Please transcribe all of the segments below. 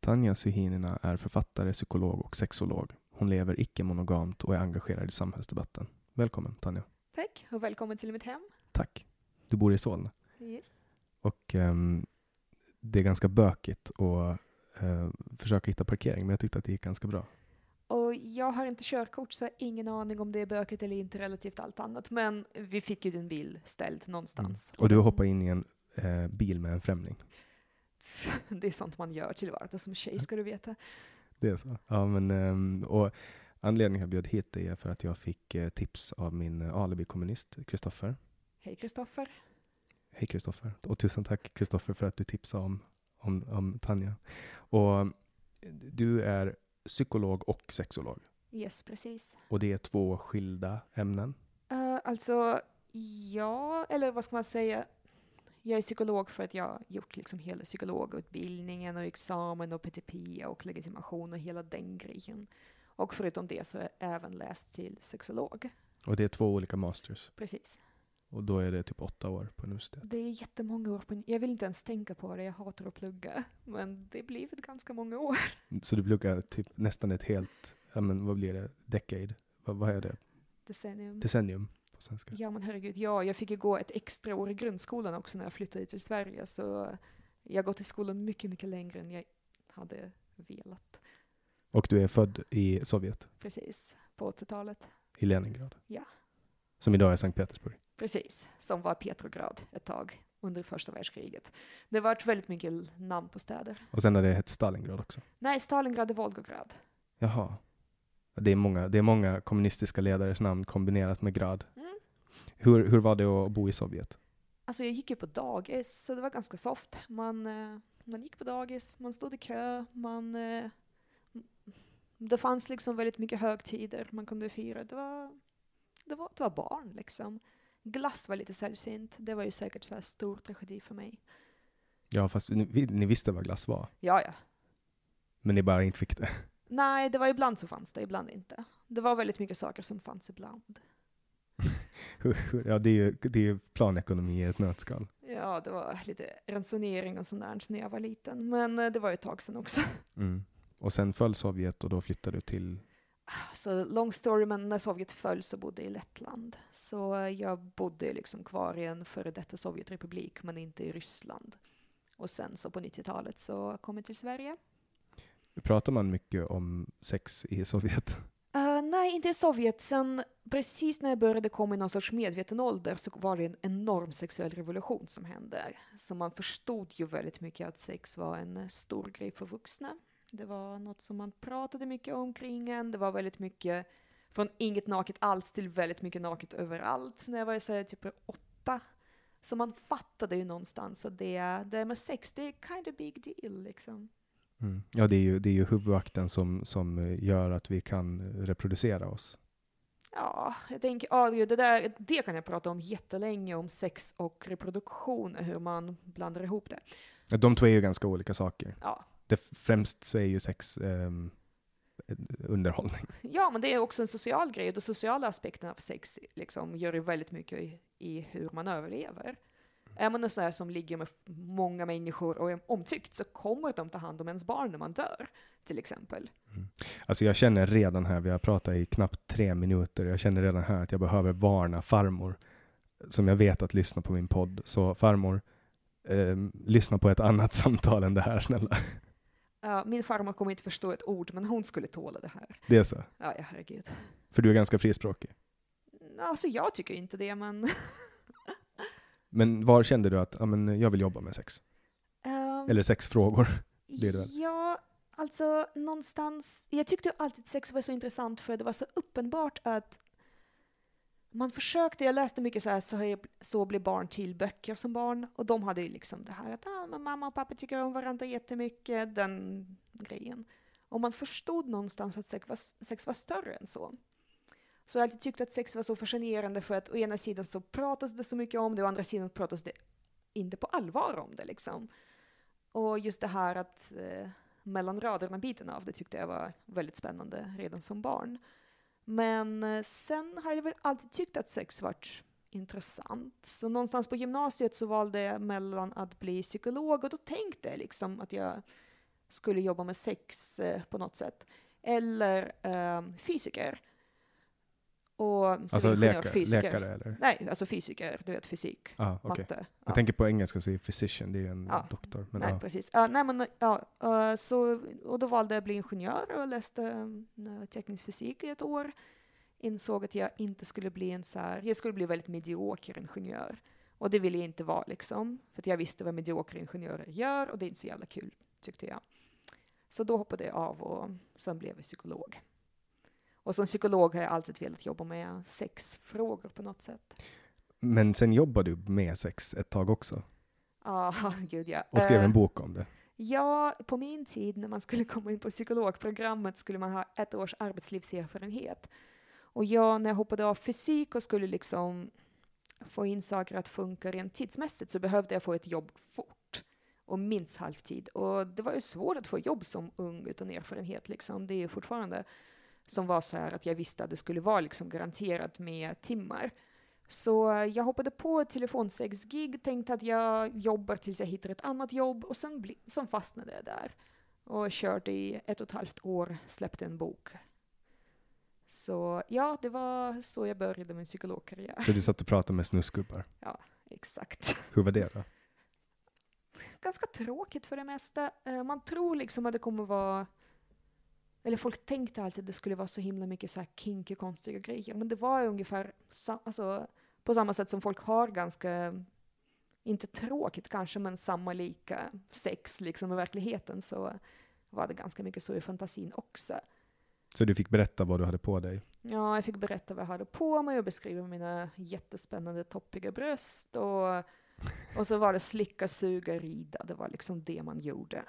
Tanja Syhinina är författare, psykolog och sexolog. Hon lever icke-monogamt och är engagerad i samhällsdebatten. Välkommen Tanja. Tack och välkommen till mitt hem. Tack. Du bor i Solna Yes. och ehm, det är ganska bökigt att eh, försöka hitta parkering, men jag tyckte att det gick ganska bra. Och jag har inte körkort så jag har ingen aning om det är bökigt eller inte relativt allt annat. Men vi fick ju din bil ställd någonstans. Och du hoppar in i en eh, bil med en främling. Det är sånt man gör till vardags som tjej ska du veta. Det är så? Ja, men ehm, och anledningen jag bjöd hit är för att jag fick eh, tips av min eh, alibi-kommunist Kristoffer. Hej Kristoffer. Hej Kristoffer. Och tusen tack Kristoffer för att du tipsade om, om, om Tanja. Och du är psykolog och sexolog. Yes, precis. Och det är två skilda ämnen. Uh, alltså, ja, eller vad ska man säga? Jag är psykolog för att jag har gjort liksom hela psykologutbildningen och examen och PTP och legitimation och hela den grejen. Och förutom det så har jag även läst till sexolog. Och det är två olika masters. Precis. Och då är det typ åtta år på universitet. Det är jättemånga år på Jag vill inte ens tänka på det, jag hatar att plugga. Men det blir väl ganska många år. Så du pluggar typ nästan ett helt, ja men vad blir det, decade? Vad, vad är det? Decennium. Decennium på svenska. Ja men herregud, ja, jag fick ju gå ett extra år i grundskolan också när jag flyttade till Sverige. Så jag har gått i skolan mycket, mycket längre än jag hade velat. Och du är född i Sovjet, Precis, på 80-talet. i Leningrad. Ja. Som idag är Sankt Petersburg. Precis, som var Petrograd ett tag under första världskriget. Det var väldigt mycket namn på städer. Och sen har det hett Stalingrad också. Nej, Stalingrad och Volgograd. Jaha. Det är många, det är många kommunistiska ledares namn kombinerat med grad. Hur, hur var det att bo i Sovjet? Alltså jag gick ju på dagis, så det var ganska soft. Man, eh, man gick på dagis, man stod i kö, man... eh, Det fanns liksom väldigt mycket högtider man kunde fira. Det var, det var, det var barn liksom. Glass var lite sällsynt. Det var ju säkert så här stor tragedi för mig. Ja, fast ni, ni visste vad glass var, Ja, ja. men ni bara inte fick det. Nej, det var ibland så fanns det, ibland inte. Det var väldigt mycket saker som fanns ibland. Ja, det är ju det är planekonomi i ett nötskal. Ja, det var lite ransonering och sånt där när jag var liten. Men eh, det var ju ett tag sedan också. Mm. Och sen föll Sovjet och då flyttade du till... Så long story, men när Sovjet föll så bodde jag i Lettland. Så eh, jag bodde liksom kvar i en före detta Sovjetrepublik, men inte i Ryssland. Och sen så på 90-talet så kom jag till Sverige. Pratar man mycket om sex i Sovjet? Nej, inte i Sovjet. Sen precis när jag började komma i någon sorts medveten ålder så var det en enorm sexuell revolution som hände. Så man förstod ju väldigt mycket att sex var en stor grej för vuxna. Det var något som man pratade mycket omkring en. Det var väldigt mycket från inget naket alls till väldigt mycket naket överallt när jag var så här, typ åtta. Så man fattade ju någonstans att det, det med sex, det är kind of big deal liksom. Mm. Ja, det är ju, det är ju huvudakten som, som eh, gör att vi kan reproducera oss. Ja, jag tänker, ja, det, där, det kan jag prata om jättelänge, om sex och reproduktion, hur man blandar ihop det. De två är ju ganska olika saker. Ja. Det främst så är ju sex eh, underhållning. Ja, men det är också en social grej, och de sociala aspekterna av sex liksom, gör ju väldigt mycket i, i hur man överlever. Är man en sån här som ligger med många människor och är omtyckt så kommer de ta hand om ens barn när man dör, till exempel. Mm. Alltså jag känner redan här, vi har pratat i knappt tre minuter, jag känner redan här att jag behöver varna farmor, som jag vet att lyssnar på min podd. Så farmor, eh, lyssna på ett annat samtal än det här, snälla. Uh, min farmor kommer inte förstå ett ord, men hon skulle tåla det här. Det är så? Ja, ja herregud. För du är ganska frispråkig? Alltså jag tycker inte det, men... men var kände du att ja, men jag vill jobba med sex? Um, Eller sexfrågor? Det det ja, alltså någonstans... Jag tyckte alltid sex var så intressant för det var så uppenbart att man försökte, jag läste mycket så här, så, så blir barn till böcker som barn, och de hade ju liksom det här att ah, mamma och pappa tycker om varandra jättemycket, den grejen. Och man förstod någonstans att sex var, sex var större än så. Så jag har alltid tyckt att sex var så fascinerande för att å ena sidan så pratas det så mycket om det, å andra sidan pratas det inte på allvar om det liksom. Och just det här att eh, mellan raderna-biten av det tyckte jag var väldigt spännande redan som barn. Men eh, sen har jag väl alltid tyckt att sex varit intressant. Så någonstans på gymnasiet så valde jag mellan att bli psykolog och då tänkte jag liksom att jag skulle jobba med sex eh, på något sätt. Eller eh, fysiker. Och alltså läkare, fysiker. läkare eller? Nej, alltså fysiker, du vet fysik, ah, okay. matte. Jag tänker på engelska så physician, det är en ja. doktor. Men, nej, ja. precis. Uh, nej, men, ja, uh, så, och då valde jag att bli ingenjör och läste uh, teknisk fysik i ett år. Insåg att jag inte skulle bli en så här, jag skulle bli väldigt medioker ingenjör. Och det ville jag inte vara liksom, för jag visste vad mediokra ingenjörer gör och det är inte så jävla kul, tyckte jag. Så då hoppade jag av och sen blev jag psykolog. Och som psykolog har jag alltid velat jobba med sexfrågor på något sätt. Men sen jobbade du med sex ett tag också? Ja, ah, gud ja. Och skrev en eh, bok om det? Ja, på min tid när man skulle komma in på psykologprogrammet skulle man ha ett års arbetslivserfarenhet. Och jag, när jag hoppade av fysik och skulle liksom få in saker att funka rent tidsmässigt så behövde jag få ett jobb fort och minst halvtid. Och det var ju svårt att få jobb som ung utan erfarenhet liksom. Det är ju fortfarande som var så här att jag visste att det skulle vara liksom garanterat med timmar. Så jag hoppade på ett telefonsexgig, tänkte att jag jobbar tills jag hittar ett annat jobb och sen, bli, sen fastnade jag där. Och körde i ett och ett halvt år, släppte en bok. Så ja, det var så jag började min psykologkarriär. Så du satt och pratade med snusgubbar? Ja, exakt. Hur var det då? Ganska tråkigt för det mesta. Eh, man tror liksom att det kommer vara eller folk tänkte alltid att det skulle vara så himla mycket så här kinky, konstiga grejer, men det var ungefär alltså, på samma sätt som folk har ganska, inte tråkigt kanske, men samma lika sex liksom i verkligheten, så var det ganska mycket så i fantasin också. Så du fick berätta vad du hade på dig? Ja, jag fick berätta vad jag hade på mig och beskriva mina jättespännande toppiga bröst och, och så var det slicka, suga, rida. Det var liksom det man gjorde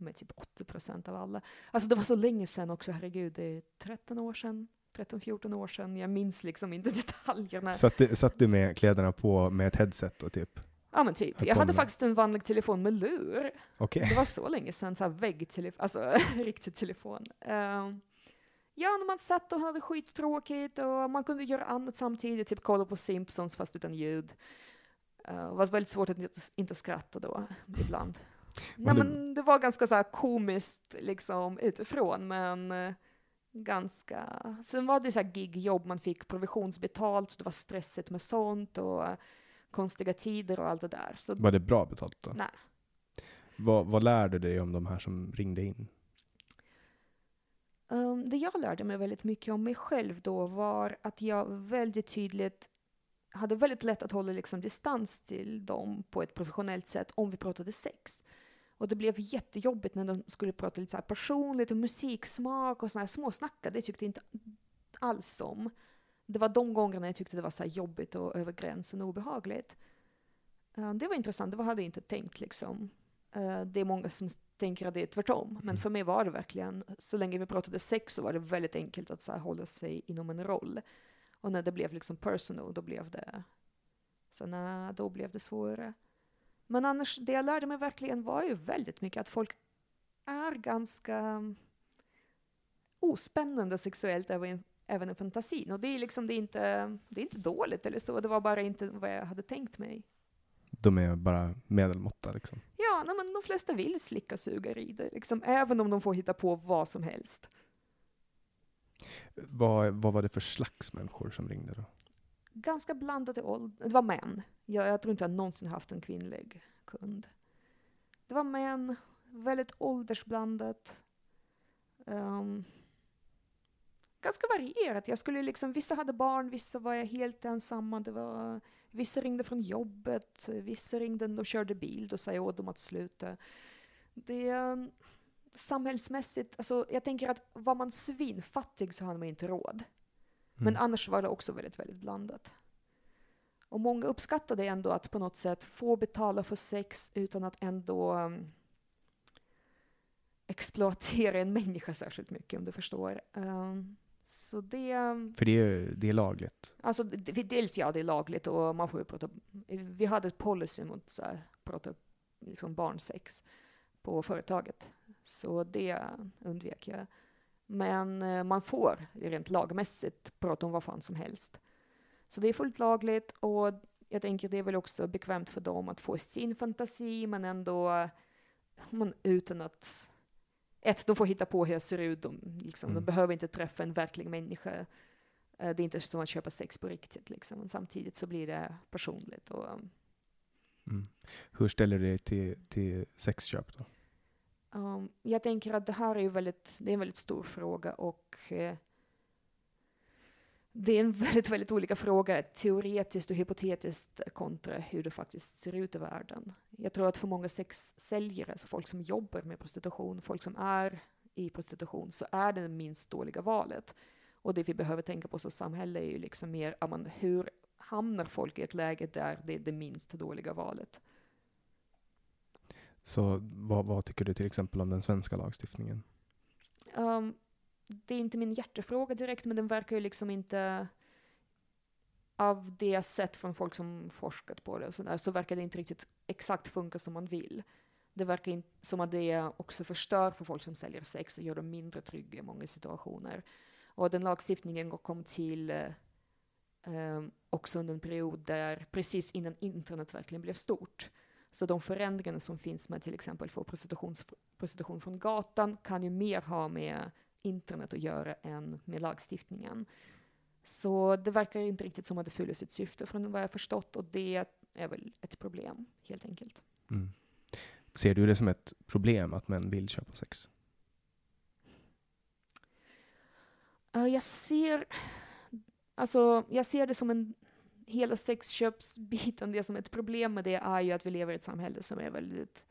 med typ 80 procent av alla. Alltså det var så länge sedan också, herregud, det är 13 år sedan. 13-14 år sedan, jag minns liksom inte detaljerna. Satt du, satt du med kläderna på med ett headset och typ? Ja men typ. Jag hade faktiskt en vanlig telefon med lur. Okay. Det var så länge sedan, så här väggtelefon, alltså riktig telefon. Uh, ja, när man satt och hade skittråkigt och man kunde göra annat samtidigt, typ kolla på Simpsons fast utan ljud. Uh, det var väldigt svårt att inte, inte skratta då, ibland. Nej, men det var ganska så här komiskt liksom utifrån, men eh, ganska... Sen var det så här gigjobb, man fick provisionsbetalt, så det var stressigt med sånt och konstiga tider och allt det där. Så, var det bra betalt då? Nej. Vad, vad lärde du dig om de här som ringde in? Um, det jag lärde mig väldigt mycket om mig själv då var att jag väldigt tydligt hade väldigt lätt att hålla liksom distans till dem på ett professionellt sätt om vi pratade sex. Och det blev jättejobbigt när de skulle prata lite så här personligt och musiksmak och sådana här småsnackar. Det tyckte jag inte alls om. Det var de gångerna jag tyckte det var så jobbigt och över gränsen och obehagligt. Uh, det var intressant, det hade jag inte tänkt liksom. Uh, det är många som tänker att det är tvärtom. Men Mm. för mig var det verkligen, så länge vi pratade sex så var det väldigt enkelt att så hålla sig inom en roll. Och när det blev liksom personal, då blev det, så nej, då blev det svårare. Men annars, det jag lärde mig verkligen var ju väldigt mycket att folk är ganska ospännande sexuellt även, även i fantasin. Och det är liksom, det är, inte, det är inte dåligt eller så, det var bara inte vad jag hade tänkt mig. De är bara medelmåtta liksom. Ja, nej, men de flesta vill slicka och suga det, liksom, även om de får hitta på vad som helst. Vad, vad var det för slags människor som ringde då? Ganska blandade åldrar. Det var män. Jag, jag tror inte jag någonsin haft en kvinnlig kund. Det var män, väldigt åldersblandat. Um, ganska varierat. Jag skulle liksom, vissa hade barn, vissa var jag helt ensamma. Det var, vissa ringde från jobbet, vissa ringde och körde bil. Då sa jag åt dem att sluta. Det är samhällsmässigt, alltså jag tänker att var man svinfattig så hade man inte råd. Men Mm. annars var det också väldigt, väldigt blandat. Och många uppskattade ändå att på något sätt få betala för sex utan att ändå um, exploatera en människa särskilt mycket, om du förstår. Um, så det, um, För det är, det är lagligt. alltså det, det- dels ja, det är lagligt och man får ju prata, vi hade ett policy mot så här, prata liksom barnsex på företaget. Så det undvek jag. Men eh, man får rent lagmässigt prata om vad fan som helst. Så det är fullt lagligt och jag tänker det är väl också bekvämt för dem att få sin fantasi men ändå eh, men utan att ett, de får hitta på hur jag ser ut, de, liksom, Mm. de behöver inte träffa en verklig människa. Eh, Det är inte som att köpa sex på riktigt liksom. Men samtidigt så blir det personligt och Mm. Hur ställer du dig till, till sexköp då? Um, jag tänker att det här är ju väldigt, det är en väldigt stor fråga och eh, det är en väldigt, väldigt olika fråga, teoretiskt och hypotetiskt kontra hur det faktiskt ser ut i världen. Jag tror att för många sexsäljare, alltså folk som jobbar med prostitution, folk som är i prostitution, så är det det minst dåliga valet. Och det vi behöver tänka på som samhälle är ju liksom mer, ja, hur hamnar folk i ett läge där det är det minst dåliga valet? Så vad, vad tycker du till exempel om den svenska lagstiftningen? Um, det är inte min hjärtefråga direkt, men den verkar ju liksom inte av det jag sett från folk som forskat på det och sådär, så verkar det inte riktigt exakt funka som man vill. Det verkar inte som att det också förstör för folk som säljer sex och gör dem mindre trygga i många situationer. Och den lagstiftningen kom till eh, också under en period där, precis innan internet verkligen blev stort. Så de förändringarna som finns med till exempel för prostitution från gatan kan ju mer ha med internet att göra än med lagstiftningen. Så det verkar inte riktigt som att det fyller sitt syfte från vad jag förstått och det är väl ett problem helt enkelt. Mm. Ser du det som ett problem att män vill köpa sex? Uh, jag ser, alltså jag ser det som en hela sexköpsbiten, det som är ett problem med det är ju att vi lever i ett samhälle som är väldigt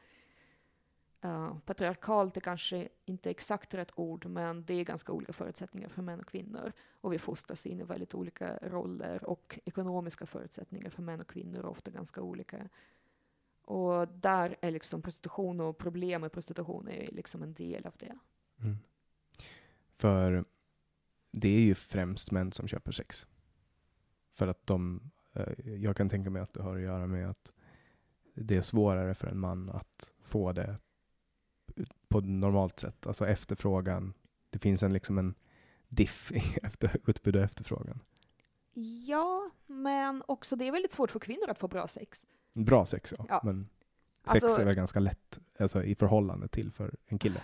uh, patriarkalt, är kanske inte exakt rätt ord, men det är ganska olika förutsättningar för män och kvinnor. Och vi fostras in i väldigt olika roller och ekonomiska förutsättningar för män och kvinnor är ofta ganska olika. Och där är liksom prostitution och problem med prostitution är liksom en del av det. Mm. För det är ju främst män som köper sex. För att de, eh, jag kan tänka mig att det har att göra med att det är svårare för en man att få det på normalt sätt. Alltså efterfrågan, det finns en liksom en diff efter, utbud och efterfrågan. Ja, men också det är väldigt svårt för kvinnor att få bra sex. Bra sex ja, Ja. men sex Alltså- är väl ganska lätt alltså, i förhållande till för en kille.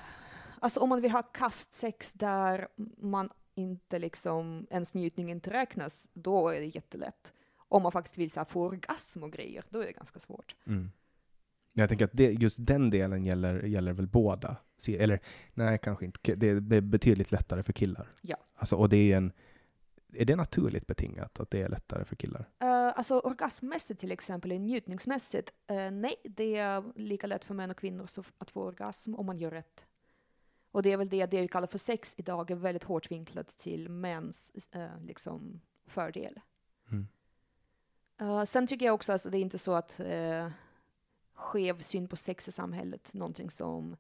Alltså om man vill ha kastsex där man inte liksom, ens njutning inte räknas, då är det jättelätt. Om man faktiskt vill så här, få orgasm och grejer, då är det ganska svårt. Mm. Jag tänker att det, just den delen gäller, gäller väl båda. Eller nej, kanske inte. Det är betydligt lättare för killar. Ja. Alltså, och det är en... Är det naturligt betingat att det är lättare för killar? Uh, alltså orgasmmässigt till exempel, njutningsmässigt, eh, nej, det är lika lätt för män och kvinnor att få orgasm om man gör rätt. Och det är väl det, det vi kallar för sex idag är väldigt hårt vinklat till mäns eh, liksom, fördel. Mm. Uh, sen tycker jag också, alltså, det är inte så att uh, skev syn på sex i samhället, någonting som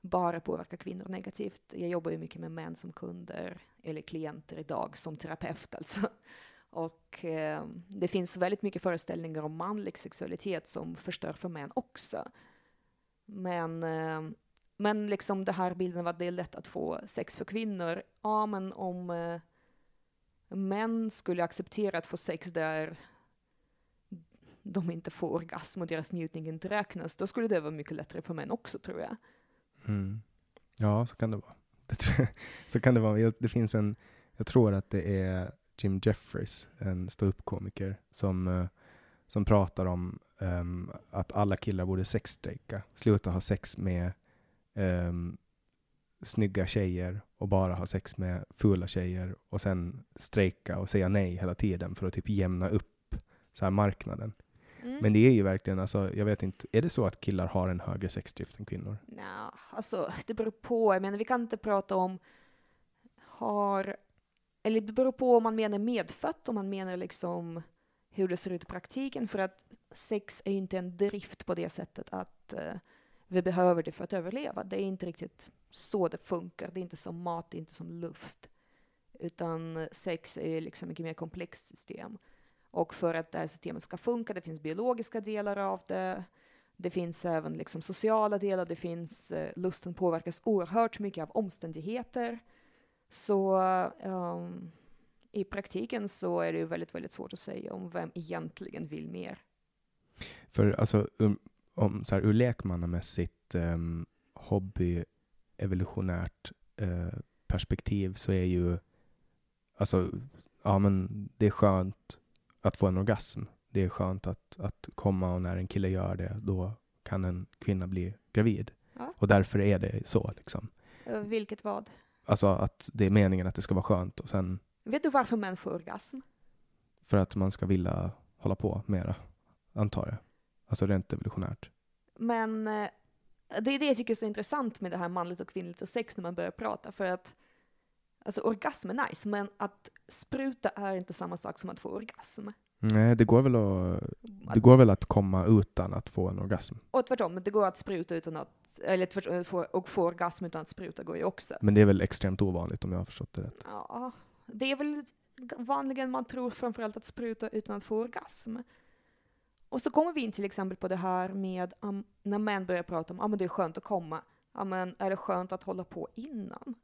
bara påverkar kvinnor negativt. Jag jobbar ju mycket med män som kunder eller klienter idag som terapeut alltså. Och eh, det finns väldigt mycket föreställningar om manlig sexualitet som förstör för män också. Men, eh, men liksom det här bilden av att det är lätt att få sex för kvinnor, ja men om eh, män skulle acceptera att få sex där de inte får orgasm och deras njutning inte räknas, då skulle det vara mycket lättare för män också tror jag. Mm. Ja, så kan det vara. Det så kan det vara. Det finns en, jag tror att det är Jim Jeffries, en ståuppkomiker, som, eh, som pratar om um, att alla killar borde sexstrejka, sluta ha sex med um, snygga tjejer och bara ha sex med fula tjejer och sen strejka och säga nej hela tiden för att typ jämna upp så här marknaden. Mm. Men det är ju verkligen, alltså, jag vet inte, är det så att killar har en högre sexdrift än kvinnor? Nej, alltså det beror på. Jag menar, vi kan inte prata om har, eller det beror på om man menar medfött, om man menar liksom hur det ser ut i praktiken, för att sex är ju inte en drift på det sättet att uh, vi behöver det för att överleva. Det är inte riktigt så det funkar. Det är inte som mat, det är inte som luft. Utan sex är liksom mycket mer komplext system. Och för att det här systemet ska funka, det finns biologiska delar av det, det finns även liksom sociala delar, det finns, eh, lusten påverkas oerhört mycket av omständigheter. Så um, i praktiken så är det ju väldigt, väldigt svårt att säga om vem egentligen vill mer. För alltså, um, om, så här, ur lekmannamässigt um, hobby evolutionärt uh, perspektiv så är ju, alltså, ja men det är skönt att få en orgasm. Det är skönt att, att komma och när en kille gör det, då kan en kvinna bli gravid. Ja. Och därför är det så. Liksom. Vilket vad? Alltså att det är meningen att det ska vara skönt och sen... Vet du varför män får orgasm? För att man ska vilja hålla på mera, antar jag. Alltså rent evolutionärt. Men eh, det är det jag tycker är så intressant med det här manligt och kvinnligt och sex när man börjar prata, för att Alltså orgasm är nice, men att spruta är inte samma sak som att få orgasm. Nej, det går väl att, det går väl att komma utan att få en orgasm. Och tvärtom, det går att spruta utan att, eller tvärtom, få, och få orgasm utan att spruta går ju också. Men det är väl extremt ovanligt om jag har förstått det rätt? Ja, det är väl vanligen man tror framförallt att spruta utan att få orgasm. Och så kommer vi in till exempel på det här med um, när män börjar prata om att ah, det är skönt att komma. Ah, men är det skönt att hålla på innan?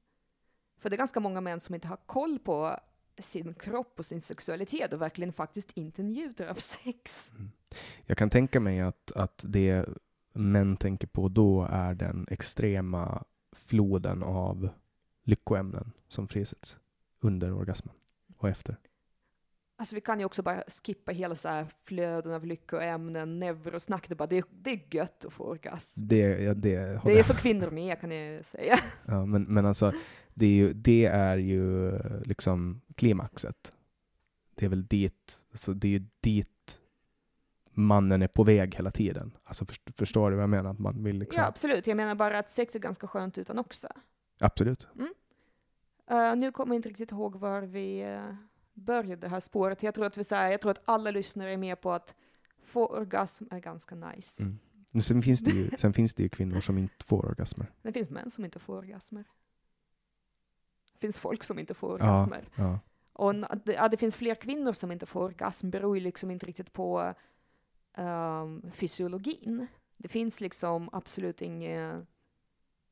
För det är ganska många män som inte har koll på sin kropp och sin sexualitet och verkligen faktiskt inte njuter av sex. Mm. Jag kan tänka mig att, att det män tänker på då är den extrema floden av lyckoämnen som frisätts under orgasmen och efter. Alltså vi kan ju också bara skippa hela så här flöden av lyckoämnen, neurosnack, det, bara, det, det är gött att få orgasm. Det, ja, det, det är för kvinnor med kan jag säga. Ja, men, men alltså, det är ju, det är ju liksom klimaxet. Det är väl dit, alltså det är ju dit mannen är på väg hela tiden. Alltså för, förstår du vad jag menar? Att man vill liksom... Ja, absolut. Jag menar bara att sex är ganska skönt utan också. Absolut. Mm. Uh, nu kommer jag inte riktigt ihåg var vi uh, började det här spåret. Jag tror att vi säger, jag tror att alla lyssnare är med på att få orgasm är ganska nice. Mm. Men sen finns, det ju, sen finns det ju kvinnor som inte får orgasmer. Det finns män som inte får orgasmer. Det finns folk som inte får orgasmer. Ja, ja. Och att det finns fler kvinnor som inte får orgasm beror ju liksom inte riktigt på um, fysiologin. Det finns liksom absolut inget,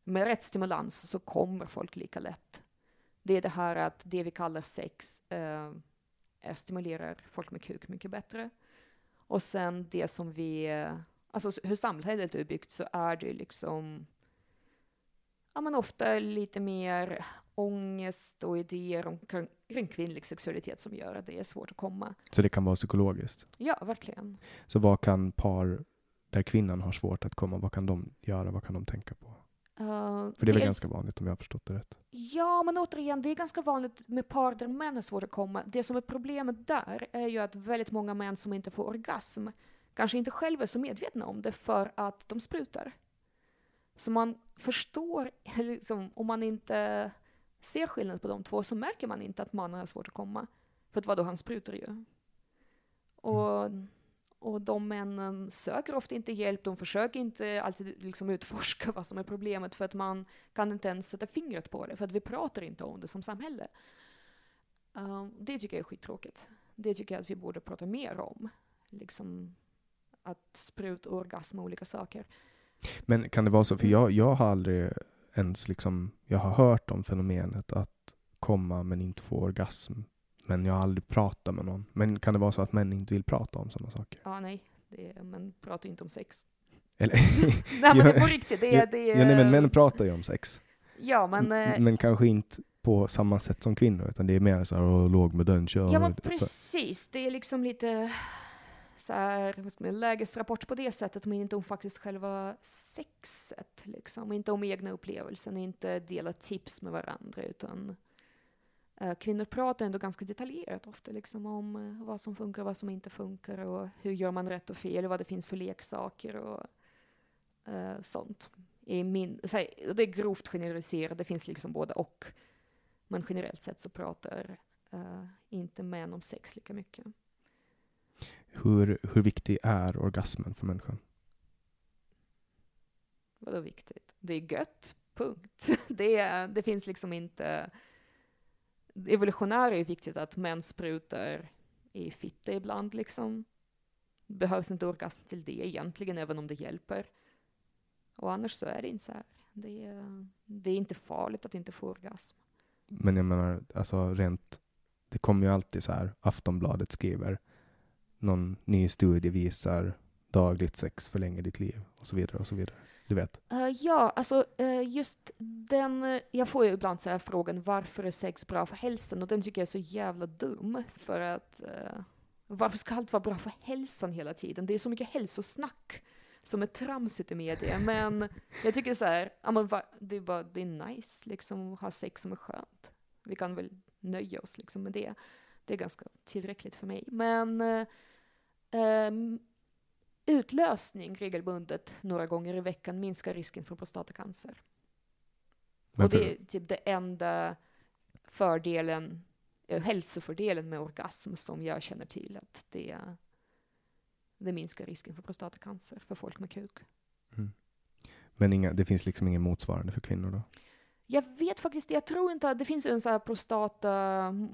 med rätt stimulans så kommer folk lika lätt. Det är det här att det vi kallar sex uh, stimulerar folk med kuk mycket bättre. Och sen det som vi, alltså hur samhället är byggt så är det liksom, ja men ofta lite mer ångest och idéer om kring kvinnlig sexualitet som gör att det är svårt att komma. Så det kan vara psykologiskt? Ja, verkligen. Så vad kan par där kvinnan har svårt att komma, vad kan de göra, vad kan de tänka på? Uh, För det är dels, väl ganska vanligt om jag har förstått det rätt? Ja, men återigen, det är ganska vanligt med par där män har svårt att komma. Det som är problemet där är ju att väldigt många män som inte får orgasm kanske inte själva är så medvetna om det för att de sprutar. Så man förstår, liksom, om man inte ser skillnad på de två så märker man inte att mannen har svårt att komma. För att vadå, han sprutar ju. Och, och de männen söker ofta inte hjälp, de försöker inte alltid liksom utforska vad som är problemet för att man kan inte ens sätta fingret på det, för att vi pratar inte om det som samhälle. Um, det tycker jag är skittråkigt. Det tycker jag att vi borde prata mer om. Liksom att spruta orgasm och olika saker. Men kan det vara så, för jag, jag har aldrig ens liksom, jag har hört om fenomenet att komma men inte få orgasm. Men jag har aldrig pratat med någon. Men kan det vara så att män inte vill prata om sådana saker? Ja, nej, är, men pratar inte om sex. Eller, nej, men det är på riktigt. Det är, det är, ja, nej, men män pratar ju om sex. Ja, men... eh, Men kanske inte på samma sätt som kvinnor, utan det är mer så här, "Åh, låg med den, kör. Ja, men precis. Det är liksom lite så här, vad ska man, lägesrapport på det sättet, men inte om faktiskt själva sexet. Liksom. Inte om egna upplevelser, inte dela tips med varandra, utan kvinnor pratar ändå ganska detaljerat ofta liksom, om eh, vad som funkar och vad som inte funkar och hur gör man rätt och fel och vad det finns för leksaker och eh, sånt. I min, så här, det är grovt generaliserat, det finns liksom både och. Men generellt sett så pratar eh, inte män om sex lika mycket. Hur, hur viktig är orgasmen för människan? Vadå viktigt? Det är gött, punkt. Det, det finns liksom inte... Evolutionärt är det viktigt att män sprutar i fitta ibland liksom. Behövs inte orgasm till det egentligen, även om det hjälper. Och annars så är det inte så här. Det är, det är inte farligt att inte få orgasm. Men jag menar, alltså rent, det kommer ju alltid så här, Aftonbladet skriver, någon ny studie visar dagligt sex förlänger ditt liv och så vidare och så vidare. Du vet. Uh, ja, alltså uh, just den, eh, jag får ju ibland så här frågan varför är sex bra för hälsan? Och den tycker jag är så jävla dum. För att uh, varför ska allt vara bra för hälsan hela tiden? Det är så mycket hälsosnack som är tramsigt i media. Men jag tycker så här, ja, men va, det, är bara, det är nice liksom att ha sex som är skönt. Vi kan väl nöja oss liksom med det. Det är ganska tillräckligt för mig. Men eh, utlösning regelbundet några gånger i veckan minskar risken för prostatacancer. Och det är typ det enda fördelen, eh, hälsofördelen med orgasm som jag känner till, att det, det minskar risken för prostatacancer för folk med kuk. Mm. Men inga, det finns liksom ingen motsvarande för kvinnor då? Jag vet faktiskt, jag tror inte att det finns en sån här prostata,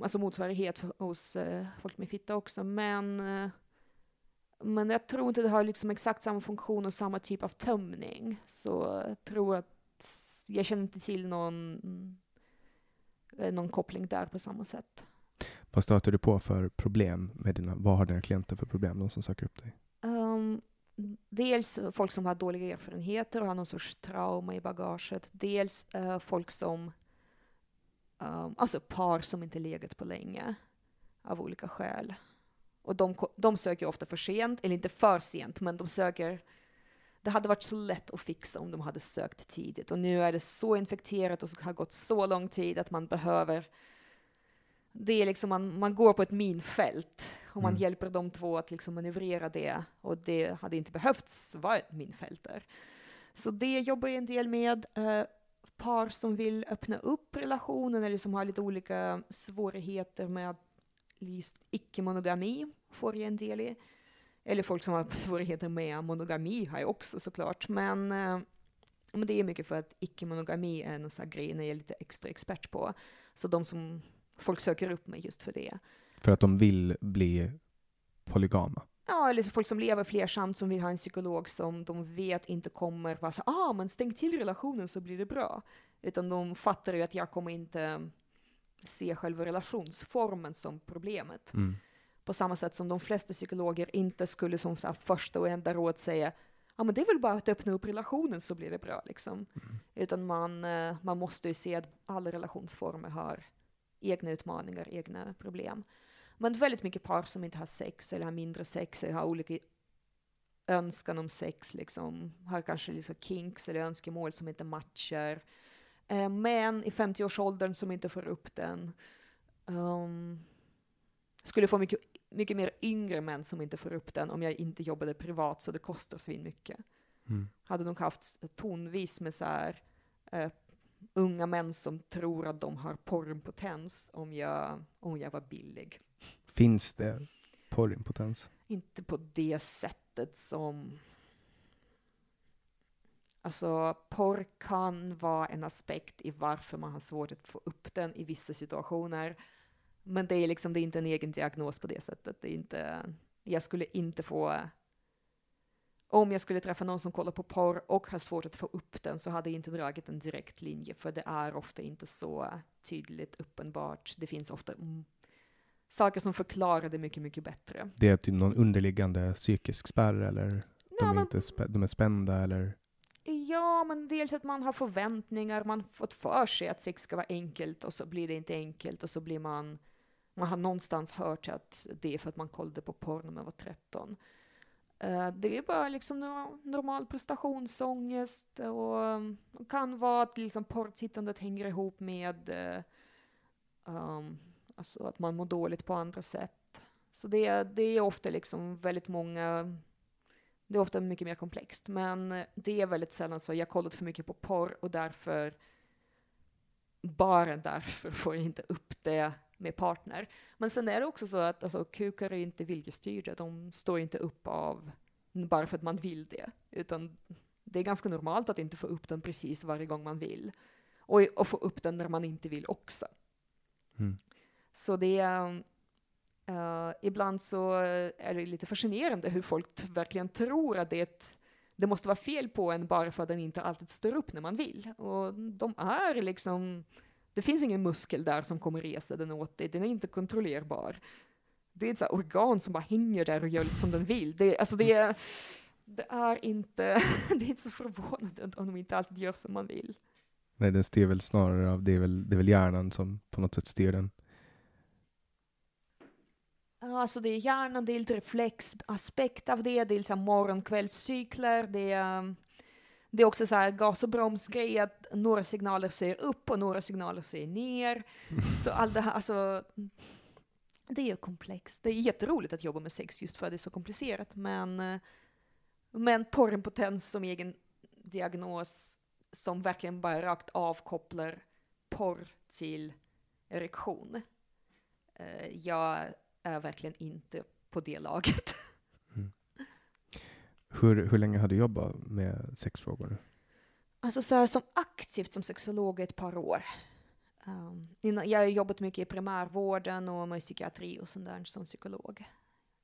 alltså motsvarighet för, hos eh, folk med fitta också, men eh, men jag tror inte det har liksom exakt samma funktion och samma typ av tömning. Så jag tror att jag känner inte till någon, eh, någon koppling där på samma sätt. Vad stöter du på för problem med dina, vad har dina klienter för problem, de som söker upp dig? Um, dels folk som har dåliga erfarenheter och har någon sorts trauma i bagaget. Dels eh, folk som, um, alltså par som inte legat på länge av olika skäl. Och de, de söker ofta för sent, eller inte för sent, men de söker det hade varit så lätt att fixa om de hade sökt tidigt. Och nu är det så infekterat och så har gått så lång tid att man behöver det är liksom man, man går på ett minfält och man Mm. hjälper de två att liksom manövrera det och det hade inte behövts vara ett minfält där. Så det jobbar jag en del med. Eh, par som vill öppna upp relationen eller som har lite olika svårigheter med just icke-monogami får jag en del i. Eller folk som har svårigheter med monogami har jag också såklart. Men, eh, men det är mycket för att icke-monogami är en sån grej jag är lite extra expert på. Så de som folk söker upp mig just för det. För att de vill bli polygama. Ja, eller så folk som lever flersamt som vill ha en psykolog som de vet inte kommer vara så ah, men stäng till relationen så blir det bra. Utan de fattar ju att jag kommer inte se själva relationsformen som problemet. Mm. På samma sätt som de flesta psykologer inte skulle som så första och enda råd säga ja men det är väl bara att öppna upp relationen så blir det bra liksom. Utan man, eh, man måste ju se att alla relationsformer har egna utmaningar, egna problem. Men väldigt mycket par som inte har sex eller har mindre sex eller har olika önskan om sex, liksom, har kanske liksom kinks eller önskemål som inte matchar. Eh, män i 50-årsåldern som inte får upp den. Um, skulle få mycket, mycket mer yngre män som inte får upp den om jag inte jobbade privat så det kostar svin mycket. Mm. Hade nog haft tonvis med så här eh, unga män som tror att de har porrimpotens om jag, om jag var billig. Finns det porrimpotens? inte på det sättet som Alltså porr kan vara en aspekt i varför man har svårt att få upp den i vissa situationer. Men det är liksom, det är inte en egen diagnos på det sättet. Det är inte, jag skulle inte få, om jag skulle träffa någon som kollar på porr och har svårt att få upp den så hade jag inte dragit en direkt linje, för det är ofta inte så tydligt uppenbart. Det finns ofta mm, saker som förklarar det mycket, mycket bättre. Det är typ någon underliggande psykisk spärr eller Ja, de, är men- inte de är spända eller? Ja, men dels att man har förväntningar, man har fått för sig att sex ska vara enkelt och så blir det inte enkelt och så blir man, man har någonstans hört att det är för att man kollade på porr när man var 13. Eh, det är bara liksom normal prestationsångest och kan vara att liksom porrtittandet hänger ihop med eh, um, alltså att man mår dåligt på andra sätt. Så det, är- det är ofta liksom väldigt många det är ofta mycket mer komplext, men eh, det är väldigt sällan så. Jag har kollat för mycket på porr och därför, bara därför får jag inte upp det med partner. Men sen är det också så att alltså, kukar är inte viljestyrda. De står inte upp av bara för att man vill det, utan det är ganska normalt att inte få upp den precis varje gång man vill. Och, och få upp den när man inte vill också. Mm. Så det är, Uh, ibland så är det lite fascinerande hur folk t- verkligen tror att det, ett, det måste vara fel på en bara för att den inte alltid står upp när man vill. Och de är liksom, det finns ingen muskel där som kommer resa den åt dig, den är inte kontrollerbar. Det är ett så organ som bara hänger där och gör lite som den vill. Det, alltså det, är, det är inte, det är inte så förvånande om de inte alltid gör som man vill. Nej, den styr väl snarare av, det är väl, det är väl hjärnan som på något sätt styr den. Alltså det är hjärnan, det är lite reflexaspekt av det, det är liksom morgon-kvällscykler, det är, ehm, det är också så här gas och bromsgrej, att några signaler ser upp och några signaler ser ner. Så allt det här, alltså, det är ju komplext. Det är jätteroligt att jobba med sex just för att det är så komplicerat, men, eh, men porrimpotens som egen diagnos som verkligen bara rakt avkopplar porr till erektion. Eh, jag är verkligen inte på det laget. Hur, hur länge har du jobbat med sexfrågor nu? Alltså så här, som aktivt som sexolog ett par år. Um, jag har jobbat mycket i primärvården och med psykiatri och sånt där som psykolog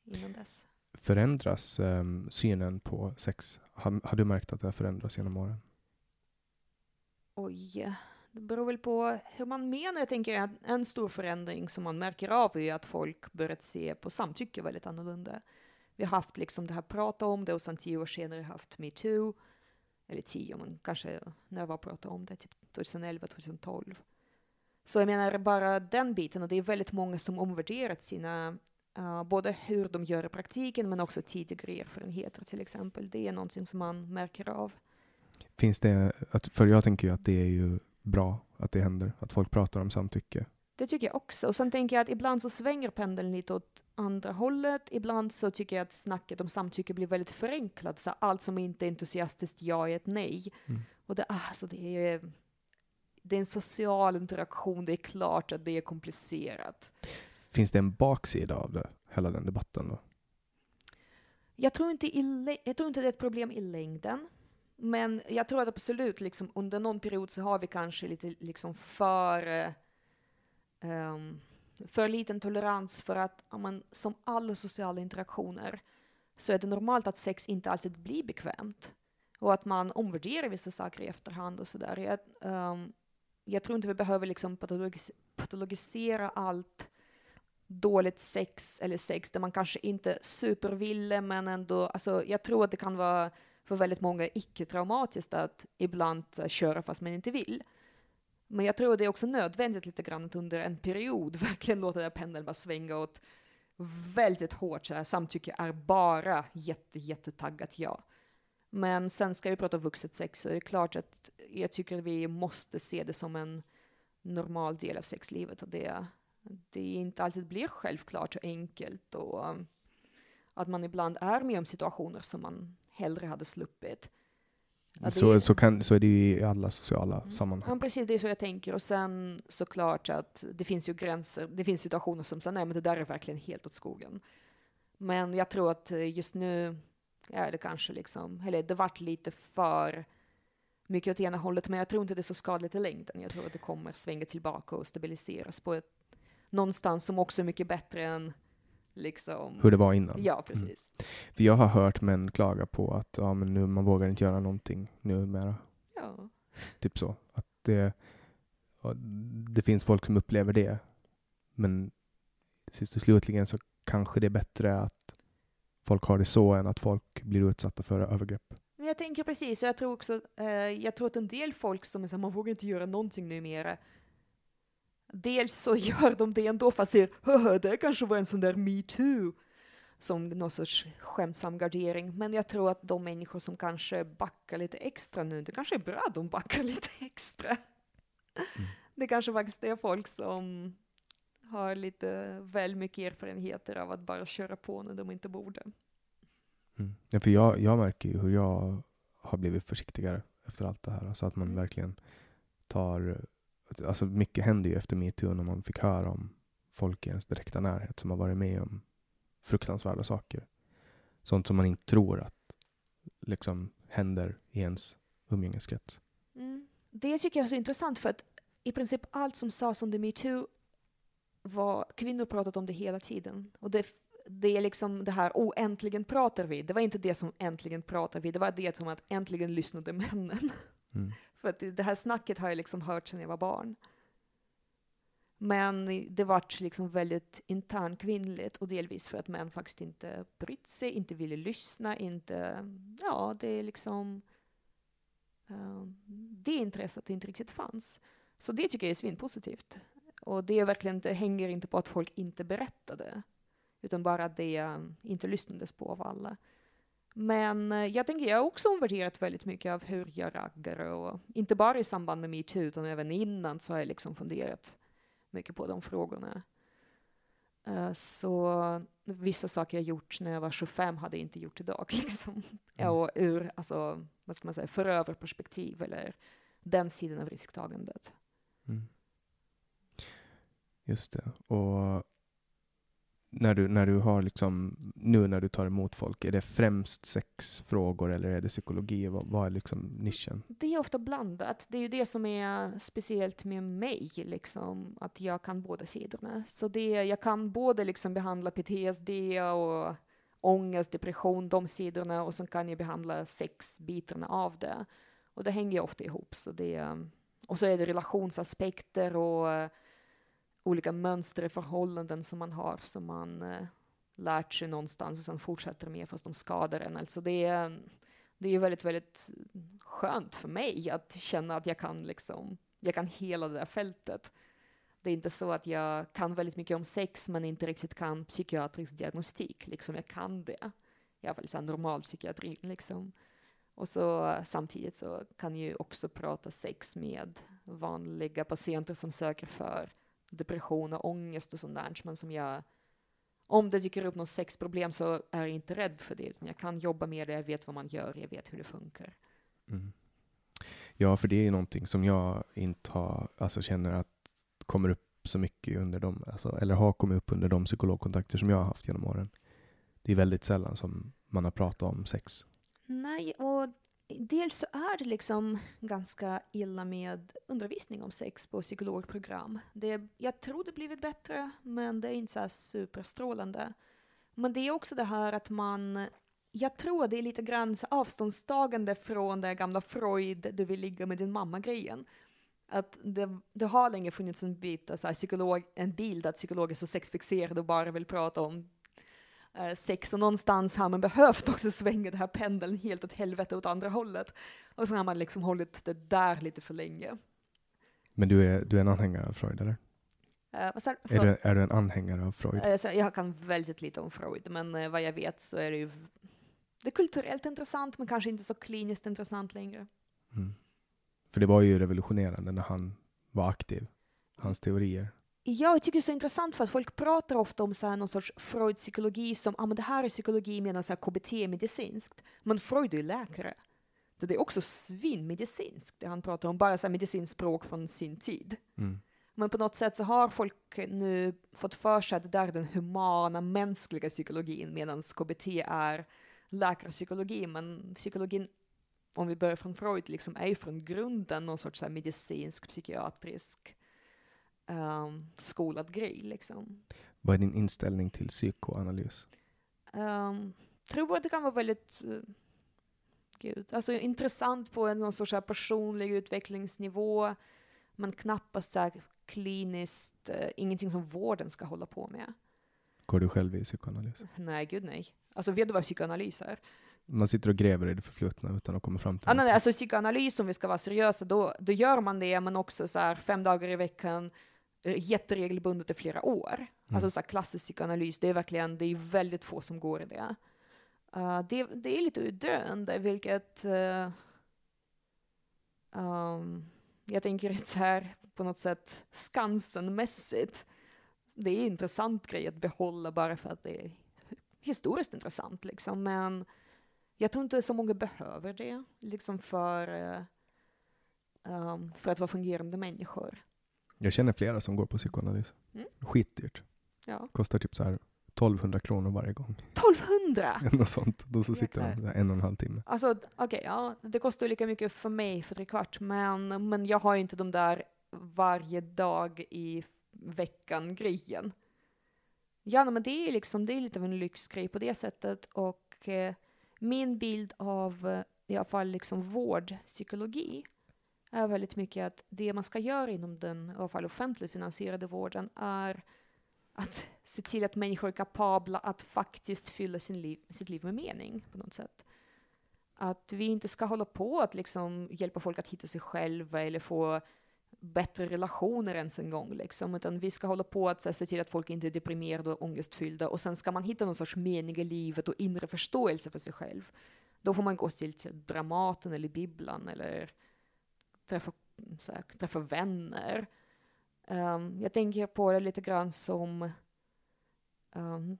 innan dess. Förändras ehm, synen på sex? Har, har du märkt att det har förändrats genom åren? Oj, det beror väl på hur man menar. Jag tänker att en stor förändring som man märker av är att folk börjat se på samtycke väldigt annorlunda. Vi har haft liksom det här prata om det och sen tio år senare har vi haft metoo. Eller tio, men kanske när jag var prata om det, typ 2011, 2012. Så jag menar bara den biten, och det är väldigt många som omvärderat sina, uh, både hur de gör i praktiken men också tidigare erfarenheter till exempel. Det är någonting som man märker av. Finns det, för jag tänker ju att det är ju bra att det händer, att folk pratar om samtycke. Det tycker jag också. Och sen tänker jag att ibland så svänger pendeln lite åt andra hållet. Ibland så tycker jag att snacket om samtycke blir väldigt förenklat. Så allt som inte är entusiastiskt ja är ett nej. Mm. Och det, alltså det, är, det är en social interaktion. Det är klart att det är komplicerat. Finns det en baksida av det, hela den debatten då? Jag tror inte, i, jag tror inte det är ett problem i längden. Men jag tror att absolut, liksom, under någon period så har vi kanske lite liksom för, um, för liten tolerans för att amen, som alla sociala interaktioner så är det normalt att sex inte alltid blir bekvämt. Och att man omvärderar vissa saker i efterhand och sådär. Jag, um, jag tror inte vi behöver liksom patologis- patologisera allt dåligt sex eller sex där man kanske inte superville men ändå, alltså jag tror att det kan vara för väldigt många icke-traumatiskt att ibland eh, köra fast man inte vill. Men jag tror det är också nödvändigt lite grann att under en period verkligen låta den här pendeln bara svänga åt väldigt hårt. Så här, samtycke är bara jätte, jättetaggat ja. Men sen ska vi prata vuxet sex så är det klart att jag tycker att vi måste se det som en normal del av sexlivet. Och det, det inte alltid blir självklart och enkelt och att man ibland är med om situationer som man hellre hade sluppit. Det så, är- så, kan, så är det ju i alla sociala Mm. sammanhang. Ja, precis, det är så jag tänker. Och sen såklart att det finns ju gränser, det finns situationer som säger nej men det där är verkligen helt åt skogen. Men jag tror att just nu är det kanske liksom, eller det vart lite för mycket åt ena hållet, men jag tror inte det är så skadligt i längden. Jag tror att det kommer svänga tillbaka och stabiliseras på ett, någonstans som också är mycket bättre än liksom... Hur det var innan? Ja, precis. Mm. För jag har hört män klaga på att ja, men nu, man vågar inte göra någonting numera. Ja. Typ så. Att det, det finns folk som upplever det. Men sist och slutligen så kanske det är bättre att folk har det så än att folk blir utsatta för övergrepp. Jag tänker precis, och jag tror också, eh, jag tror att en del folk som är så man vågar inte göra någonting numera. Dels så gör de det ändå fast ser, det kanske var en sån där metoo, som någon sorts skämtsam gardering. Men jag tror att de människor som kanske backar lite extra nu, det kanske är bra att de backar lite extra. Mm. Det kanske faktiskt är folk som har lite väl mycket erfarenheter av att bara köra på när de inte borde. Mm. Ja, för jag, jag märker ju hur jag har blivit försiktigare efter allt det här. Alltså att man mm. verkligen tar... Alltså mycket händer ju efter metoo när man fick höra om folk i ens direkta närhet som har varit med om fruktansvärda saker. Sånt som man inte tror att liksom händer i ens umgängeskrets. Mm. Det tycker jag är så intressant för att i princip allt som sades under metoo var, kvinnor pratat om det hela tiden. Och det, det är liksom det här, oh, äntligen pratar vi. Det var inte det som äntligen pratar vi, det var det som att äntligen lyssnade männen. Mm. För att det här snacket har jag liksom hört sedan jag var barn. Men det vart liksom väldigt internkvinnligt och delvis för att män faktiskt inte brytt sig, inte ville lyssna, inte, ja, det är liksom, uh, det intresset inte riktigt fanns. Så det tycker jag är svinpositivt. Och det, är verkligen, det hänger inte på att folk inte berättade, utan bara att det eh, inte lyssnades på av alla. Men eh, jag tänker, jag har också omvärderat väldigt mycket av hur jag raggar och inte bara i samband med metoo utan även innan så har jag liksom funderat mycket på de frågorna. Uh, så vissa saker jag gjort när jag var 25 hade jag inte gjort idag. Liksom. Mm. Och ur, alltså, vad ska man säga, förövarperspektiv eller den sidan av risktagandet. Mm. Just det. Och när du, när du har liksom, nu när du tar emot folk, är det främst sexfrågor eller är det psykologi? Vad, vad är liksom nischen? Det är ofta blandat. Det är ju det som är speciellt med mig, liksom, att jag kan båda sidorna. Så det, jag kan både liksom behandla PTSD och ångest, depression, de sidorna, och så kan jag behandla sexbitarna av det. Och det hänger ofta ihop. Så det, och så är det relationsaspekter och olika mönster i förhållanden som man har, som man eh, lärt sig någonstans och sen fortsätter med fast de skadar en. Alltså det är, det är väldigt, väldigt skönt för mig att känna att jag kan liksom, jag kan hela det där fältet. Det är inte så att jag kan väldigt mycket om sex men inte riktigt kan psykiatrisk diagnostik, liksom jag kan det. I alla fall så normal psykiatri liksom. Och så eh, samtidigt så kan jag ju också prata sex med vanliga patienter som söker för depression och ångest och sånt där, men som jag om det dyker upp något sexproblem så är jag inte rädd för det, utan jag kan jobba med det, jag vet vad man gör, jag vet hur det funkar. Mm. Ja, för det är ju någonting som jag inte har, alltså känner att kommer upp så mycket under de, alltså, eller har kommit upp under de psykologkontakter som jag har haft genom åren. Det är väldigt sällan som man har pratat om sex. Nej, och dels så är det liksom ganska illa med undervisning om sex på psykologprogram. Det, jag tror det blivit bättre, men det är inte så superstrålande. Men det är också det här att man jag tror det är lite grann avståndstagande från det gamla Freud, du vill ligga med din mamma-grejen. Att det, det, har länge funnits en, bit, så här, psykolog, en bild att psykologer är så sexfixerade och bara vill prata om sex och någonstans har man behövt också svänga den här pendeln helt åt helvete åt andra hållet. Och så har man liksom hållit det där lite för länge. Men du är, du är en anhängare av Freud, eller? Uh, är, du, är du en anhängare av Freud? Uh, jag kan väldigt lite om Freud, men uh, vad jag vet så är det ju det är kulturellt intressant, men kanske inte så kliniskt intressant längre. Mm. För det var ju revolutionerande när han var aktiv, hans teorier. Ja, jag tycker det är så intressant för att folk pratar ofta om så här någon sorts Freud-psykologi som, ah, men det här är psykologi medan så KBT är medicinskt. Men Freud är ju läkare. Det är också svinmedicinskt, det han pratar om, bara så här medicinskt språk från sin tid. Mm. Men på något sätt så har folk nu fått för sig att det där är den humana, mänskliga psykologin, medan KBT är läkarpsykologi. Men psykologin, om vi börjar från Freud, liksom är ju från grunden någon sorts så medicinsk, psykiatrisk um, skolad grej. Liksom. Vad är din inställning till psykoanalys? Um, tror att det kan vara väldigt uh, gud, alltså intressant på en sorts personlig utvecklingsnivå, men knappast så kliniskt, uh, ingenting som vården ska hålla på med. Går du själv i psykoanalys? Nej, gud nej. Alltså vet du vad psykoanalys är? Man sitter och gräver i det förflutna utan att komma fram till ah, nej, alltså psykoanalys, om vi ska vara seriösa, då, då gör man det, men också så här fem dagar i veckan, jätteregelbundet i flera år. Mm. Alltså så här klassisk psykoanalys, det är verkligen, det är väldigt få som går i det. Uh, det, det, är lite döende, vilket uh, um, jag tänker att så här på något sätt Skansen-mässigt, det är en intressant grej att behålla bara för att det är historiskt intressant liksom, men jag tror inte så många behöver det liksom för, uh, um, för att vara fungerande människor. Jag känner flera som går på psykoanalys. Mm. Skitdyrt. Ja. Kostar typ så här 1200 kronor varje gång. 1200? Något sånt. Då så sitter de en och en halv timme. Alltså, okej, okay, ja, det kostar lika mycket för mig för tre kvart, men, men jag har ju inte de där varje dag i veckan-grejen. Ja, men det är liksom, det är lite av en lyxgrej på det sättet och eh, min bild av eh, i alla fall liksom vårdpsykologi är väldigt mycket att det man ska göra inom den i alla fall offentligt finansierade vården är att se till att människor är kapabla att faktiskt fylla sin liv, sitt liv med mening på något sätt. Att vi inte ska hålla på att liksom hjälpa folk att hitta sig själva eller få bättre relationer ens en gång, liksom, utan vi ska hålla på att här, se till att folk inte är deprimerade och ångestfyllda och sen ska man hitta någon sorts mening i livet och inre förståelse för sig själv. Då får man gå till, till Dramaten eller Bibblan eller träffa, här, träffa vänner Um, jag tänker på det lite grann som um,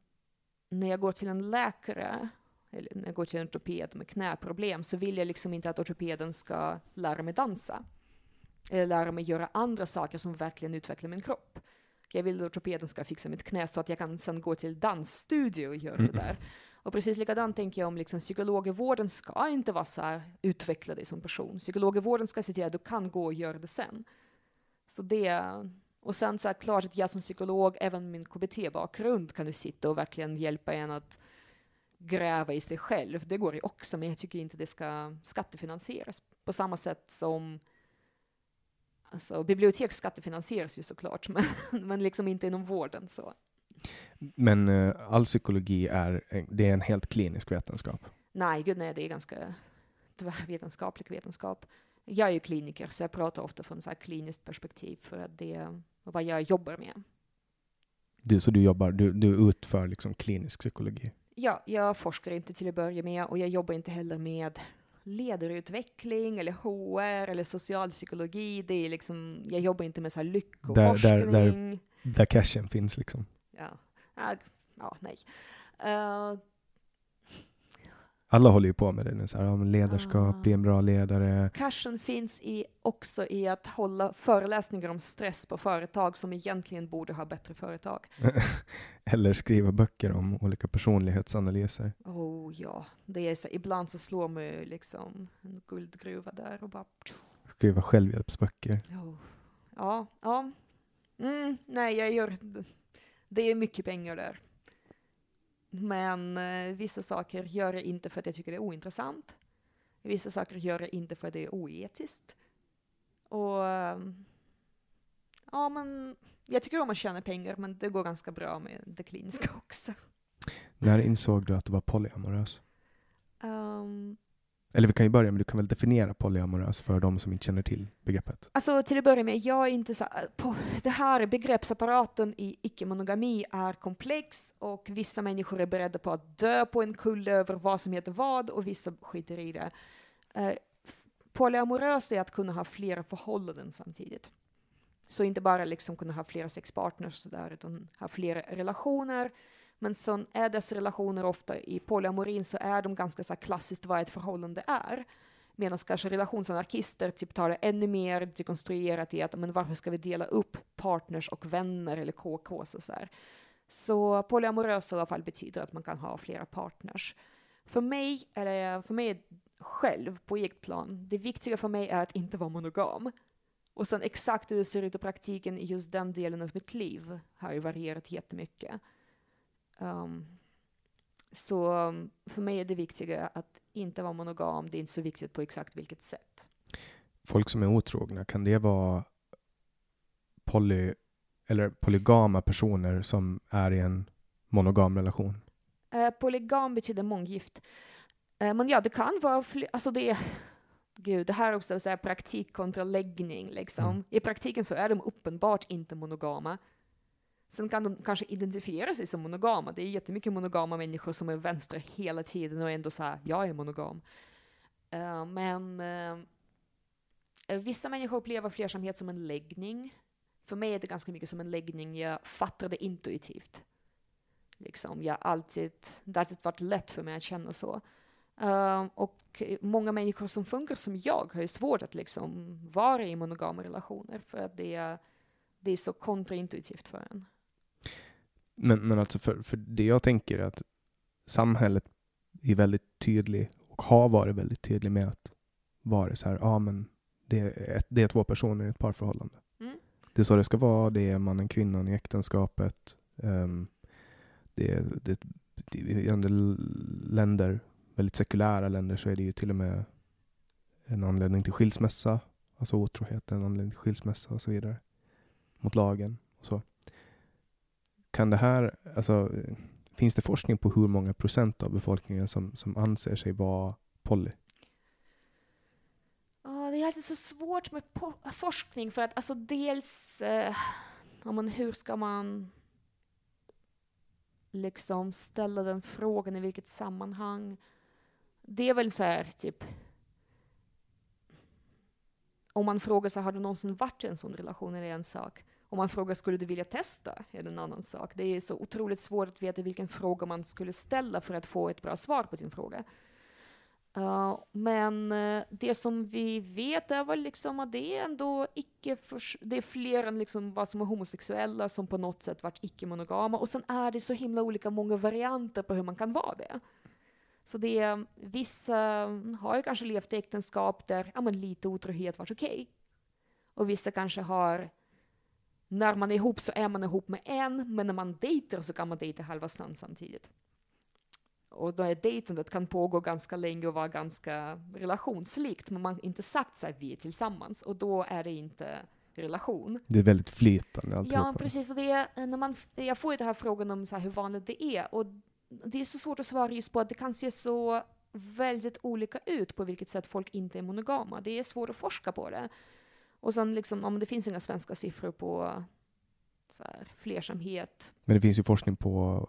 när jag går till en läkare, eller när jag går till en ortoped med knäproblem, så vill jag liksom inte att ortopeden ska lära mig dansa. Eller lära mig göra andra saker som verkligen utvecklar min kropp. Jag vill att ortopeden ska fixa mitt knä så att jag kan sen gå till dansstudio och göra det mm. där. Och precis likadant tänker jag om liksom psykologvården ska inte vara så här utveckla dig som person. Psykologvården ska se till att du kan gå och göra det sen. Så det, och sen så är klart att jag som psykolog, även min KBT-bakgrund, kan du sitta och verkligen hjälpa en att gräva i sig själv. Det går ju också, men jag tycker inte det ska skattefinansieras på samma sätt som Alltså, bibliotek skattefinansieras ju såklart, men, men liksom inte inom vården. så. Men uh, all psykologi är, det är en helt klinisk vetenskap? Nej, gud nej, det är ganska tvärvetenskaplig vetenskap jag är ju kliniker, så jag pratar ofta från så här kliniskt perspektiv, för att det är vad jag jobbar med. Du, så du jobbar, du, du utför liksom klinisk psykologi? Ja, jag forskar inte till att börja med, och jag jobbar inte heller med ledarutveckling eller HR eller socialpsykologi. Det är liksom, jag jobbar inte med så här lyckoforskning. Där, där, där, där cashen finns liksom? Ja, ja, nej. Uh, alla håller ju på med det nu, så här, ledarskap, ah. bli en bra ledare. Cashen finns i, också i att hålla föreläsningar om stress på företag som egentligen borde ha bättre företag. Eller skriva böcker om olika personlighetsanalyser. Oh ja, det är så, ibland så slår man ju liksom en guldgruva där och bara... Skriva självhjälpsböcker. Oh. Ja, ja. Mm, nej, jag gör... Det är mycket pengar där. Men eh, vissa saker gör jag inte för att jag tycker det är ointressant. Vissa saker gör jag inte för att det är oetiskt. Och eh, ja, men jag tycker om att tjäna pengar, men det går ganska bra med det kliniska också. När insåg du att du var polyamorös? Um, eller vi kan ju börja med, du kan väl definiera polyamorös för de som inte känner till begreppet? Alltså till att börja med, jag är inte så, eh, på, det här begreppsapparaten i icke-monogami är komplex och vissa människor är beredda på att dö på en kulle över vad som heter vad och vissa skiter i det. Eh, polyamorös är att kunna ha flera förhållanden samtidigt. Så inte bara liksom kunna ha flera sexpartners sådär, utan ha flera relationer men sen är dessa relationer ofta i polyamorin så är de ganska så klassiskt vad ett förhållande är. Medan kanske relationsanarkister typ tar det ännu mer dekonstruerat i att men varför ska vi dela upp partners och vänner eller KKs och så här. Så polyamorös i alla fall betyder att man kan ha flera partners. För mig eller för mig själv på eget plan, det viktiga för mig är att inte vara monogam. Och sen exakt hur det ser ut i praktiken i just den delen av mitt liv har ju varierat jättemycket. Um, så för mig är det viktiga att inte vara monogam, det är inte så viktigt på exakt vilket sätt. Folk som är otrogna, kan det vara poly, eller polygama personer som är i en monogam relation? Eh, polygam betyder månggift. Eh, men ja, det kan vara, alltså det Gud, det här är också så här praktik kontra läggning. Liksom. Mm. I praktiken så är de uppenbart inte monogama. Sen kan de kanske identifiera sig som monogama. Det är jättemycket monogama människor som är vänstra hela tiden och ändå säger jag är monogam. Uh, men uh, vissa människor upplever flersamhet som en läggning. För mig är det ganska mycket som en läggning. Jag fattar det intuitivt. Liksom, jag alltid, det har alltid varit lätt för mig att känna så. Uh, och många människor som funkar som jag har ju svårt att liksom vara i monogama relationer för att det är, det är så kontraintuitivt för en. Men, men alltså för, för det jag tänker är att samhället är väldigt tydlig och har varit väldigt tydlig med att vara så här, ja men det är, det är två personer i ett parförhållande. Mm. Det är så det ska vara, det är mannen kvinnan i äktenskapet. Um, det, är, det, det, I andra länder, väldigt sekulära länder, så är det ju till och med en anledning till skilsmässa, alltså otrohet, en anledning till skilsmässa och så vidare. Mot lagen och så. Kan det här, alltså, finns det forskning på hur många procent av befolkningen som, som anser sig vara poly? Det är alltid så svårt med forskning för att alltså dels, eh, man, hur ska man liksom ställa den frågan i vilket sammanhang? Det är väl så här, typ, om man frågar sig, har du någonsin varit i en sån relation, är det en sak. Om man frågar skulle du vilja testa, är det en annan sak. Det är så otroligt svårt att veta vilken fråga man skulle ställa för att få ett bra svar på sin fråga. Uh, men uh, det som vi vet är väl liksom att det är ändå icke, det är fler än liksom vad som är homosexuella som på något sätt varit icke-monogama. Och sen är det så himla olika många varianter på hur man kan vara det. Så det är, vissa mm, har ju kanske levt i äktenskap där ja, men lite otrohet varit okej. Okay. Och vissa kanske har när man är ihop så är man ihop med en, men när man dejtar så kan man dejta halva stan samtidigt. Och då är dejtandet kan pågå ganska länge och vara ganska relationslikt, men man har inte sagt så här, vi är tillsammans, och då är det inte relation. Det är väldigt flytande Ja, precis. Och det är, när man, jag får ju den här frågan om så här, hur vanligt det är, och det är så svårt att svara just på att det kan se så väldigt olika ut på vilket sätt folk inte är monogama. Det är svårt att forska på det. Och sen liksom, ja, det finns inga svenska siffror på så här, flersamhet. Men det finns ju forskning på,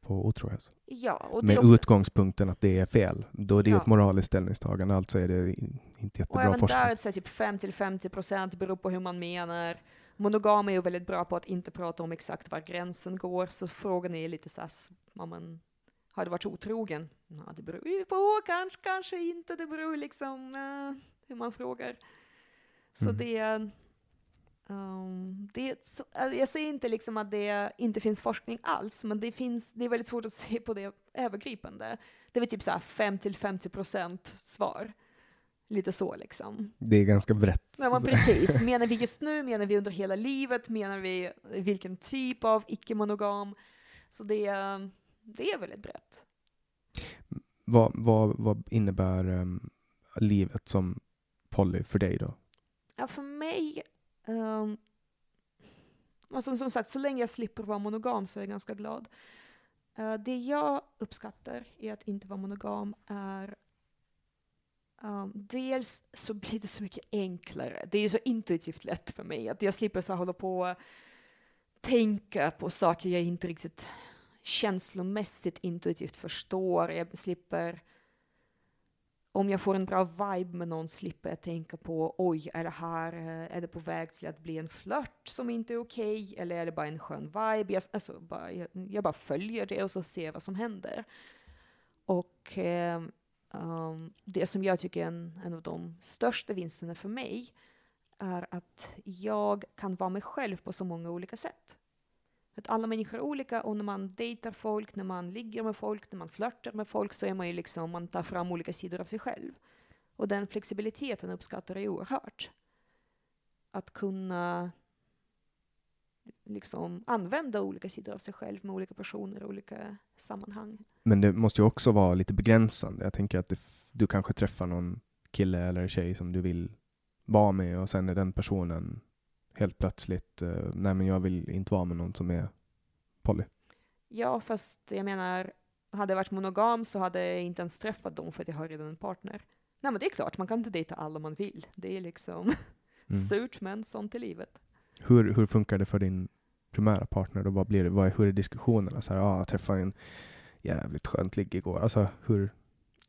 på otrohet. Ja, och Med också... utgångspunkten att det är fel. Då är det ja. ett moraliskt ställningstagande, alltså är det inte jättebra och även forskning. där är det typ 5-50 procent, beror på hur man menar. Monogama är ju väldigt bra på att inte prata om exakt var gränsen går, så frågan är lite så här, man, har du varit otrogen? Ja, det beror ju på, kanske, kanske inte, det beror liksom uh, hur man frågar. Så mm. det, um, det så, alltså, jag säger inte liksom att det inte finns forskning alls, men det, finns, det är väldigt svårt att se på det övergripande. Det är väl typ så 5-50 procent svar. Lite så liksom. Det är ganska brett. Ja, men precis. Menar vi just nu? Menar vi under hela livet? Menar vi vilken typ av icke-monogam? Så det, det är väldigt brett. Vad, vad, vad innebär um, livet som poly för dig då? Ja, för mig, um, alltså som sagt, så länge jag slipper vara monogam så är jag ganska glad. Uh, det jag uppskattar i att inte vara monogam är um, dels så blir det så mycket enklare. Det är ju så intuitivt lätt för mig att jag slipper så hålla på och tänka på saker jag inte riktigt känslomässigt intuitivt förstår. Jag slipper om jag får en bra vibe med någon slipper jag tänka på oj, är det här, eh, är det på väg till att bli en flört som inte är okej, okay, eller är det bara en skön vibe? Jag, alltså, bara, jag, jag, bara följer det och så ser vad som händer. Och eh, um, det som jag tycker är en, en av de största vinsterna för mig är att jag kan vara mig själv på så många olika sätt. Att alla människor är olika och när man dejtar folk, när man ligger med folk, när man flörtar med folk så är man ju liksom, man tar fram olika sidor av sig själv. Och den flexibiliteten uppskattar jag oerhört. Att kunna liksom använda olika sidor av sig själv med olika personer och olika sammanhang. Men det måste ju också vara lite begränsande. Jag tänker att du kanske träffar någon kille eller tjej som du vill vara med och sen är den personen helt plötsligt, uh, nej men jag vill inte vara med någon som är poly. Ja, fast jag menar, hade jag varit monogam så hade jag inte ens träffat dem för att jag har redan en partner. Nej men det är klart, man kan inte dejta alla man vill. Det är liksom mm. surt men sånt i livet. Hur, hur funkar det för din primära partner då? Vad blir det, vad är, hur är diskussionerna? Så här, ah, jag träffade en jävligt skönt ligg igår. Alltså hur?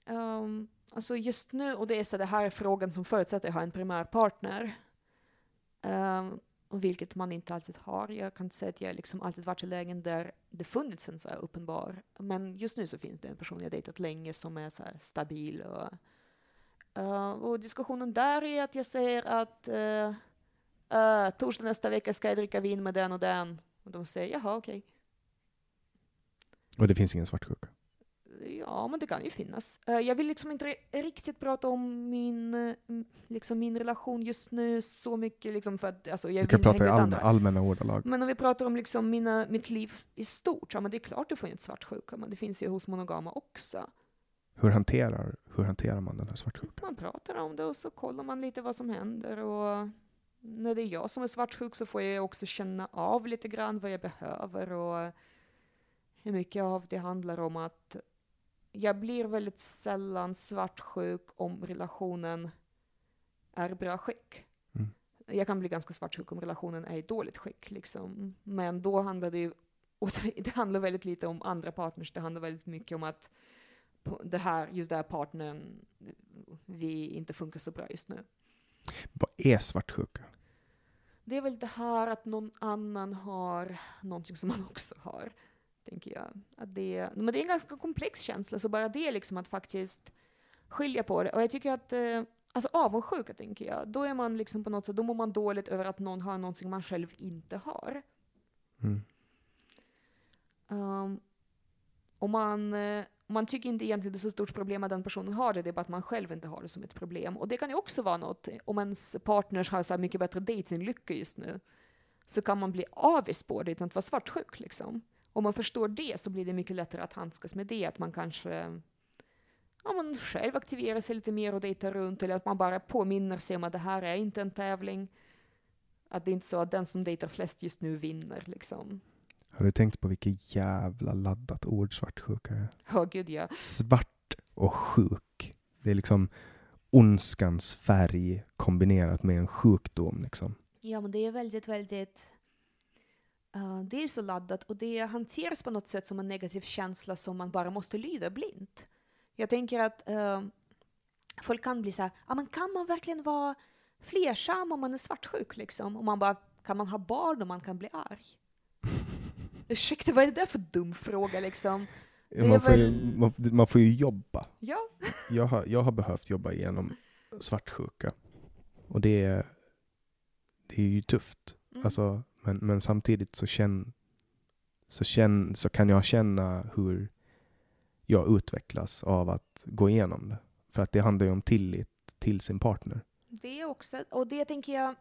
Um, alltså just nu, och det är så det här är frågan som förutsätter att jag har en primär partner. Um, vilket man inte alltid har. Jag kan inte säga att jag liksom alltid varit i lägen där det funnits en så här uppenbar, men just nu så finns det en person jag dejtat länge som är så stabil och, uh, och diskussionen där är att jag säger att uh, uh, torsdag nästa vecka ska jag dricka vin med den och den. Och de säger jaha, okej. Okay. Och det finns ingen svartsjuka? Ja, men det kan ju finnas. Uh, jag vill liksom inte riktigt prata om min, uh, liksom min relation just nu så mycket, liksom för att alltså, jag Du kan prata i allmän, allmänna ordalag. Men om vi pratar om liksom mina, mitt liv i stort, ja men det är klart du får inte svartsjuka, men det finns ju hos monogama också. Hur hanterar, hur hanterar man den här svartsjukan? Man pratar om det och så kollar man lite vad som händer och när det är jag som är svartsjuk så får jag också känna av lite grann vad jag behöver och hur mycket av det handlar om att jag blir väldigt sällan svartsjuk om relationen är bra skick. Mm. Jag kan bli ganska svartsjuk om relationen är i dåligt skick, liksom. men då handlar det ju och det handlar väldigt lite om andra partners, det handlar väldigt mycket om att det här, just den här partnern, vi inte funkar så bra just nu. Vad är svartsjuka? Det är väl det här att någon annan har någonting som man också har, tänker jag. Att det, men det är en ganska komplex känsla, så bara det liksom att faktiskt skilja på det. Och jag tycker att eh, Alltså avundsjuka, tänker jag. Då är man liksom på något sätt, då mår man dåligt över att någon har någonting man själv inte har. Mm. Um, och man, eh, man tycker inte egentligen det är så stort problem att den personen har det, det är bara att man själv inte har det som ett problem. Och det kan ju också vara något, om ens partners har så mycket bättre datinglycka just nu, så kan man bli avis på det utan att vara svartsjuk liksom. Om man förstår det så blir det mycket lättare att handskas med det, att man kanske ja, man själv aktiverar sig lite mer och dejtar runt, eller att man bara påminner sig om att det här är inte en tävling. Att det är inte så att den som dejtar flest just nu vinner liksom. Har du tänkt på vilket jävla laddat ord svartsjuka är? Ja, oh, gud ja. Svart och sjuk. Det är liksom ondskans färg kombinerat med en sjukdom. Liksom. Ja, men det är väldigt, väldigt... Uh, det är så laddat och det hanteras på något sätt som en negativ känsla som man bara måste lyda blint. Jag tänker att uh, folk kan bli så här, ah, men kan man verkligen vara flersam om man är svartsjuk liksom? Och man bara, kan man ha barn om man kan bli arg? Ursäkta, vad är det där för dum fråga liksom? Man får, väl... ju, man, man, får ju jobba. Ja. jag, har, jag har behövt jobba igenom svartsjuka. Och det är, det är ju tufft. Mm. Alltså, men, men samtidigt så, känn, så, känn, så kan jag känna hur jag utvecklas av att gå igenom det. För att det handlar ju om tillit till sin partner. Det också, och det tänker jag,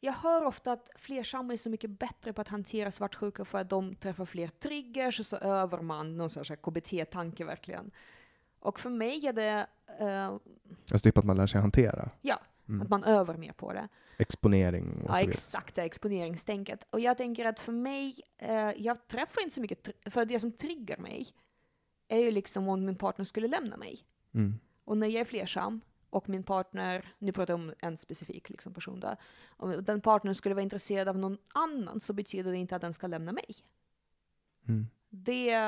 jag hör ofta att flersamma är så mycket bättre på att hantera svartsjuka för att de träffar fler triggers och så övar man någon sorts KBT-tanke verkligen. Och för mig är det... Uh, alltså typ att man lär sig hantera? Ja, mm. att man övar mer på det. Exponering och ja, så exakt, det exponeringstänket. Och jag tänker att för mig, uh, jag träffar inte så mycket, för det som triggar mig är ju liksom om min partner skulle lämna mig. Mm. Och när jag är flersam, och min partner, nu pratar jag om en specifik liksom, person där, om den partnern skulle vara intresserad av någon annan så betyder det inte att den ska lämna mig. Mm. Det,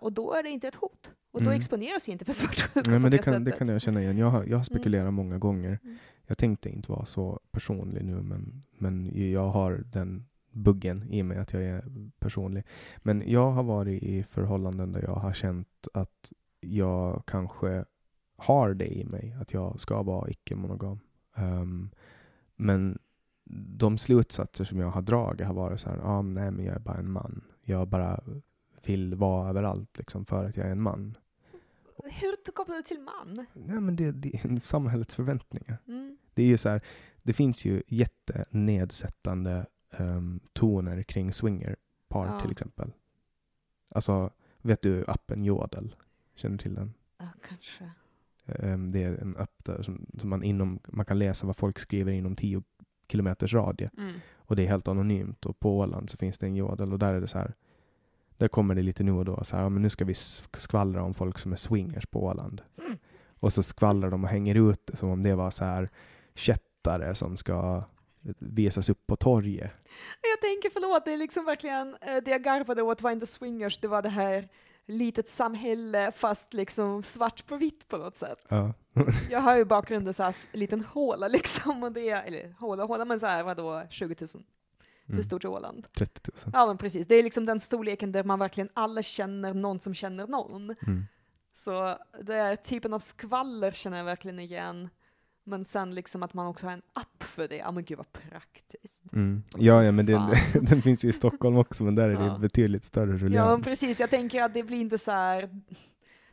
och då är det inte ett hot. Och då mm. exponeras jag inte för svartsjuka Nej, men det, kan, det kan jag känna igen. Jag har, jag har spekulerat mm. många gånger. Jag tänkte inte vara så personlig nu, men, men jag har den buggen i mig att jag är personlig. Men jag har varit i förhållanden där jag har känt att jag kanske har det i mig, att jag ska vara icke-monogam. Um, men de slutsatser som jag har dragit har varit så här, ah, nej men jag är bara en man. Jag bara vill vara överallt liksom för att jag är en man. Hur kopplar du till man? Nej men det, det är samhällets förväntningar. Mm. Det är ju så här, det finns ju jättenedsättande um, toner kring swingerpar Ja. till exempel. Alltså, vet du appen Jodel? Känner du till den? Ja, kanske. Um, det är en app där som, som man, inom, man kan läsa vad folk skriver inom 10 kilometers radie. Mm. Och det är helt anonymt. Och på Åland så finns det en jodel och där är det så här. Där kommer det lite nu och då så här, ja, men nu ska vi sk- skvallra om folk som är swingers på Åland. Och så skvallrar de och hänger ut det som om det var så här kättare som ska visas upp på torget. Jag tänker, förlåt, det är liksom verkligen, eh, det jag garvade åt var inte swingers, det var det här litet samhälle fast liksom svart på vitt på något sätt. Ja. Jag har ju bakgrunden så här liten håla liksom, och det eller håla håla, men så här vadå, 20 000. Hur Mm, stort är Åland? 30 000. Ja men precis, det är liksom den storleken där man verkligen alla känner någon som känner någon. Mm. Så det är typen av skvaller känner jag verkligen igen. Men sen liksom att man också har en app för det, ja men gud vad praktiskt. Mm. Ja, ja, men det, den finns ju i Stockholm också, men där är det Ja. betydligt större Ja men ruljans. precis, jag tänker att det blir inte så här.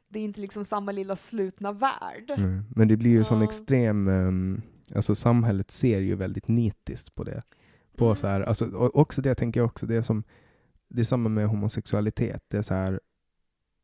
det är inte liksom samma lilla slutna värld. Mm. Men det blir ju sån Ja. extrem, um, alltså samhället ser ju väldigt nitiskt på det. På Mm. så här, alltså, också det tänker jag också, det är som, det är samma med homosexualitet. Det är så här,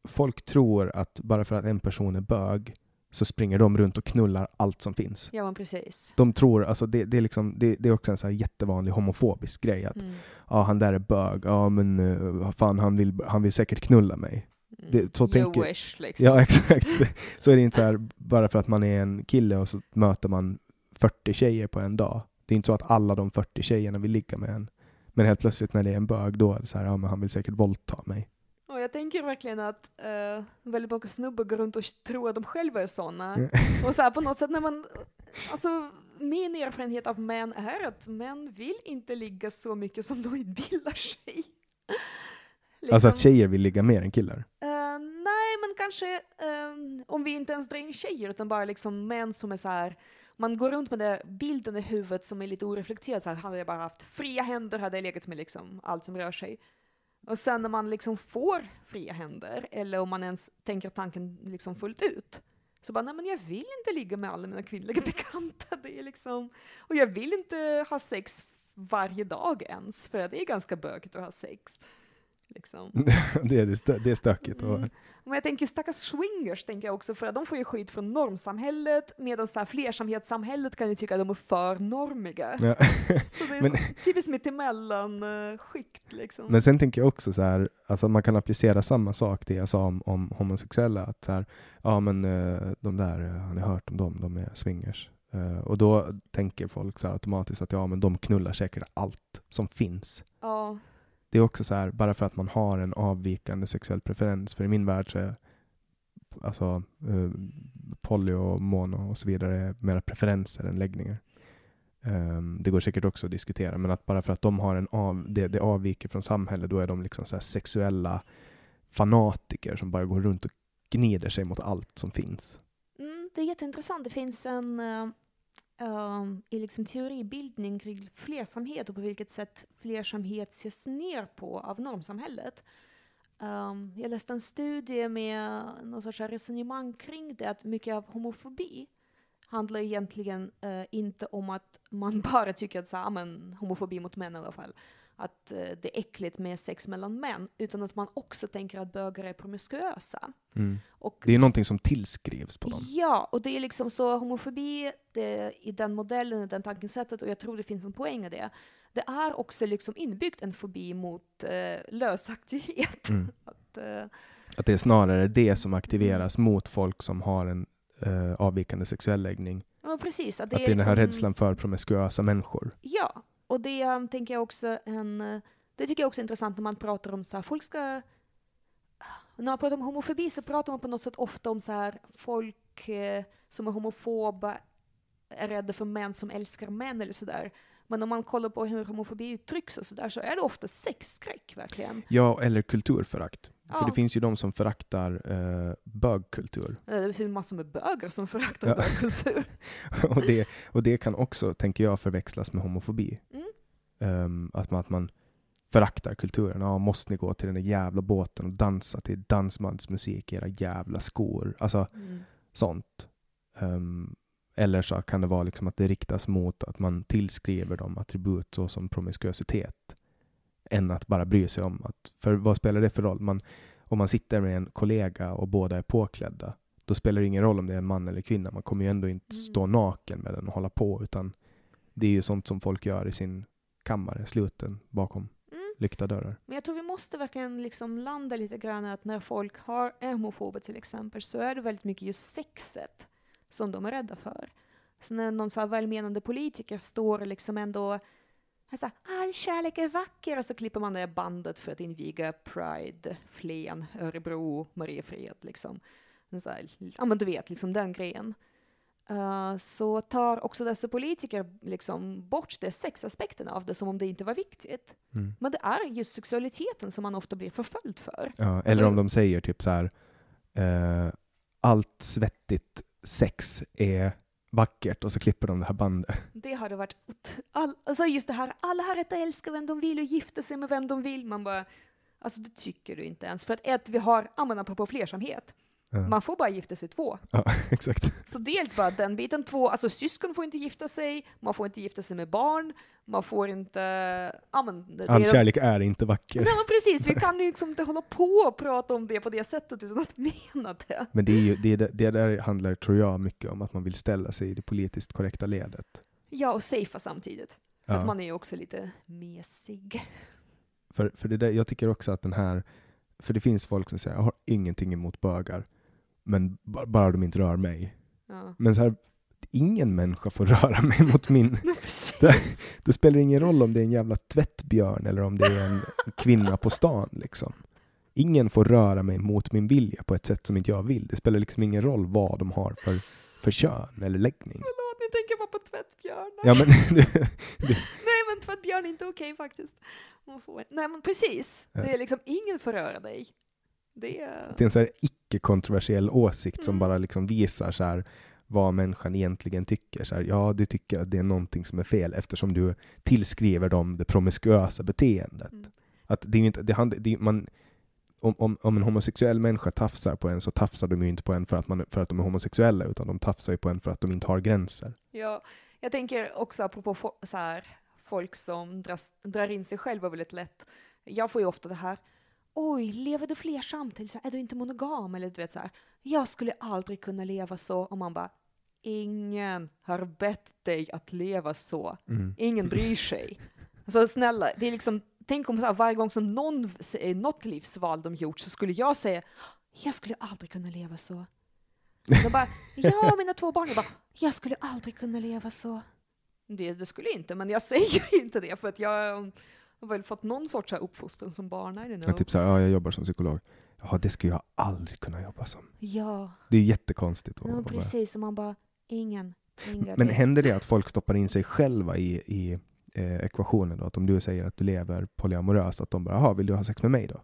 folk tror att bara för att en person är bög så springer de runt och knullar allt som finns. Ja men precis. De tror, alltså det, det, är, liksom, det, det är också en så här jättevanlig homofobisk grej att Mm. ja, han där är bög, ja men uh, fan han vill, han vill säkert knulla mig. Det- så you tänker- wish liksom. Ja, exakt. Så är det inte så här, bara för att man är en kille och så möter man 40 tjejer på en dag. Det är inte så att alla de 40 tjejerna vill ligga med en. Men helt plötsligt när det är en bög, då är det så här, ja men han vill säkert våldta mig. Och jag tänker verkligen att eh, väldigt många snubbar går runt och tror att de själva är sådana. Mm. Och så här på något sätt när man, alltså min erfarenhet av män är att män vill inte ligga så mycket som de inbillar sig. Alltså att Liksom, tjejer vill ligga mer än killar. eh, nej, men kanske eh, om vi inte ens drar in tjejer utan bara liksom män som är så här. Man går runt med den bilden i huvudet som är lite oreflekterad. Så här, hade jag bara haft fria händer hade jag legat med liksom allt som rör sig. Och sen när man liksom får fria händer, eller om man ens tänker tanken liksom fullt ut, så bara, nej men jag vill inte ligga med alla mina kvinnliga bekanta. Det är liksom, och jag vill inte ha sex varje dag ens, för det är ganska bökigt att ha sex. Liksom. det, är, det, stö- det är stökigt. Och, Mm. Men jag tänker stackars swingers, tänker jag också, för att de får ju skit från normsamhället, medan här flersamhetssamhället kan ju tycka att de är för normiga. ja. Så det är Men- typiskt mittemellan uh, skikt liksom. Men sen tänker jag också så här, alltså man kan applicera samma sak det jag sa om, om homosexuella. Att så här, ja men eh, de där, eh, har ni hört om dem? De är swingers. Eh, och då tänker folk så automatiskt att ja men de knullar säkert allt som finns. ja. Det är också så här, bara för att man har en avvikande sexuell preferens, för i min värld så är alltså eh, poly och mono och så vidare mera preferenser än läggningar. Um, det går säkert också att diskutera, men att bara för att de har en av, det, det avviker från samhället, då är de liksom så här sexuella fanatiker som bara går runt och gnider sig mot allt som finns. Mm, det är jätteintressant. Det finns en uh, um, i liksom teoribildning kring flersamhet och på vilket sätt flersamhet ses ner på av normsamhället. Um, jag läste en studie med någon sorts resonemang kring det, att mycket av homofobi handlar egentligen uh, inte om att man bara tycker att så, här, "Ah, men, homofobi mot män i alla fall, att eh, det är äckligt med sex mellan män, utan att man också tänker att bögar är promiskuösa. Och Det är någonting som tillskrivs på dem. Ja, och det är liksom så homofobi det, i den modellen, i den tankesättet, och jag tror det finns en poäng i det. Det är också liksom inbyggt en fobi mot eh, lösaktighet. Mm. Att, eh, Att det är snarare det som aktiveras mot folk som har en eh, avvikande sexuell läggning. ja, precis. Att Att det det är är den här liksom- rädslan för promiskuösa människor. Ja, och det um, tänker jag också en, eh, det tycker jag också är intressant när man pratar om så här, folk ska, när man pratar om homofobi så pratar man på något sätt ofta om så här, folk eh, som är homofoba är rädda för män som älskar män eller sådär. Men om man kollar på hur homofobi uttrycks och sådär så är det ofta sexskräck verkligen. Ja, eller kulturförakt. För det finns ju de som föraktar eh, bögkultur. Det finns massor med bögar som föraktar Ja. bögkultur. och, det, och det kan också, tänker jag, förväxlas med homofobi. Mm. Ehm, att, man, att man föraktar kulturen. Ja, måste ni gå till den där jävla båten och dansa till dansbandsmusik i era jävla skor? Alltså Mm. sånt. Ehm, eller så kan det vara liksom att det riktas mot att man tillskriver dem attribut såsom promiskuositet. Än att bara bry sig om att, för vad spelar det för roll? Man, om man sitter med en kollega och båda är påklädda, då spelar det ingen roll om det är en man eller kvinna. Man kommer ju ändå inte Mm. stå naken med den och hålla på, utan det är ju sånt som folk gör i sin kammare, sluten bakom Mm. lyckta dörrar. Men jag tror vi måste verkligen liksom landa lite grann att när folk har, är homofober till exempel så är det väldigt mycket just sexet som de är rädda för. Så när någon så här välmenande politiker står liksom ändå så här, all kärlek är vacker och så klipper man det bandet för att inviga Pride, Flen, Örebro, Mariefred liksom. Så här, ja men du vet, liksom den grejen. Eh, så tar också dessa politiker liksom bort det sexaspekten av det som om det inte var viktigt. Mm. Men det är just sexualiteten som man ofta blir förföljd för. Ja, eller Alltså- om de säger typ så här, eh, allt svettigt sex är vackert och så klipper de det här bandet. Det hade varit... ot- All, alltså just det här, alla har rätt att älska vem de vill och gifta sig med vem de vill. Man bara, alltså det tycker du inte ens. För att ett, vi har, ja apropå flersamhet, Ja, man får bara gifta sig två. ja exakt. Så dels bara den biten, två, alltså syskon får inte gifta sig, man får inte gifta sig med barn, man får inte, ja men... All det är- kärlek är inte vacker. Nej men precis, vi kan liksom inte hålla på och prata om det på det sättet utan att mena det. Men det, är ju, det, det där handlar, tror jag, mycket om att man vill ställa sig i det politiskt korrekta ledet. Ja, och safea samtidigt. Ja. att man är ju också lite mesig. För, för det där, jag tycker också att den här, för det finns folk som säger jag har ingenting emot bögar, men ba- bara de inte rör mig. Ja. Men så här, ingen människa får röra mig mot min... Ja, precis. Det, det spelar ingen roll om det är en jävla tvättbjörn eller om det är en kvinna på stan. Liksom. Ingen får röra mig mot min vilja på ett sätt som inte jag vill. Det spelar liksom ingen roll vad de har för, för kön eller läggning. Förlåt, nu tänker jag bara på tvättbjörnar. Ja, men, Nej men tvättbjörn är inte okej faktiskt. Man får... Nej men precis, det är liksom ingen får röra dig. Det är... det är en så här icke-kontroversiell åsikt som Mm. bara liksom visar så här, vad människan egentligen tycker. Så här, ja, du tycker att det är någonting som är fel eftersom du tillskriver dem det promiskuösa beteendet. Mm. Att det är inte, det, det, man, om, om, om en homosexuell människa tafsar på en så tafsar de ju inte på en för att, man, för att de är homosexuella utan de tafsar ju på en för att de inte har gränser. Ja, jag tänker också apropå så här, folk som dras, drar in sig själva väldigt lätt. Jag får ju ofta det här, oj, lever du flersamt? Eller så här, är du inte monogam? Eller du vet så här, jag skulle aldrig kunna leva så. Och man bara, ingen har bett dig att leva så. Mm. Ingen bryr sig. Alltså snälla, det är liksom, tänk om här, varje gång som någon säger något livsval de gjort så skulle jag säga, jag skulle aldrig kunna leva så. De bara, ja, mina två barn. Jag bara, jag skulle aldrig kunna leva så. Det, det skulle inte, men jag säger inte det för att jag har väl fått någon sorts uppfostran som barn. I don't Ja, typ så här, ja, jag jobbar som psykolog. Ja, det skulle jag aldrig kunna jobba som. Ja, Det är jättekonstigt. ja precis. Och man bara, ingen, ingen. Men händer det att folk stoppar in sig själva i, i eh, ekvationen då? Att om du säger att du lever polyamoröst, att de bara, jaha, vill du ha sex med mig då?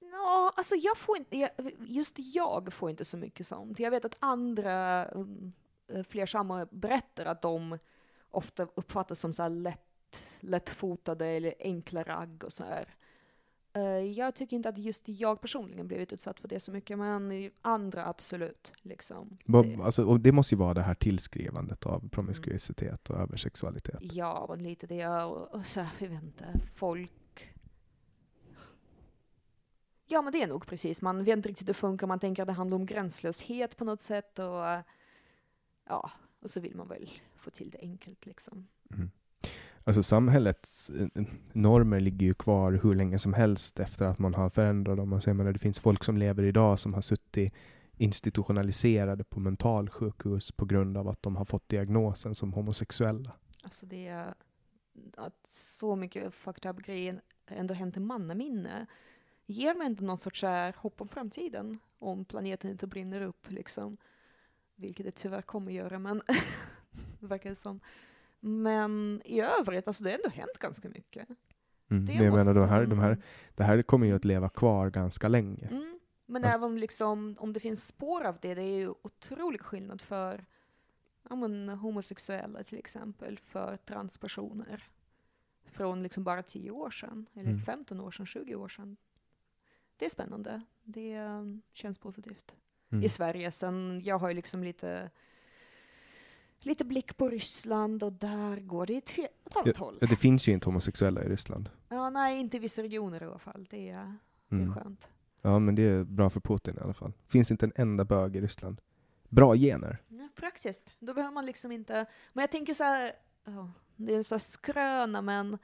Ja, alltså jag får inte, jag, just jag får inte så mycket sånt. Jag vet att andra um, eh, flersamma berättar att de ofta uppfattas som så här lätt, lättfotade eller enkla ragg och så här. Eh, Jag tycker inte att just jag personligen blivit utsatt för det så mycket, men andra absolut. Liksom. Det, Alltså, det måste ju vara det här tillskrivandet av promiskuitet och översexualitet. ja, men lite det och, och så här, jag vet inte, folk Ja, men det är nog precis. Man vet inte riktigt hur det funkar. Man tänker att det handlar om gränslöshet på något sätt och ja, och så vill man väl få till det enkelt liksom. Mm. Alltså samhällets eh, normer ligger ju kvar hur länge som helst efter att man har förändrat dem. Alltså, jag menar, det finns folk som lever idag som har suttit institutionaliserade på mentalsjukhus på grund av att de har fått diagnosen som homosexuella. Alltså det är att så mycket fucked up grejer ändå hänt i mannaminne ger mig ändå någon sorts här hopp om framtiden om planeten inte brinner upp liksom. Vilket det tyvärr kommer göra, men verkar det som. Men i övrigt, alltså det har ändå hänt ganska mycket. Mm. Det Men jag menar, de här, de här, det här kommer ju att leva kvar ganska länge. Mm. Men Ja. även liksom, om det finns spår av det, det är ju otrolig skillnad för ja, men, homosexuella till exempel, för transpersoner. Från liksom bara 10 år sedan, eller Mm. 15 år sedan, 20 år sedan. Det är spännande. Det eh, känns positivt. Mm. I Sverige, sen jag har ju liksom lite lite blick på Ryssland och där går det åt åt annat håll. Ja, det finns ju inte homosexuella i Ryssland. Ja, nej, inte i vissa regioner i alla fall. Det är, det Mm. är skönt. Ja, men det är bra för Putin i alla fall. Finns inte en enda bög i Ryssland. Bra gener. Ja, praktiskt. Då behöver man liksom inte... Men jag tänker så här, ja, det är en sån här skröna, men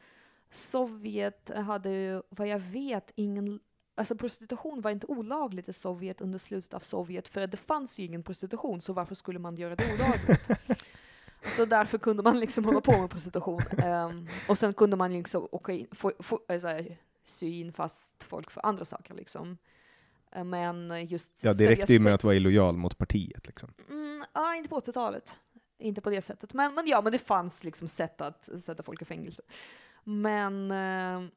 Sovjet hade ju, vad jag vet, ingen... Alltså prostitution var inte olagligt i Sovjet under slutet av Sovjet, för det fanns ju ingen prostitution, så varför skulle man göra det olagligt? Så därför kunde man liksom hålla på med prostitution. Ehm, och sen kunde man liksom åka in, få, få, alltså, sy in fast folk för andra saker liksom. Eh, Men just Ja, det räckte ju med att vara illojal mot partiet. Liksom. Mm, ja, inte på 80-talet. Inte på det sättet. Men, men ja, men det fanns liksom sätt att sätta folk i fängelse. Men, eh,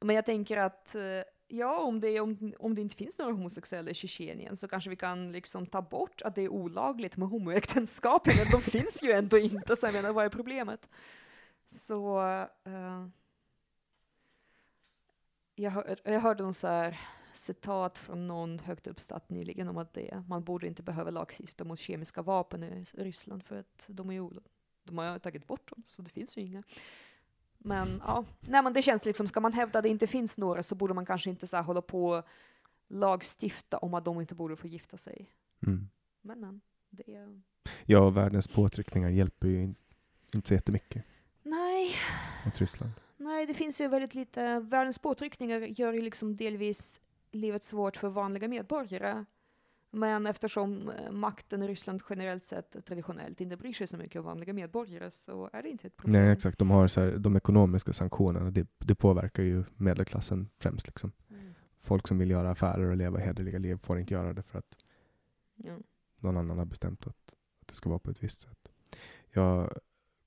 men jag tänker att eh, ja, om det, om, om det inte finns några homosexuella i Tjetjenien så kanske vi kan liksom ta bort att det är olagligt med homoäktenskap. Men de finns ju ändå inte, så jag menar, vad är problemet? Så eh, jag, hör, jag hörde någon så här citat från någon högt uppsatt nyligen om att det, man borde inte behöva lagstifta mot kemiska vapen i Ryssland för att de, är de har tagit bort dem, så det finns ju inga. Men ja, nej men det känns liksom, ska man hävda att det inte finns några så borde man kanske inte så här hålla på och lagstifta om att de inte borde få gifta sig. Mm. Men men, det är... Ja, världens påtryckningar hjälper ju in, inte så jättemycket Nej, mot Ryssland. nej, det finns ju väldigt lite, världens påtryckningar gör ju liksom delvis livet svårt för vanliga medborgare. Men eftersom eh, makten i Ryssland generellt sett traditionellt inte bryr sig så mycket om vanliga medborgare så är det inte ett problem. Nej, exakt. De har så här, de ekonomiska sanktionerna, det, det påverkar ju medelklassen främst. Liksom. Mm. Folk som vill göra affärer och leva hederliga liv får inte göra det för att Ja. någon annan har bestämt att, att det ska vara på ett visst sätt. Jag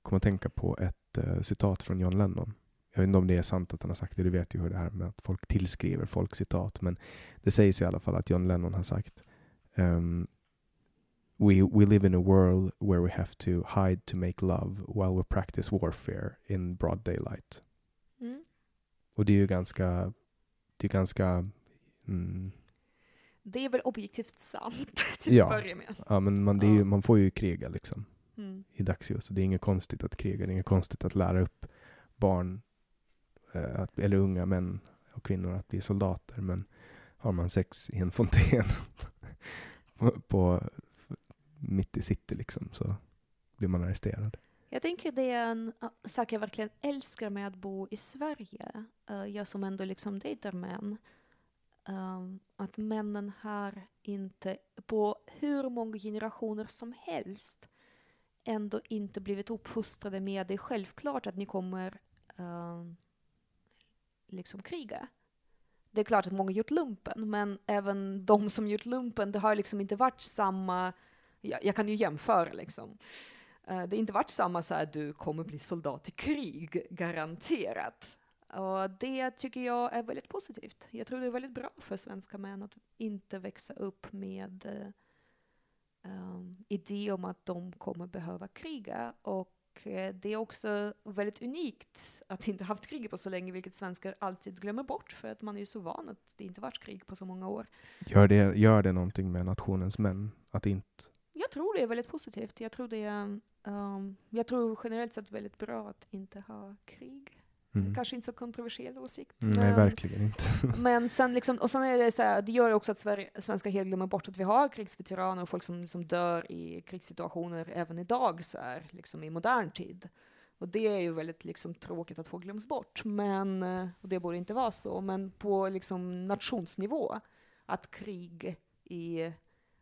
kommer att tänka på ett eh, citat från John Lennon. Jag vet inte om det är sant att han har sagt det, du vet ju hur det här med att folk tillskriver folk citat, men det sägs i alla fall att John Lennon har sagt ehm, we, we live in a world where we have to hide to make love while we practice warfare in broad daylight. Mm. Och det är ju ganska, det är ganska mm, Det är väl objektivt sant till Ja. att börja med. ja, men man, ju, man får ju kriga liksom. Mm. i dagsljus. Det är inget konstigt att kriga, det är inget konstigt att lära upp barn, eh, att, eller unga män och kvinnor att bli soldater. Men har man sex i en fontän på, på, mitt i city liksom, så blir man arresterad. Jag tänker det är en sak jag verkligen älskar med att bo i Sverige. Uh, jag som ändå liksom dejtar män. Um, att männen här inte på hur många generationer som helst ändå inte blivit uppfostrade med det är självklart att ni kommer um, liksom kriga. Det är klart att många gjort lumpen, men även de som gjort lumpen, det har liksom inte varit samma, jag, jag kan ju jämföra liksom. Uh, Det har inte varit samma så här, du kommer bli soldat i krig, garanterat. Och det tycker jag är väldigt positivt. Jag tror det är väldigt bra för svenska män att inte växa upp med uh, idé om att de kommer behöva kriga. Och det är också väldigt unikt att inte haft krig på så länge, vilket svenskar alltid glömmer bort, för att man är ju så van att det inte varit krig på så många år. Gör det, gör det någonting med nationens män? Att inte... Jag tror det är väldigt positivt. Jag tror det är, um, jag tror generellt sett väldigt bra att inte ha krig. Mm. Kanske inte så kontroversiell åsikt. Mm, Nej, men, verkligen inte. men sen liksom, och sen är det så här, det gör också att Sverige, svenskar helt glömmer bort att vi har krigsveteraner och folk som liksom dör i krigssituationer även idag så här, liksom i modern tid. Och det är ju väldigt liksom tråkigt att få glöms bort, men eh, och det borde inte vara så. Men på liksom nationsnivå, att krig i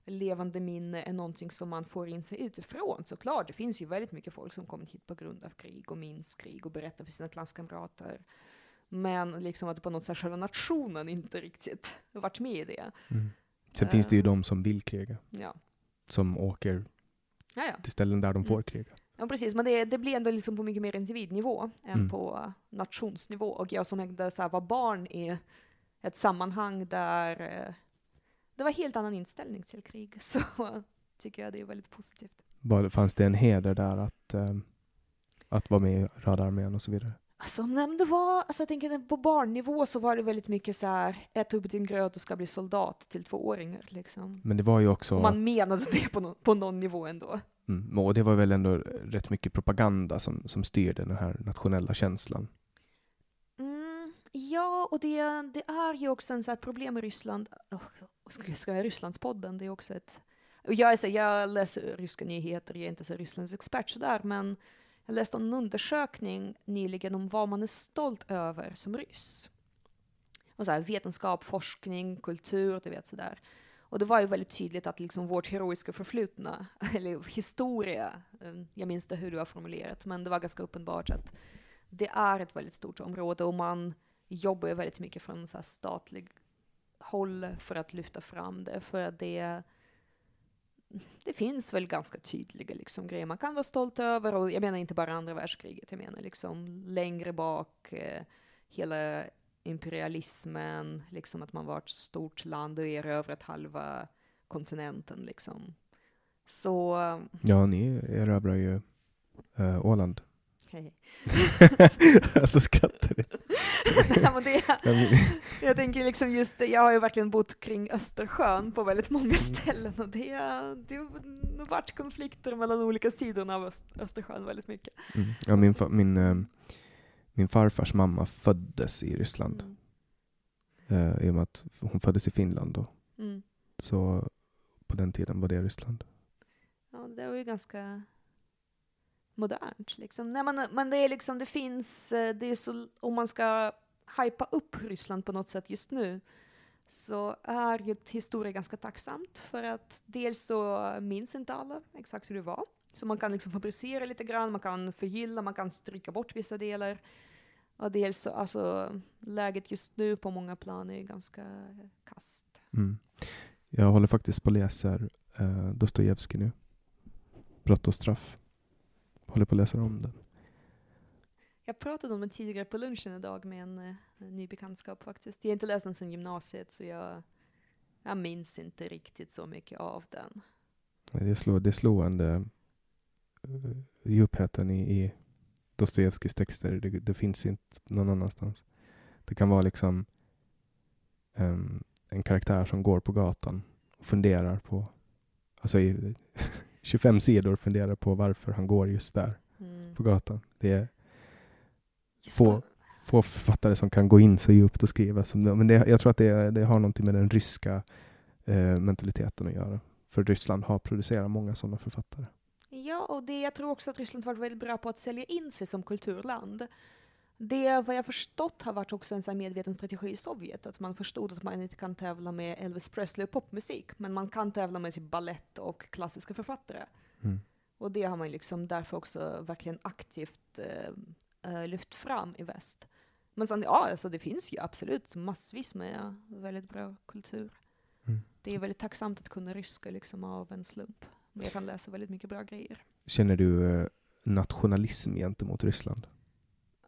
levande minne är någonting som man får in sig utifrån. Såklart, det finns ju väldigt mycket folk som kommit hit på grund av krig och minns krig och berättar för sina klasskamrater. Men liksom att på något sätt själva nationen inte riktigt varit med i det. Mm. Sen finns det ju Eh. de som vill kriga, Ja, som åker ja, ja. till ställen där de får Mm. kriga. Ja, precis, men det, det blir ändå liksom på mycket mer individnivå än Mm. på nationsnivå. Och jag som ändå så här, var barn i ett sammanhang där eh, det var helt annan inställning till krig, så tycker jag det är väldigt positivt. Var, fanns det en heder där att, eh, att vara med i Röda armén och så vidare? Alltså, nej, det var, alltså jag tänker på barnnivå så var det väldigt mycket så här, ät upp din gröt och ska bli soldat till tvååringar liksom. Men det var ju också, Och man menade det på, nå- på någon nivå ändå. mm, och det var väl ändå rätt mycket propaganda som, som styrde den här nationella känslan. Ja, och det, det är ju också en så här problem i Ryssland. Oh, ska, ska jag Rysslandspodden? Det är också ett... Jag, är så, jag läser ryska nyheter, jag är inte så Rysslands expert sådär, men jag läste en undersökning nyligen om vad man är stolt över som ryss. Och så här, vetenskap, forskning, kultur, du vet sådär. Och det var ju väldigt tydligt att liksom vårt heroiska förflutna, eller historia, eh, jag minns inte hur du har formulerat, men det var ganska uppenbart att det är ett väldigt stort område och man jobbar ju väldigt mycket från så här statlig håll för att lyfta fram det, för att det det finns väl ganska tydliga liksom, grejer man kan vara stolt över, och jag menar inte bara andra världskriget, jag menar liksom längre bak, eh, hela imperialismen, liksom att man var ett stort land och erövrat halva kontinenten liksom. Så, Ja, ni erövrar ju eh, Åland. hej. alltså skrattar du? Nej, men det, Jag tänker liksom just det, jag har ju verkligen bott kring Östersjön på väldigt många ställen och det, det har varit konflikter mellan olika sidorna av Öst, Östersjön väldigt mycket. Mm. Ja, min, min, eh, min farfars mamma föddes i Ryssland. Mm. Eh, I och med att hon föddes i Finland då. Mm. Så på den tiden var det Ryssland. Ja, det var ju ganska modernt liksom. Nej, men, men det är liksom, det finns, eh, det är så, om man ska hypa upp Ryssland på något sätt just nu, så är ju historia ganska tacksamt för att dels så minns inte alla exakt hur det var. Så man kan liksom fabricera lite grann, man kan förgylla, man kan stryka bort vissa delar. Och dels så, alltså läget just nu på många plan är ganska kast. Mm. Jag håller faktiskt på att läsa eh, Dostojevskij nu. Brott och straff. Håller på att läsa om den. Jag pratade om den tidigare på lunchen idag med en, eh, en ny bekantskap faktiskt. Jag har inte läst den sedan gymnasiet så jag, jag minns inte riktigt så mycket av den. Det är, slå, det är slående djupheten i, i Dostojevskijs texter. Det, det finns inte någon annanstans. Det kan vara liksom em, en karaktär som går på gatan och funderar på, alltså i 25 sidor funderar på varför han går just där Mm. på gatan. Det är få- få författare som kan gå in så djupt och skriva. Som det, men det, jag tror att det, det har någonting med den ryska eh, mentaliteten att göra. För Ryssland har producerat många sådana författare. Ja, och det, jag tror också att Ryssland varit väldigt bra på att sälja in sig som kulturland. Det, vad jag förstått, har varit också en medveten strategi i Sovjet, att man förstod att man inte kan tävla med Elvis Presley och popmusik, men man kan tävla med typ ballett och klassiska författare. Mm. Och det har man liksom därför också verkligen aktivt eh, eh, lyft fram i väst. Men sen, ja, alltså det finns ju absolut massvis med väldigt bra kultur. Mm. Det är väldigt tacksamt att kunna ryska liksom av en slump. Men jag kan läsa väldigt mycket bra grejer. Känner du eh, nationalism gentemot Ryssland?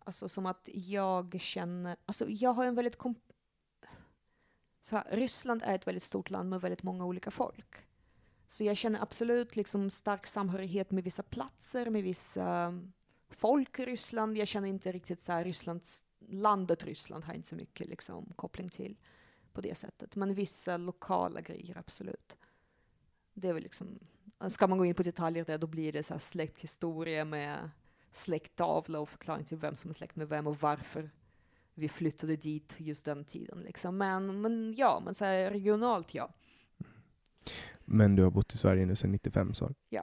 Alltså som att jag känner, alltså jag har en väldigt kom- så här, Ryssland är ett väldigt stort land med väldigt många olika folk. Så jag känner absolut liksom stark samhörighet med vissa platser, med vissa um, folk i Ryssland. Jag känner inte riktigt så här Rysslands, landet Ryssland har inte så mycket liksom koppling till på det sättet. Men vissa lokala grejer, absolut. Det är väl liksom, ska man gå in på detaljer där, då blir det så här släkthistoria med släkttavla och förklaring till vem som är släkt med vem och varför vi flyttade dit just den tiden. Liksom. Men, men ja, men så här regionalt ja. Men du har bott i Sverige nu sedan 95 så. Ja.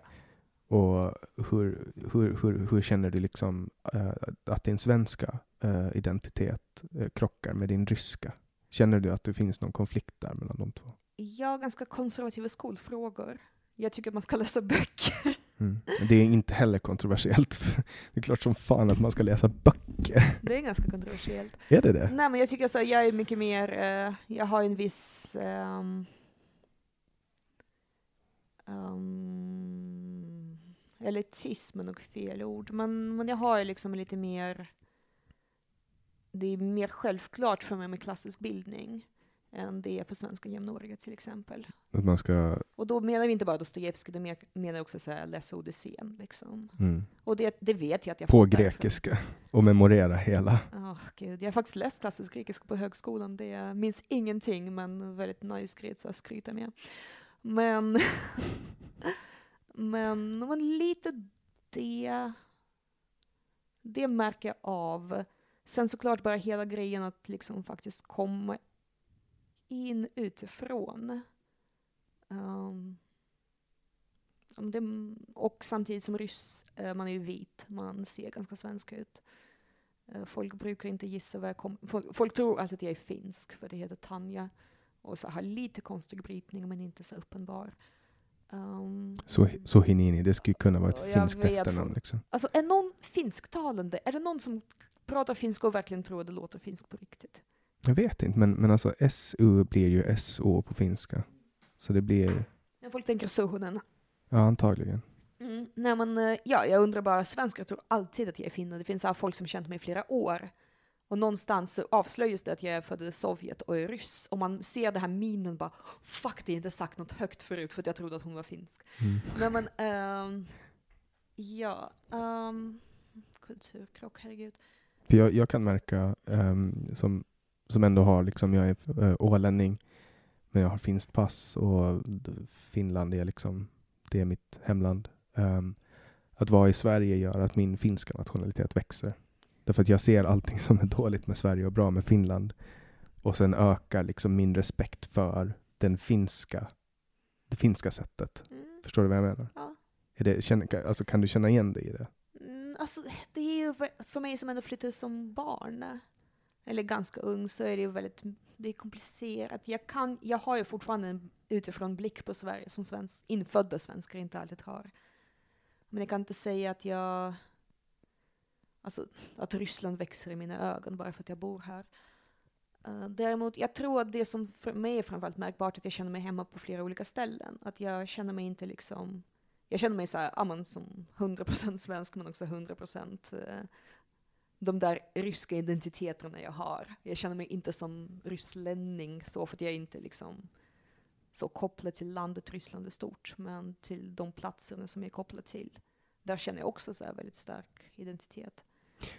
Och hur, hur, hur, hur känner du liksom eh, att din svenska eh, identitet eh, krockar med din ryska? Känner du att det finns någon konflikt där mellan de två? Jag har ganska konservativa skolfrågor. Jag tycker att man ska läsa böcker. Mm. Det är inte heller kontroversiellt. Det är klart som fan att man ska läsa böcker. Det är ganska kontroversiellt. Är det det? Nej, men jag tycker så, jag är mycket mer, eh, jag har en viss um, um, elitism är nog fel ord, men, men jag har ju liksom lite mer, det är mer självklart för mig med klassisk bildning än det är för svenska jämnåriga till exempel. Att man ska... Och då menar vi inte bara Dostojevskij, då men- menar också så här, läsa Odysseen. Liksom. Mm, Och det, det vet jag att jag på grekiska och memorera hela. Ja, gud. Jag har faktiskt läst klassisk grekiska på högskolan. Det jag minns ingenting, men väldigt nice grej att skryta med. Men, men, men lite det, det märker jag av. Sen såklart bara hela grejen att liksom faktiskt komma in utifrån. Um, det, och samtidigt som ryss, eh, man är ju vit, man ser ganska svensk ut. Eh, Folk brukar inte gissa var jag kommer folk, folk tror alltid att jag är finsk, för det heter Tanja. Och så har lite konstig brytning, men inte så uppenbar. Um, Så, så Hinini, det skulle kunna vara ett finskt efternamn. Liksom. alltså, är någon finsktalande? Är det någon som pratar finska och verkligen tror att det låter finskt på riktigt? Jag vet inte, men, men alltså SU blir ju SO på finska. Så det blir, När folk tänker Suhonen. ja antagligen. Mm. Nej men, eh, ja, jag undrar bara, svenskar tror alltid att jag är finne. Det finns här folk som känt mig i flera år. Och någonstans så avslöjas det att jag är född i Sovjet och är ryss. Och man ser det här minen bara, fuck det är inte sagt något högt förut för att jag trodde att hon var finsk. Mm. Nej men, ehm, ja, um, kulturkrock, herregud. För jag, jag kan märka, ehm, som, som ändå har, liksom, jag är uh, ålänning, men jag har finskt pass och Finland är liksom, det är mitt hemland. Ehm, att vara i Sverige gör att min finska nationalitet växer. Därför att jag ser allting som är dåligt med Sverige och bra med Finland. Och sen ökar liksom min respekt för den finska, det finska sättet. Mm, Förstår du vad jag menar? ja. Är det, känner, alltså, kan du känna igen dig i det? Mm, alltså, det är ju för mig som ändå flyttade som barn, eller ganska ung, så är det ju väldigt det är komplicerat. Jag, kan, jag har ju fortfarande en utifrån blick på Sverige som svensk, infödda svenskar inte alltid har. Men jag kan inte säga att jag... Alltså, att Ryssland växer i mina ögon bara för att jag bor här. Uh, däremot, jag tror att det som för mig är framförallt märkbart är att jag känner mig hemma på flera olika ställen. Att jag känner mig inte liksom jag känner mig så här, ja, som 100% svensk men också 100% uh, de där ryska identiteterna jag har. Jag känner mig inte som rysslänning så för att jag är inte liksom så kopplad till landet Ryssland är stort, men till de platserna som jag är kopplad till. Där känner jag också så här väldigt stark identitet.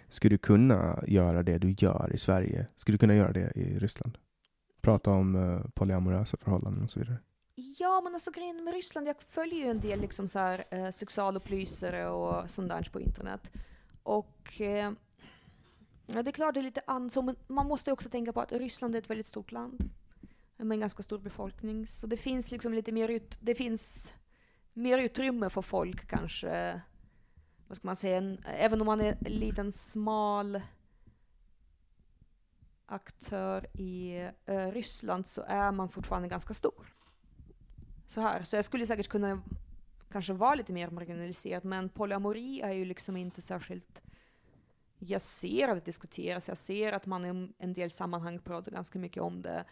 Skulle du kunna göra det du gör i Sverige? Skulle du kunna göra det i Ryssland? Prata om uh, polyamorösa förhållanden och så vidare. Ja, men alltså grejen med Ryssland, jag följer ju en del liksom så här, eh, sexualupplysare och sånt där på internet. Och eh, ja, det är klart det är lite annorlunda, men man måste också tänka på att Ryssland är ett väldigt stort land med en ganska stor befolkning. Så det finns liksom lite mer, ut, det finns mer utrymme för folk kanske, vad ska man säga, en, även om man är en liten smal aktör i uh, Ryssland så är man fortfarande ganska stor så här. Så jag skulle säkert kunna kanske vara lite mer marginaliserad, men polyamori är ju liksom inte särskilt... Jag ser att det diskuteras, jag ser att man i en del sammanhang pratar ganska mycket om det.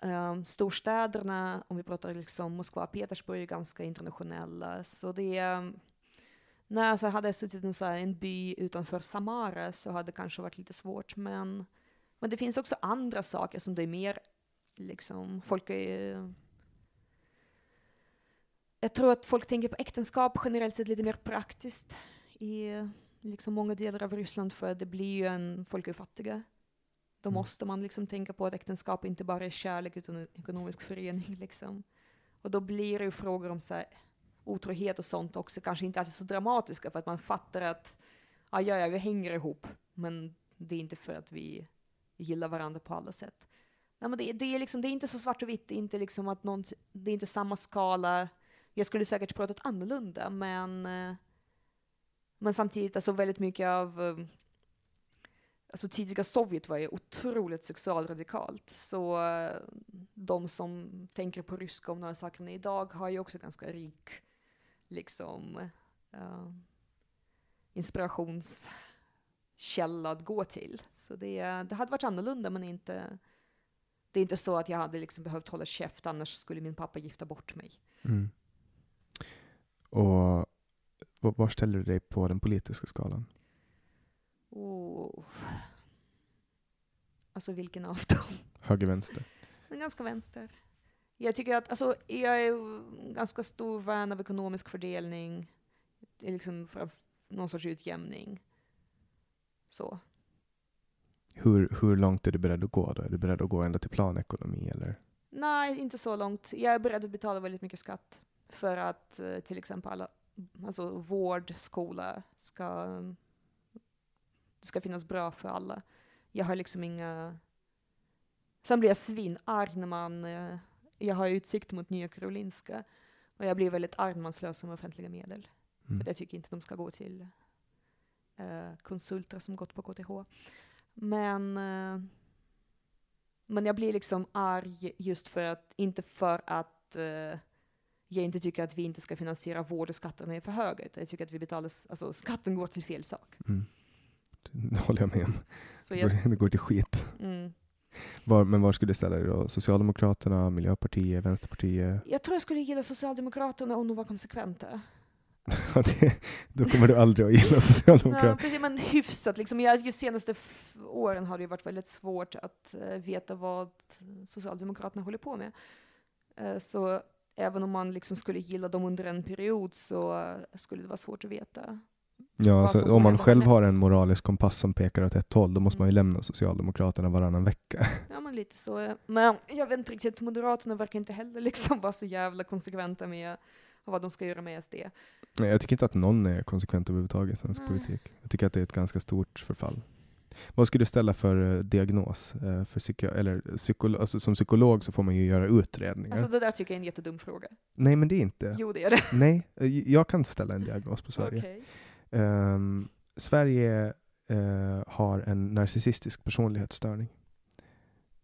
Um, storstäderna, om vi pratar liksom Moskva och Petersburg, är ganska internationella. Så det är... Ehm, när så hade jag suttit i en, en by utanför Samara så hade det kanske varit lite svårt, men, men det finns också andra saker som det är mer liksom, folk är jag tror att folk tänker på äktenskap generellt sett lite mer praktiskt i liksom många delar av Ryssland för det blir ju en, folk är fattiga. Då Mm. måste man liksom tänka på att äktenskap inte bara är kärlek utan en ekonomisk förening liksom. Och då blir det ju frågor om så här, otrohet och sånt också, kanske inte alltid så dramatiska för att man fattar att ja, ja, ja, vi hänger ihop, men det är inte för att vi gillar varandra på alla sätt. Nej, men det, det, är liksom, det är inte så svart och vitt, det är inte liksom att någon, det är inte samma skala jag skulle säkert pratat annorlunda, men, eh, men samtidigt, alltså väldigt mycket av ehm, Alltså tidiga Sovjet var ju otroligt sexualradikalt, så eh, de som tänker på ryska om några sakerna idag har ju också ganska rik liksom uh, inspirationskälla att gå till. Så det, det hade varit annorlunda, men inte det är inte så att jag hade liksom behövt hålla käft, annars skulle min pappa gifta bort mig. Mm. Och var, ställer du dig på den politiska skalan? Oh. Alltså vilken av dem? Höger, vänster? Men ganska vänster. Jag tycker att, alltså, jag är ganska stor vän av ekonomisk fördelning, liksom för någon sorts utjämning. Så. Hur, hur långt är du beredd att gå då? Är du beredd att gå ända till planekonomi eller? Nej, inte så långt. Jag är beredd att betala väldigt mycket skatt för att eh, till exempel alla, alltså vård, skola ska, ska finnas bra för alla. Jag har liksom inga... Sen blir jag svinarg när man, eh, jag har utsikt mot Nya Karolinska och jag blir väldigt arg när man slösar med offentliga medel. Mm. För jag tycker inte de ska gå till eh, konsulter som gått på KTH. Men, eh, men jag blir liksom arg just för att, inte för att eh, jag inte tycker att vi inte ska finansiera vård och skatterna är för höga, utan jag tycker att vi betalar, alltså skatten går till fel sak. Mm. Det håller jag med om. Så jag, det går till skit. mm, Var, men var skulle du ställa dig då? Socialdemokraterna, Miljöpartiet, Vänsterpartiet? jag tror jag skulle gilla Socialdemokraterna om de var konsekventa. Ja, det, då kommer du aldrig att gilla Ja, Socialdemokraterna. precis, men hyfsat. Liksom, jag, just senaste åren har det varit väldigt svårt att eh, veta vad Socialdemokraterna håller på med. Eh, så även om man liksom skulle gilla dem under en period så skulle det vara svårt att veta. Ja, alltså, om man själv har en moralisk kompass som pekar åt ett håll, då måste man ju Mm. lämna Socialdemokraterna varannan vecka. Ja, men lite så. Men jag vet inte riktigt, Moderaterna verkar inte heller liksom vara så jävla konsekventa med vad de ska göra med SD. Nej, jag tycker inte att någon är konsekvent överhuvudtaget i svensk politik. Jag tycker att det är ett ganska stort förfall. Vad skulle du ställa för eh, diagnos? eh, För psyko eller psykolo alltså, som psykolog så får man ju göra utredningar. Alltså det där tycker jag är en jättedum fråga. Nej, men det är inte. Jo, det är det. Nej, eh, jag kan ställa en diagnos på Sverige. Okej. Ehm, Sverige eh, har en narcissistisk personlighetsstörning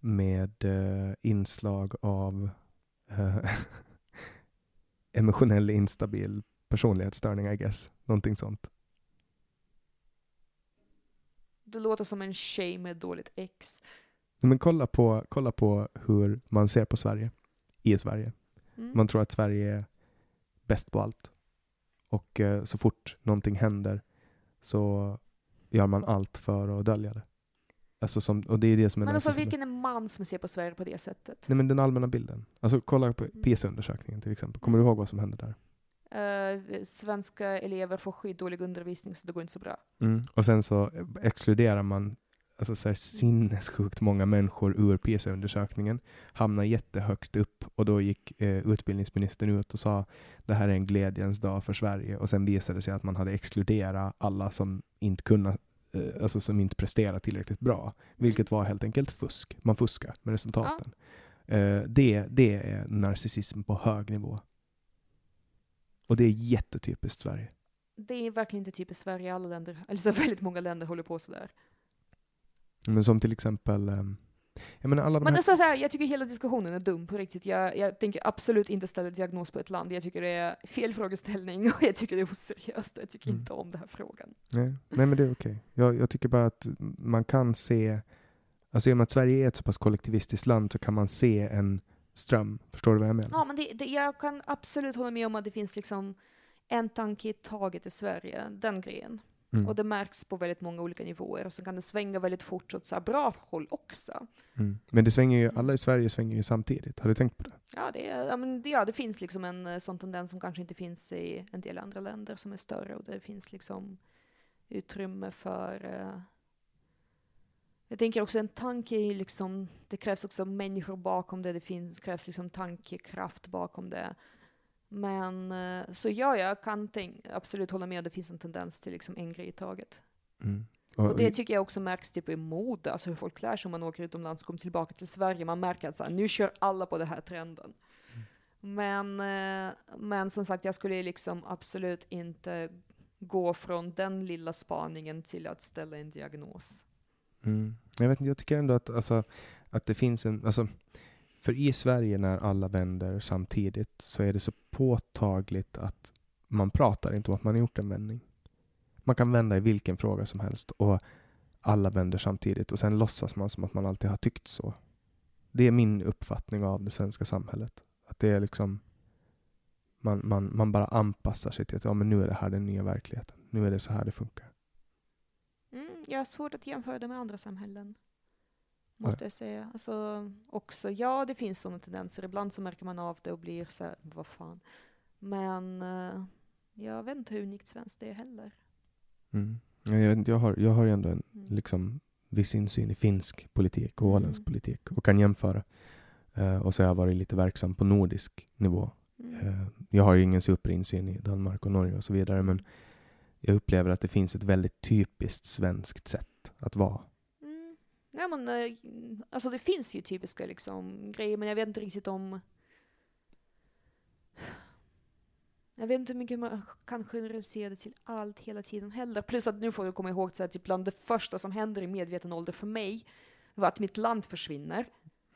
med eh, inslag av eh, emotionell instabil personlighetsstörning, I guess. Någonting sånt. Det låter som en tjej med dåligt ex. Men kolla på, kolla på hur man ser på Sverige i Sverige. Mm. Man tror att Sverige är bäst på allt. Och eh, så fort någonting händer så gör man allt för att dölja det. Alltså som, och det är det som är Men alltså vilken är man som ser på Sverige på det sättet? Nej men den allmänna bilden. Alltså kolla på PISA-undersökningen till exempel. Kommer du ihåg vad som hände där? Eh, svenska elever får skitdålig undervisning så det går inte så bra. Och sen så exkluderar man alltså så här sinnessjukt många människor ur PISA-undersökningen, hamnar jättehögst upp och då gick eh, utbildningsministern ut och sa det här är en glädjens dag för Sverige och sen visade det sig att man hade exkluderat alla som inte kunde eh, alltså som inte presterar tillräckligt bra, vilket var helt enkelt fusk. Man fuskar med resultaten. Eh, det, det är narcissism på hög nivå. Och det är jättetypiskt Sverige. Det är verkligen inte typiskt Sverige. Alla länder, eller så väldigt många länder håller på sådär. Men som till exempel, ehm, jag menar alla de Men här... alltså, så här, jag tycker hela diskussionen är dum på riktigt. Jag, jag tänker absolut inte ställa diagnos på ett land. Jag tycker det är fel frågeställning och jag tycker det är oseriöst. Jag tycker Mm. inte om den här frågan. Nej, nej men det är okej. Jag, jag tycker bara att man kan se, alltså och med att Sverige är ett så pass kollektivistiskt land så kan man se en ström. Förstår du vad jag menar? Ja, men det, det, jag kan absolut hålla med om att det finns liksom en tanke i taget i Sverige, den grejen. Mm. Och det märks på väldigt många olika nivåer. Och så kan det svänga väldigt fort åt så bra håll också. Mm. Men det svänger ju, alla i Sverige svänger ju samtidigt. Har du tänkt på det? Ja, det, ja, men det, ja, det finns liksom en eh, sån tendens som kanske inte finns i en del andra länder som är större och det finns liksom utrymme för eh, jag tänker också en tanke är liksom, det krävs också människor bakom det, det finns, krävs liksom tankekraft bakom det. Men eh, så ja, jag kan tänk, absolut hålla med, att det finns en tendens till liksom en grej i taget. Mm. Och det tycker jag också märks typ i mode, alltså hur folk klär sig om man åker utomlands och kommer tillbaka till Sverige. Man märker att så här, nu kör alla på den här trenden. Men, eh, men som sagt, jag skulle liksom absolut inte gå från den lilla spaningen till att ställa en diagnos. Mm. Jag, vet jag tycker ändå att, alltså, att det finns en... Alltså, för i Sverige när alla vänder samtidigt så är det så påtagligt att man pratar inte om att man har gjort en vändning. Man kan vända i vilken fråga som helst och alla vänder samtidigt och sen låtsas man som att man alltid har tyckt så. Det är min uppfattning av det svenska samhället. Att det är liksom... Man, man, man bara anpassar sig till att ja, men nu är det här den nya verkligheten. Nu är det så här det funkar. Mm, jag har svårt att jämföra det med andra samhällen. Måste jag säga. Alltså, också, ja, det finns sådana tendenser. Ibland så märker man av det och blir så här, vad fan. Men eh, jag vet inte hur unikt svenskt det är heller. Mm. Jag, jag, har, jag har ändå en Mm. liksom, viss insyn i finsk politik och Mm. åländsk politik och kan jämföra. Eh, och så har jag varit lite verksam på nordisk nivå. Mm. Eh, jag har ju ingen superinsyn i Danmark och Norge och så vidare, men jag upplever att det finns ett väldigt typiskt svenskt sätt att vara. Mm. Nej, men, eh, alltså det finns ju typiska liksom, grejer, men jag vet inte riktigt om... Jag vet inte hur mycket man kan generalisera det till allt hela tiden heller. Plus att nu får vi komma ihåg att typ bland det första som händer i medveten ålder för mig var att mitt land försvinner.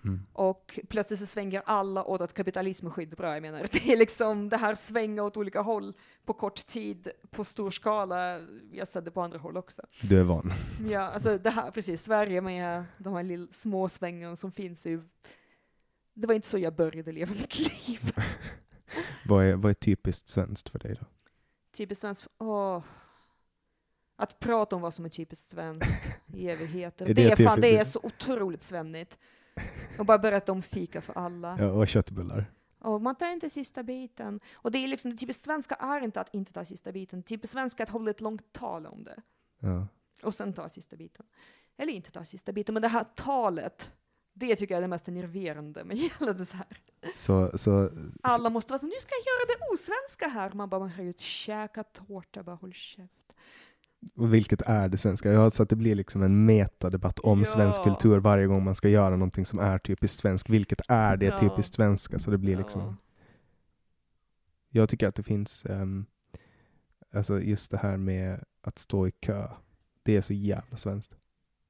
Mm. Och plötsligt så svänger alla åt att kapitalism är skitbra. Jag menar, det är liksom det här svänga åt olika håll på kort tid, på stor skala. Jag ser det på andra håll också. Du är van. Ja, alltså det här, precis, Sverige med de här lill, små svängarna som finns ju. Det var inte så jag började leva mitt liv. vad, är, vad är typiskt svenskt för dig då? Typiskt svenskt, åh. Att prata om vad som är typiskt svenskt i evigheter. Är det, det är fan, det är så otroligt svennigt. Och bara berätta om fika för alla. Ja, och köttbullar. Och man tar inte sista biten. Och det är liksom, det typiskt svenska är inte att inte ta sista biten. Typiskt svenska är att hålla ett långt tal om det. Ja. Och sen ta sista biten. Eller inte ta sista biten, men det här talet. Det tycker jag är det mest enerverande med hela det så här. Så, så, Alla måste vara så, nu ska jag göra det osvenska här. Man bara, man hör ut, käka tårta, bara håll käft. Vilket är det svenska? Ja, så att det blir liksom en metadebatt om Ja. svensk kultur varje gång man ska göra någonting som är typiskt svenskt. Vilket är det Ja. typiskt svenska? Så det blir liksom Jag tycker att det finns, ehm, alltså just det här med att stå i kö. Det är så jävla svenskt.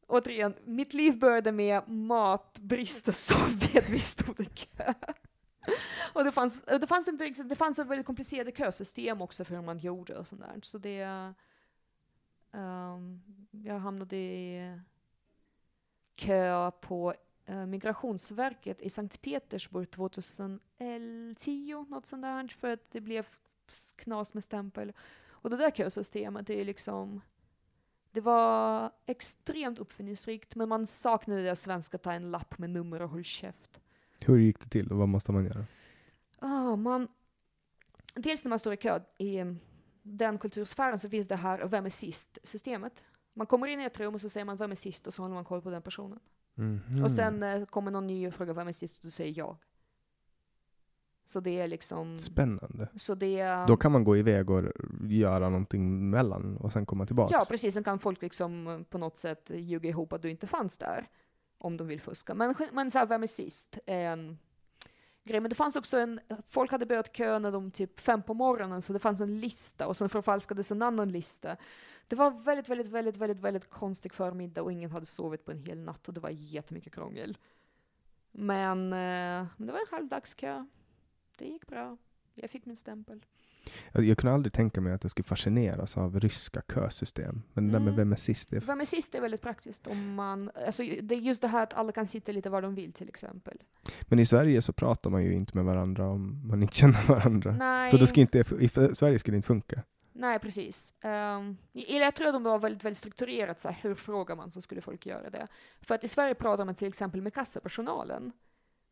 Återigen, mitt liv började med matbrist och Sovjet, vi stod i kö. Och det fanns, det fanns inte det fanns ett väldigt komplicerat kösystem också för hur man gjorde och sånt där. Så det, ehm, jag hamnade i kö på eh, Migrationsverket i Sankt Petersburg 2010, något sånt där, för att det blev knas med stämpel. Och det där kösystemet, det är liksom det var extremt uppfinningsrikt, men man saknade det svenska ta en lapp med nummer och håll käft. Hur gick det till och vad måste man göra? Ah, man, dels när man står i kö i um, den kultursfären så finns det här vem är sist-systemet. Man kommer in i ett rum och så säger man vem är sist och så håller man koll på den personen. Mhm. Och sen eh, kommer någon ny och frågar vem är sist och du säger jag. Så det är liksom... Spännande. Så det är... Då kan man gå iväg och göra någonting mellan och sen komma tillbaka. Ja, precis. Sen kan folk liksom eh, på något sätt ljuga ihop att du inte fanns där. Om de vill fuska. Men, men så här, vem är sist? är En grej. Men det fanns också en, folk hade börjat köa när de typ fem på morgonen, så det fanns en lista och sen förfalskades en annan lista. Det var väldigt, väldigt, väldigt, väldigt, väldigt konstig förmiddag och ingen hade sovit på en hel natt och det var jättemycket krångel. Men, eh, men det var en halvdagskö. Det gick bra. Jag fick min stämpel. Jag, kunde aldrig tänka mig att jag skulle fascineras av ryska kösystem. Men det där med Mm. vem är sist? Det är Vem är sist är väldigt praktiskt om man, alltså det är just det här att alla kan sitta lite var de vill till exempel. Men i Sverige så pratar man ju inte med varandra om man inte känner varandra. Nej, Så det ska inte, i Sverige skulle det inte funka. nej precis. Um, eller jag tror att de var väldigt, väldigt strukturerat så här, hur frågar man så skulle folk göra det. För att i Sverige pratar man till exempel med kassapersonalen.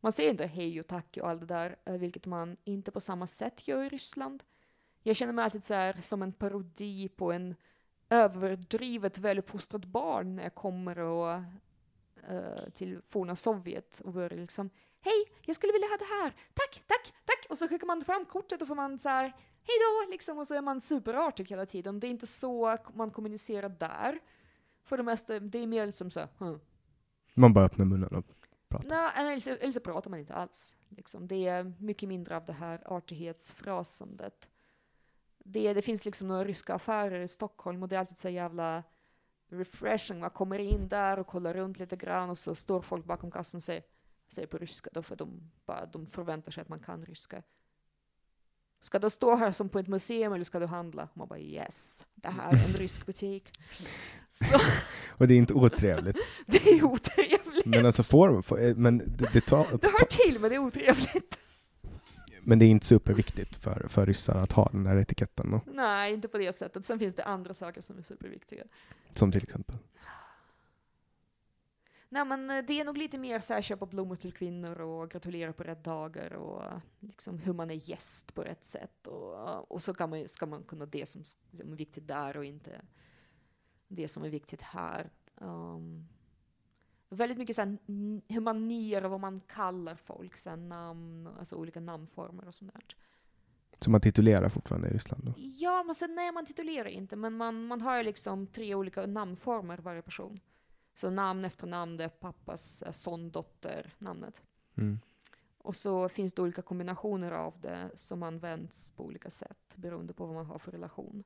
Man säger inte hej och tack och allt det där, eh, vilket man inte på samma sätt gör i Ryssland. Jag känner mig alltid så här som en parodi på en överdrivet väluppfostrat barn när jag kommer och, eh, till forna Sovjet och börjar liksom Hej, jag skulle vilja ha det här. Tack, tack, tack. Och så skickar man fram kortet och får man så här Hej då, liksom. Och så är man superartig hela tiden. Det är inte så man kommunicerar där. För det mesta, det är mer liksom så hm. Man bara öppnar munnen och pratar. Nej, eller så, eller så pratar man inte alls. Liksom. Det är mycket mindre av det här artighetsfrasandet. Det, det finns liksom några ryska affärer i Stockholm och det är alltid så jävla refreshing. Man kommer in där och kollar runt lite grann och så står folk bakom kassan och säger, säger på ryska då för de, bara, de förväntar sig att man kan ryska. Ska du stå här som på ett museum eller ska du handla? Man bara yes, det här är en rysk butik. Så Och det är inte otrevligt. det är otrevligt. Men alltså får, får eh, men det, det tar... Det hör till men det är otrevligt. Men det är inte superviktigt för, för ryssar att ha den här etiketten då? Nej, inte på det sättet. Sen finns det andra saker som är superviktiga. Som till exempel? Nej men eh, det är nog lite mer så här köpa blommor till kvinnor och gratulera på rätt dagar och liksom hur man är gäst på rätt sätt och, och så kan man, ska man kunna det som, som är viktigt där och inte det som är viktigt här. Um, väldigt mycket så hur man ner och vad man kallar folk, så namn, alltså olika namnformer och sånt där. Så man titulerar fortfarande i Ryssland då? Ja, men sen, nej man titulerar inte, men man, man har liksom tre olika namnformer varje person. Så namn efter namn, det är pappas eh, son, dotter, namnet. Mm. Och så finns det olika kombinationer av det som används på olika sätt beroende på vad man har för relation.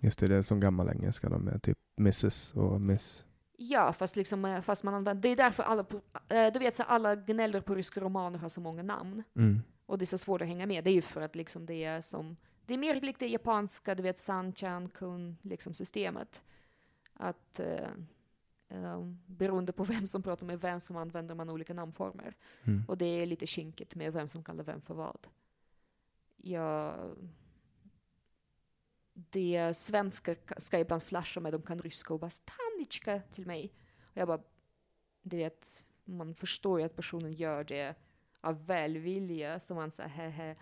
Just det, det är som gammal engelska då med typ Mrs och Miss. Ja, fast, liksom, eh, fast man använder, det är därför alla, eh, du vet så alla gnäller på ryska romaner har så många namn. Mm. Och det är så svårt att hänga med. Det är ju för att liksom det är som, det är mer likt det japanska, du vet sanchan, kun, liksom systemet. Att eh, Um, beroende på vem som pratar med vem som använder man olika namnformer. Mm. Och det är lite kinkigt med vem som kallar vem för vad. Jag, det svenskar ska ibland flasha med, de kan ryska och bara Tanitjka till mig. Och jag bara, du vet, man förstår ju att personen gör det av välvilja, så man säger hehe.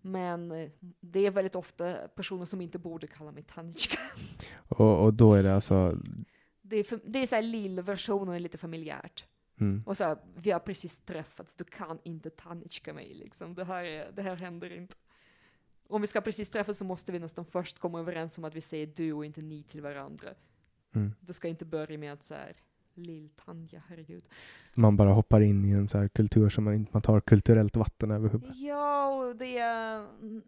Men eh, det är väldigt ofta personer som inte borde kalla mig Tanitjka. Och, och då är det alltså det är, för, det är så här lill-versionen, lite familjärt. Mm. Och så här, vi har precis träffats, du kan inte tanitska mig liksom. Det här, är, det här händer inte. Om vi ska precis träffas så måste vi nästan först komma överens om att vi säger du och inte ni till varandra. Mm. Det ska inte börja med att så här, Lill-Tanja, herregud. Man bara hoppar in i en så här kultur som man inte man tar kulturellt vatten över huvudet. Ja, och det är,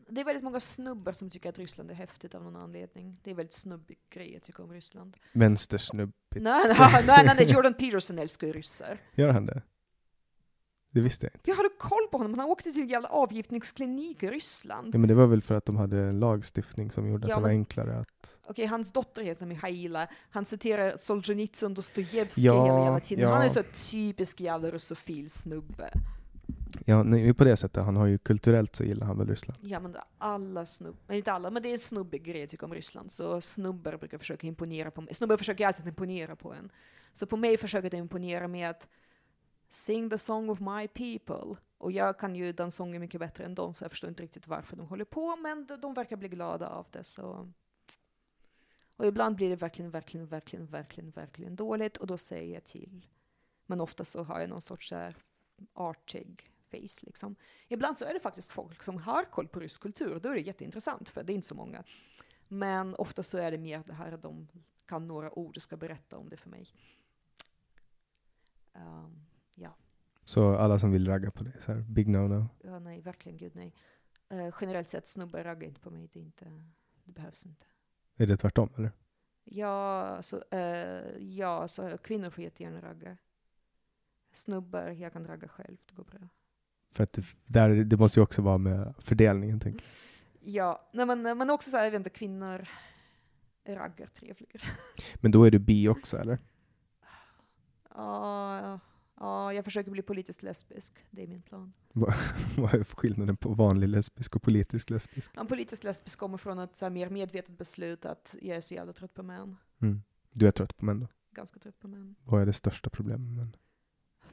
det är väldigt många snubbar som tycker att Ryssland är häftigt av någon anledning. Det är väldigt snubbig grej jag tycker om Ryssland. Vänstersnubbigt. Nej, nej, nej, nej, Jordan Peterson älskar ju ryssar. Gör han det? Det visste jag inte. Jag hade koll på honom, han åkte till en jävla avgiftningsklinik i Ryssland. Ja, men det var väl för att de hade en lagstiftning som gjorde Ja, att det var enklare att... Okej, hans dotter heter Mihaila. Han citerar Solzhenitsyn, Dostojevskij Ja, hela jävla tiden. ja. Han är så typisk jävla russofil snubbe. Ja, nej, på det sättet. Han har ju kulturellt så gillar han väl Ryssland. Ja men alla snubbar, inte alla, men det är en snubbig grej jag tycker om Ryssland. Så snubbar brukar försöka imponera på mig. Snubbar försöker alltid imponera på en. Så på mig försöker de imponera med att sing the song of my people. Och jag kan ju den sången mycket bättre än dem, så jag förstår inte riktigt varför de håller på, men de, de verkar bli glada av det. Så. Och ibland blir det verkligen, verkligen, verkligen, verkligen, verkligen dåligt och då säger jag till. Men ofta så har jag någon sorts så här artig face liksom. Ibland så är det faktiskt folk som har koll på rysk kultur, då är det jätteintressant, för det är inte så många. Men ofta så är det mer det här att de kan några ord och ska berätta om det för mig. Um. Så alla som vill ragga på dig, så här, big no-no. ja, nej, verkligen gud nej. Eh, generellt sett, snubbar raggar inte på mig, det, inte, det behövs inte. Är det tvärtom eller? Ja, så, eh, ja, så kvinnor får jättegärna ragga. Snubbar, jag kan ragga själv, det går bra. För att det, där, det måste ju också vara med fördelningen, tänker jag. Ja, nej, men, men också så här, jag vet inte, kvinnor raggar trevligare. Men då är du bi också, eller? Ja, ja, jag försöker bli politiskt lesbisk, det är min plan. Vad är skillnaden på vanlig lesbisk och politisk lesbisk? En politisk lesbisk kommer från ett så här, mer medvetet beslut att jag är så jävla trött på män. Mm. Du är trött på män då? Ganska trött på män. Vad är det största problemet med män?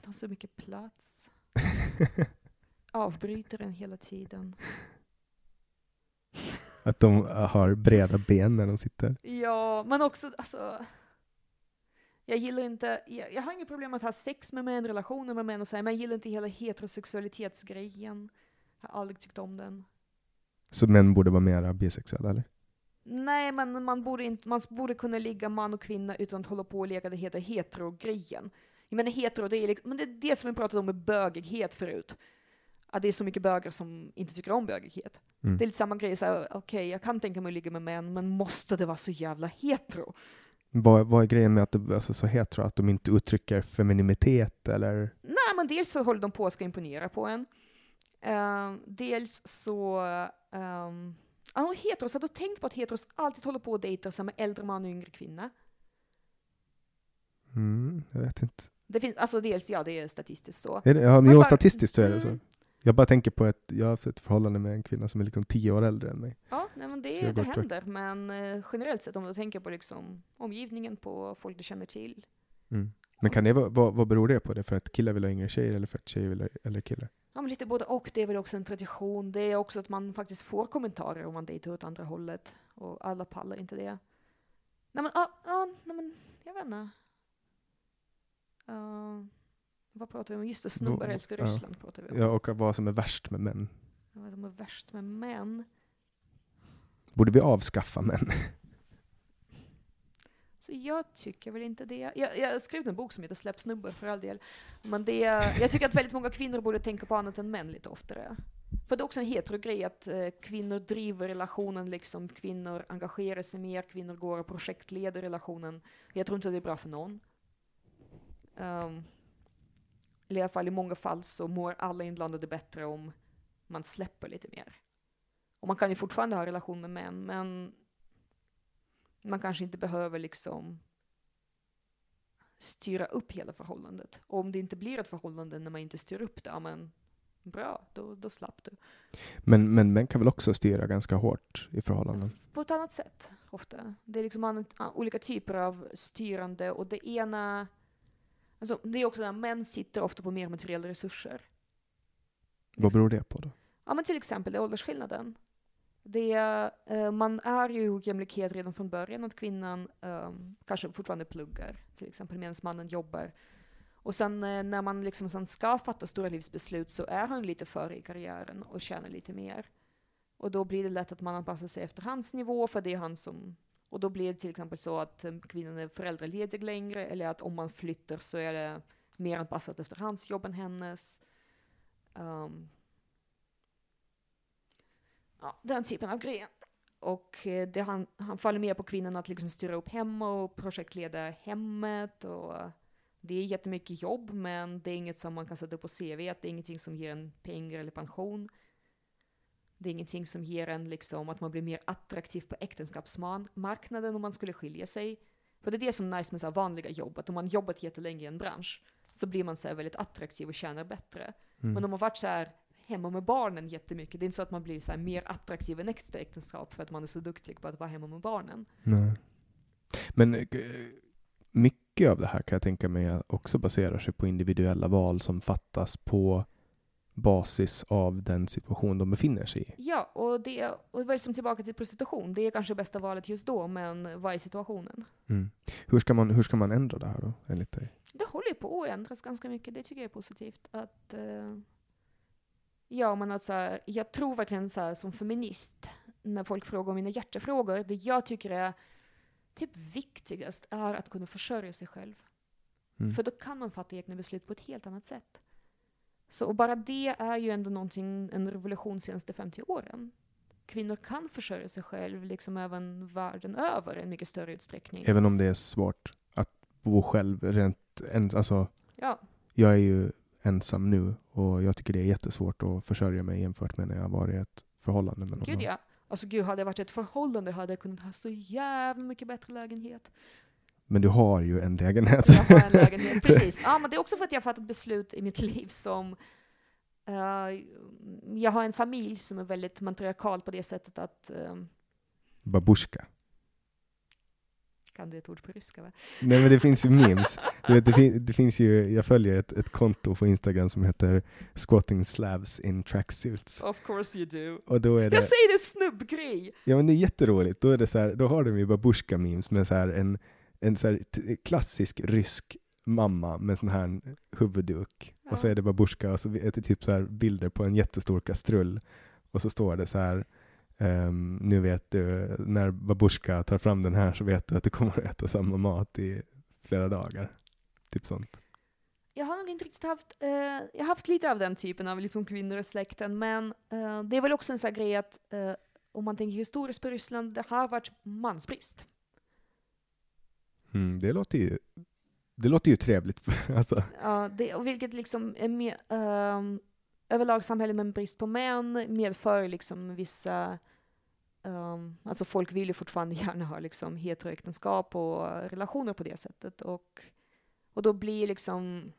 De har så mycket plats. Avbryter den hela tiden. Att de har breda ben när de sitter? Ja, men också alltså. Jag gillar inte, jag, jag har inget problem med att ha sex med män, relationer med män och så här, men jag gillar inte hela heterosexualitetsgrejen. Jag har aldrig tyckt om den. Så män borde vara mera bisexuella, eller? Nej, men man borde, inte, man borde kunna ligga man och kvinna utan att hålla på och leka det heter hetero-grejen. Jag menar hetero, det är, liksom, men det är det som vi pratade om med bögighet förut. Att det är så mycket bögar som inte tycker om bögighet. Mm. Det är lite samma grej, okej, jag kan tänka mig att ligga med män, men måste det vara så jävla hetero? Vad, vad är grejen med att det alltså, så hetero, att de inte uttrycker femininitet eller? Nej, men dels så håller de på att ska imponera på en. Eh, dels så... Um, ja, heteros, har du tänkt på att heteros alltid håller på att dejta med äldre man och yngre kvinna? Mm, jag vet inte. Det finns, alltså dels, ja, det är statistiskt så. Är det, ja, men Men bara- statistiskt så är det så. Jag bara tänker på att jag har haft ett förhållande med en kvinna som är liksom tio år äldre än mig. Ja, nej, men det, det händer. Men eh, generellt sett om du tänker på liksom omgivningen, på folk du känner till. Mm. Men kan det vad, vad beror det på? Det för att killar vill ha yngre tjejer eller för att tjejer vill ha äldre killar? Ja, men lite både och. Det är väl också en tradition. Det är också att man faktiskt får kommentarer om man dejtar åt andra hållet. Och alla pallar inte det. Nej men, ja, ja, nej, men jag vet inte. Uh, vad pratar vi om? Just det, snubbar Då- älskar ja. Ryssland pratar vi om. Ja, och vad som är värst med män. Vad som är värst med män. Borde vi avskaffa män? Så jag tycker väl inte det. Jag, jag skrivit en bok som heter Släpp snubbar för all del. Men det, jag tycker att väldigt många kvinnor borde tänka på annat än män lite oftare. För det är också en hetero grej att eh, kvinnor driver relationen, liksom kvinnor engagerar sig mer, kvinnor går och projektleder relationen. Jag tror inte det är bra för någon. Um, eller i alla fall i många fall så mår alla inblandade bättre om man släpper lite mer. Och man kan ju fortfarande ha relation med män, men man kanske inte behöver liksom styra upp hela förhållandet. Och om det inte blir ett förhållande när man inte styr upp det, ja men bra, då, då slapp du. Men, men män kan väl också styra ganska hårt i förhållanden? På ett annat sätt, ofta. Det är liksom olika typer av styrande och det ena, alltså det är också att män sitter ofta på mer materiella resurser. Vad beror det på då? Ja men till exempel åldersskillnaden. Det, eh, man är ju i ojämlikhet redan från början, att kvinnan eh, kanske fortfarande pluggar, till exempel, medan mannen jobbar. Och sen eh, när man liksom sen ska fatta stora livsbeslut så är han lite före i karriären och tjänar lite mer. Och då blir det lätt att man anpassar sig efter hans nivå, för det är han som... Och då blir det till exempel så att eh, kvinnan är föräldraledig längre, eller att om man flyttar så är det mer anpassat efter hans jobb än hennes. Um, ja, den typen av grejer. Och eh, det, han, han faller mer på kvinnan att liksom styra upp hemma och projektleda hemmet. Och eh, det är jättemycket jobb, men det är inget som man kan sätta upp på CV. Att det är ingenting som ger en pengar eller pension. Det är ingenting som ger en liksom att man blir mer attraktiv på äktenskapsmarknaden om man skulle skilja sig. För det är det som är nice med så vanliga jobb, att om man jobbat jättelänge i en bransch så blir man så väldigt attraktiv och tjänar bättre. Mm. Men om man varit så här hemma med barnen jättemycket, det är inte så att man blir så mer attraktiv än extra äktenskap för att man är så duktig på att vara hemma med barnen. Nej. Men eh, mycket av det här kan jag tänka mig också baserar sig på individuella val som fattas på basis av den situation de befinner sig i. Ja, och det, och det var som tillbaka till prostitution, det är kanske bästa valet just då, men vad är situationen? Mm. Hur, ska man, hur ska man ändra det här då, enligt dig? Det håller ju på att ändras ganska mycket, det tycker jag är positivt. Att, eh, ja, men att så här, jag tror verkligen så här, som feminist, när folk frågar om mina hjärtefrågor, det jag tycker är typ viktigast är att kunna försörja sig själv. Mm. För då kan man fatta egna beslut på ett helt annat sätt. Så och bara det är ju ändå någonting, en revolution de senaste 50 åren. Kvinnor kan försörja sig själv, liksom även världen över, i en mycket större utsträckning. Även om det är svårt att bo själv rent, en, alltså Ja, jag är ju ensam nu och jag tycker det är jättesvårt att försörja mig jämfört med när jag var i ett förhållande med någon. gud ja. Alltså gud, hade jag varit i ett förhållande hade jag kunnat ha så jävla mycket bättre lägenhet. Men du har ju en lägenhet. Jag har en lägenhet, precis. Ja, men det är också för att jag har fattat beslut i mitt liv som... eh, jag har en familj som är väldigt matriarkal på det sättet att... um, Babushka. kan du ett ord på ryska va? Nej men det finns ju memes. Du vet, det, fin- det finns ju, jag följer ett, ett konto på Instagram som heter Squatting Slabs in Tracksuits. Of course you do. Och då är det, Jag säger det snubbgrej! ja men det är jätteroligt. Då är det så här, då har de ju babushka memes med så här en, en så klassisk rysk mamma med sån här huvudduk. Och så Ja. är det babushka och så är det typ så här bilder på en jättestor kastrull. Och så står det så här ehm, nu vet du, när babushka tar fram den här så vet du att du kommer att äta samma mat i flera dagar. Typ sånt. Jag har nog inte riktigt haft, eh, jag har haft lite av den typen av liksom kvinnor i släkten, men eh, det är väl också en sån här grej att eh, om man tänker historiskt på Ryssland, det har varit mansbrist. Mm, det låter ju det låter ju trevligt. alltså, Ja, det, och vilket liksom är mer, um, överlag samhälle med brist på män medför liksom vissa, Um, alltså folk vill ju fortfarande gärna ha liksom heteroäktenskap och relationer på det sättet. Och, och då blir liksom,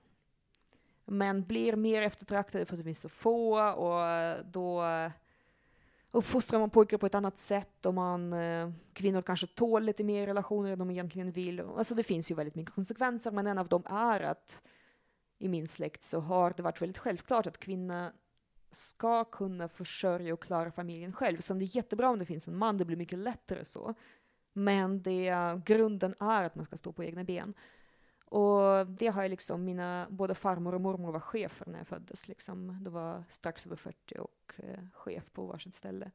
män blir mer eftertraktade för att det finns så få och då uppfostrar man pojkar på ett annat sätt och man, eh, kvinnor kanske tål lite mer relationer än de egentligen vill. Alltså det finns ju väldigt mycket konsekvenser, men en av dem är att i min släkt så har det varit väldigt självklart att kvinna ska kunna försörja och klara familjen själv. Sen det är jättebra om det finns en man, det blir mycket lättare så. Men det, eh, grunden är att man ska stå på egna ben. Och det har jag liksom, mina, både farmor och mormor var chefer när jag föddes. Liksom. de var strax över 40 och eh, chef på varsitt ställe.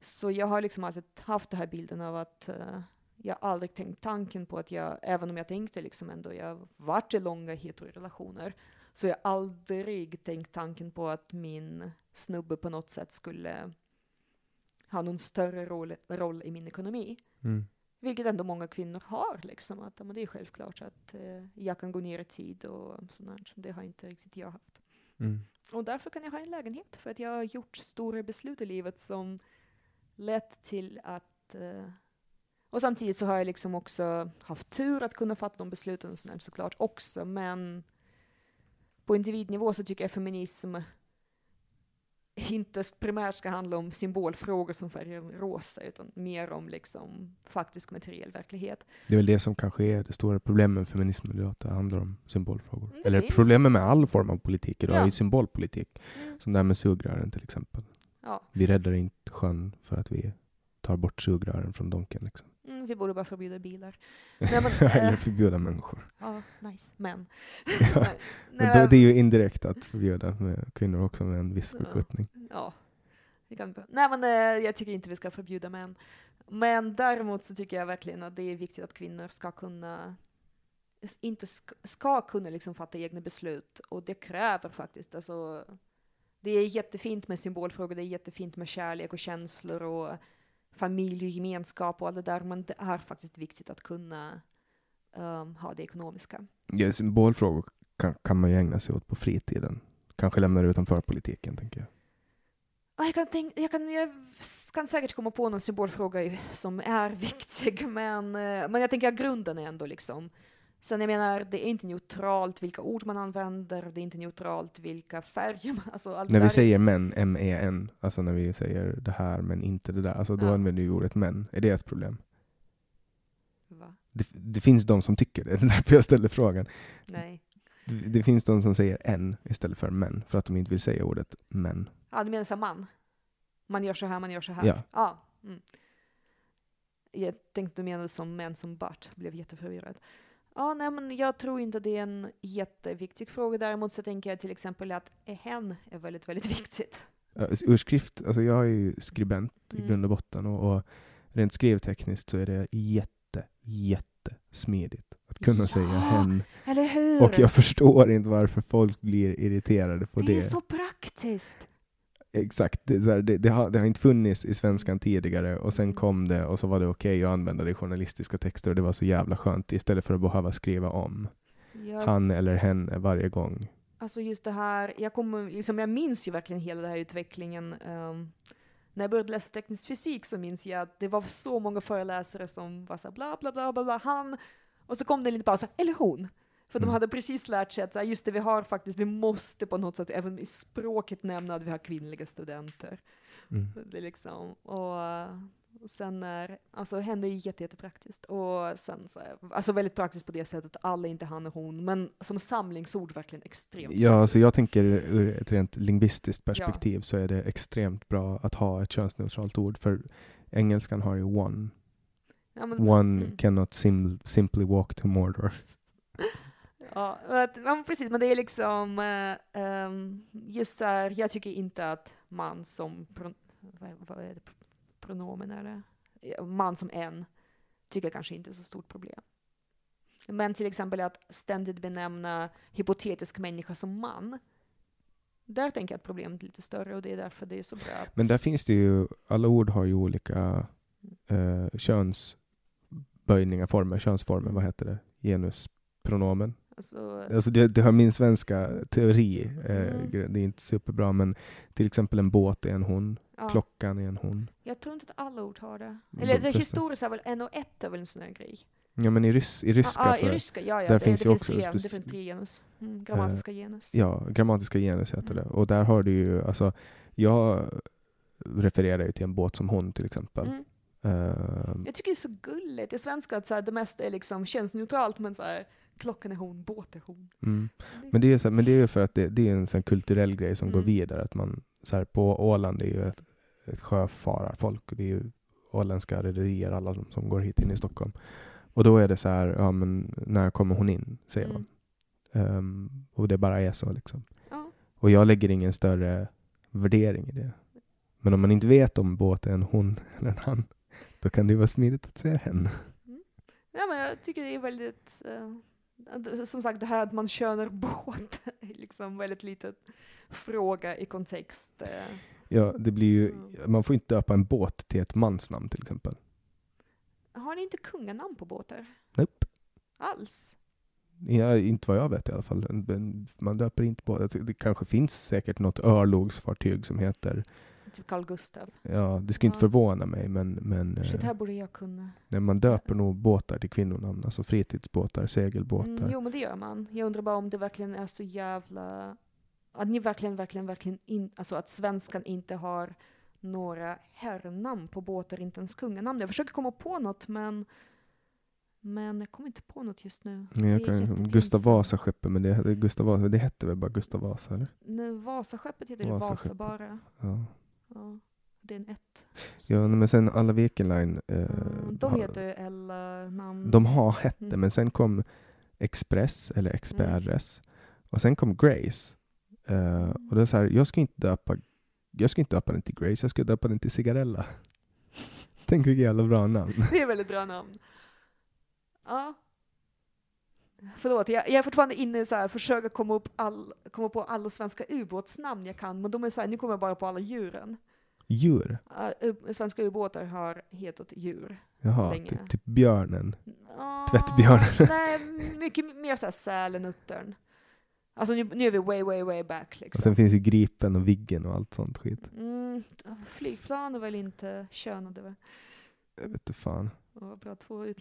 Så jag har liksom alltid haft den här bilden av att eh, jag aldrig tänkt tanken på att jag, även om jag tänkte liksom ändå, jag varit i långa heterorelationer, så jag aldrig tänkt tanken på att min snubbe på något sätt skulle ha någon större roll, roll i min ekonomi. Mm. Vilket ändå många kvinnor har, liksom. Att, men det är självklart att eh, jag kan gå ner i tid och sånt Det har inte riktigt jag haft. Mm. Och därför kan jag ha en lägenhet, för att jag har gjort stora beslut i livet som lett till att eh, och samtidigt så har jag liksom också haft tur att kunna fatta de besluten sånt såklart också, men på individnivå så tycker jag feminism inte primärt ska handla om symbolfrågor som färgen rosa, utan mer om liksom faktisk materiell verklighet. Det är väl det som kanske är det stora problemet med feminismen idag, att det handlar om symbolfrågor. Det Eller finns. problemet med all form av politik idag Ja. är ju symbolpolitik. Mm. Som det här med sugrören till exempel. Ja. Vi räddar inte sjön för att vi tar bort sugrören från Donken. Liksom. Mm, vi borde bara förbjuda bilar. Nej, men, Eller eh, förbjuda människor. ja, nice, men. Ja. Men då, det är ju indirekt att förbjuda med kvinnor också med en viss förskjutning. Ja. Kan, nej men eh, jag tycker inte vi ska förbjuda män. Men däremot så tycker jag verkligen att det är viktigt att kvinnor ska kunna inte ska, ska kunna liksom fatta egna beslut och det kräver faktiskt alltså det är jättefint med symbolfrågor, det är jättefint med kärlek och känslor och familj och gemenskap och allt det där, men det är faktiskt viktigt att kunna ehm, ha det ekonomiska. Ja, symbolfrågor kan, kan man ju ägna sig åt på fritiden. Kanske lämna det utanför politiken, tänker jag. Ja, Jag kan, tänk, jag, kan, jag kan säkert komma på någon symbolfråga som är viktig, men, eh, men jag tänker att grunden är ändå liksom Sen jag menar, det är inte neutralt vilka ord man använder, det är inte neutralt vilka färger man... Alltså allt När vi säger män, M-E-N, alltså när vi säger det här men inte det där, alltså då Ja. använder vi ordet män. Är det ett problem? Va? Det, det finns de som tycker det, det är därför jag ställer frågan. Nej. Det, det finns de som säger en istället för män, för att de inte vill säga ordet män. Ja, du menar som man? Man gör så här, man gör så här? Ja. ja mm. Jag tänkte du menade som män som Bart, blev jätteförvirrad. Ja, nej, men jag tror inte det är en jätteviktig fråga. Däremot så tänker jag till exempel att hen är väldigt, väldigt viktigt. Ja, Ur skrift, alltså jag är ju skribent i Mm. grund och botten och, och rent skrivtekniskt så är det jätte, jätte smidigt att kunna Ja. säga hen. Eller hur? Och jag förstår inte varför folk blir irriterade på det det. är så praktiskt. Exakt, det, här, det, det, har, det har inte funnits i svenskan tidigare och sen kom det och så var det okej att använda det i journalistiska texter och det var så jävla skönt istället för att behöva skriva om Jag, han eller hen varje gång. Alltså just det här, jag, kommer, liksom, jag minns ju verkligen hela den här utvecklingen. ehm, när jag började läsa teknisk fysik så minns jag att det var så många föreläsare som var så här, bla bla bla bla bla, han, och så kom det lite här, eller hon. För de Mm. hade precis lärt sig att så här, just det, vi har faktiskt, vi måste på något sätt även i språket nämna att vi har kvinnliga studenter. Mm. Det liksom, och sen är, alltså är ju jätte, jättepraktiskt. Och sen så är, alltså väldigt praktiskt på det sättet, alla inte han och hon, men som samlingsord verkligen extremt Ja, så jag tänker ur ett rent lingvistiskt perspektiv så är det extremt bra att ha ett könsneutralt ord för engelskan har ju one. Ja, men- One mm. cannot sim simply walk to Mordor. Ja, men precis, men det är liksom eh, ehm, just där, jag tycker inte att man som, vad, är det, pronomen eller? Man som en, tycker kanske inte är så stort problem. Men till exempel att ständigt benämna hypotetisk människa som man, där tänker jag att problemet är lite större och det är därför det är så bra att, Men där finns det ju, alla ord har ju olika eh, könsböjningar, former, könsformer, vad heter det? Genuspronomen alltså, Alltså det, det har min svenska teori, eh, Mm. det är inte superbra, men till exempel en båt är en hon, ja, klockan är en hon. jag tror inte att alla ord har det. Eller de det flesta. historiskt är väl en och ett är väl en sån här grej. Ja men i, rys, i ryska ah, ah, så, i ryska, ja, ja. där det, finns det ju också tre, det finns tre genus. Mm, grammatiska genus. ja, grammatiska genus heter det. Mm. Och där har du ju, alltså, jag refererar ju till en båt som hon till exempel. Mm. Ehm, Jag tycker det är så gulligt i svenska att så här, det mesta är liksom könsneutralt men så här, klockan är hon, båt är hon. mm. Men det är, så, men det är ju för att det, det är en sån kulturell grej som går Mm. vidare. Att man, så här, på Åland är ju ett, ett sjöfararfolk. Och det är ju åländska rederier, alla de som går hit in i Stockholm. Och då är det så här, ja men när kommer hon in? Säger Mm. man. Ehm, och det bara är så liksom. Ja. Och jag lägger ingen större värdering i det. Men om man inte vet om båten är en hon eller en han, då kan det ju vara smidigt att säga hen. Ja, men jag tycker det är väldigt, eh, som sagt det här att man könar båt är liksom väldigt litet fråga i kontext. eh. Ja, det blir ju, man får inte döpa en båt till ett mansnamn till exempel. Har ni inte kunganamn på båtar? Nope. Alls? Ja, inte vad jag vet i alla fall. Man döper inte båt. Det kanske finns säkert något örlogsfartyg som heter, Typ Carl Gustav. ja det skulle inte Ja. förvåna mig, men, men Shit, eh, här borde jag kunna. nej, man döper nog båtar till kvinnonamn, alltså fritidsbåtar, segelbåtar. Mm, jo, men det gör man. Jag undrar bara om det verkligen är så jävla... Att ni verkligen, verkligen, verkligen in, alltså att svenskan inte har några herrnamn på båtar, inte ens kunganamn. Jag försöker komma på något, men men jag kommer inte på något just nu. Är kan. Gustav Vasa-skeppet, men det, Gustav Vasa, det hette väl bara Gustav Vasa? Eller? Nej, Vasaskeppet heter det Vasa Vasaskeppet. bara. Ja. Ja, det är en ett. ja, men sen alla Viking Line, eh, Mm, de heter ju eller namn. de har hette, Mm. men sen kom Express, eller Express, och sen kom Grace. Eh, och det är så här, jag ska inte döpa jag ska inte döpa den till Grace, jag ska döpa den till Cigarella. Tänk vilket jävla bra namn. Det är väldigt bra namn. Ja. Förlåt, jag, jag är fortfarande inne i så här, försöka komma, upp all, komma på alla svenska ubåtsnamn jag kan, men de är så här, nu kommer jag bara på alla djuren. Djur? Uh, svenska ubåtar har hetat djur. Jaha, Länge. typ, typ björnen. Ah, Tvättbjörnen. Nej, mycket mer såhär sälenuttern. Alltså nu, nu är vi way, way, way back Och liksom. sen finns ju Gripen och Viggen och allt sånt skit. Mm, flygplan är väl inte könade va? Jag vet inte fan.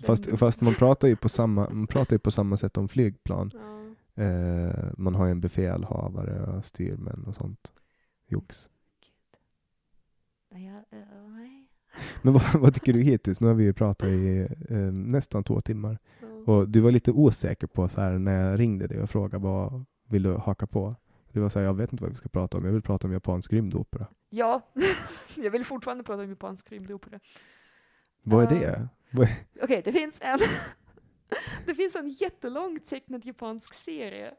Fast, fast man pratar ju på samma, man pratar ju på samma sätt om flygplan. Ja. Eh, man har ju en befälhavare och styrmän och sånt. Jox. Jag, nej. Men vad, vad tycker du hittills? Nu har vi ju pratat i eh, nästan två timmar. Ja. Och du var lite osäker på så här, när jag ringde dig och frågade vad vill du haka på? Du var så här, jag vet inte vad vi ska prata om. Jag vill prata om japansk rymdopera. Ja, jag vill fortfarande prata om japansk rymdopera. Vad är det? Är, Okej, det finns en Det finns en jättelång tecknad japansk serie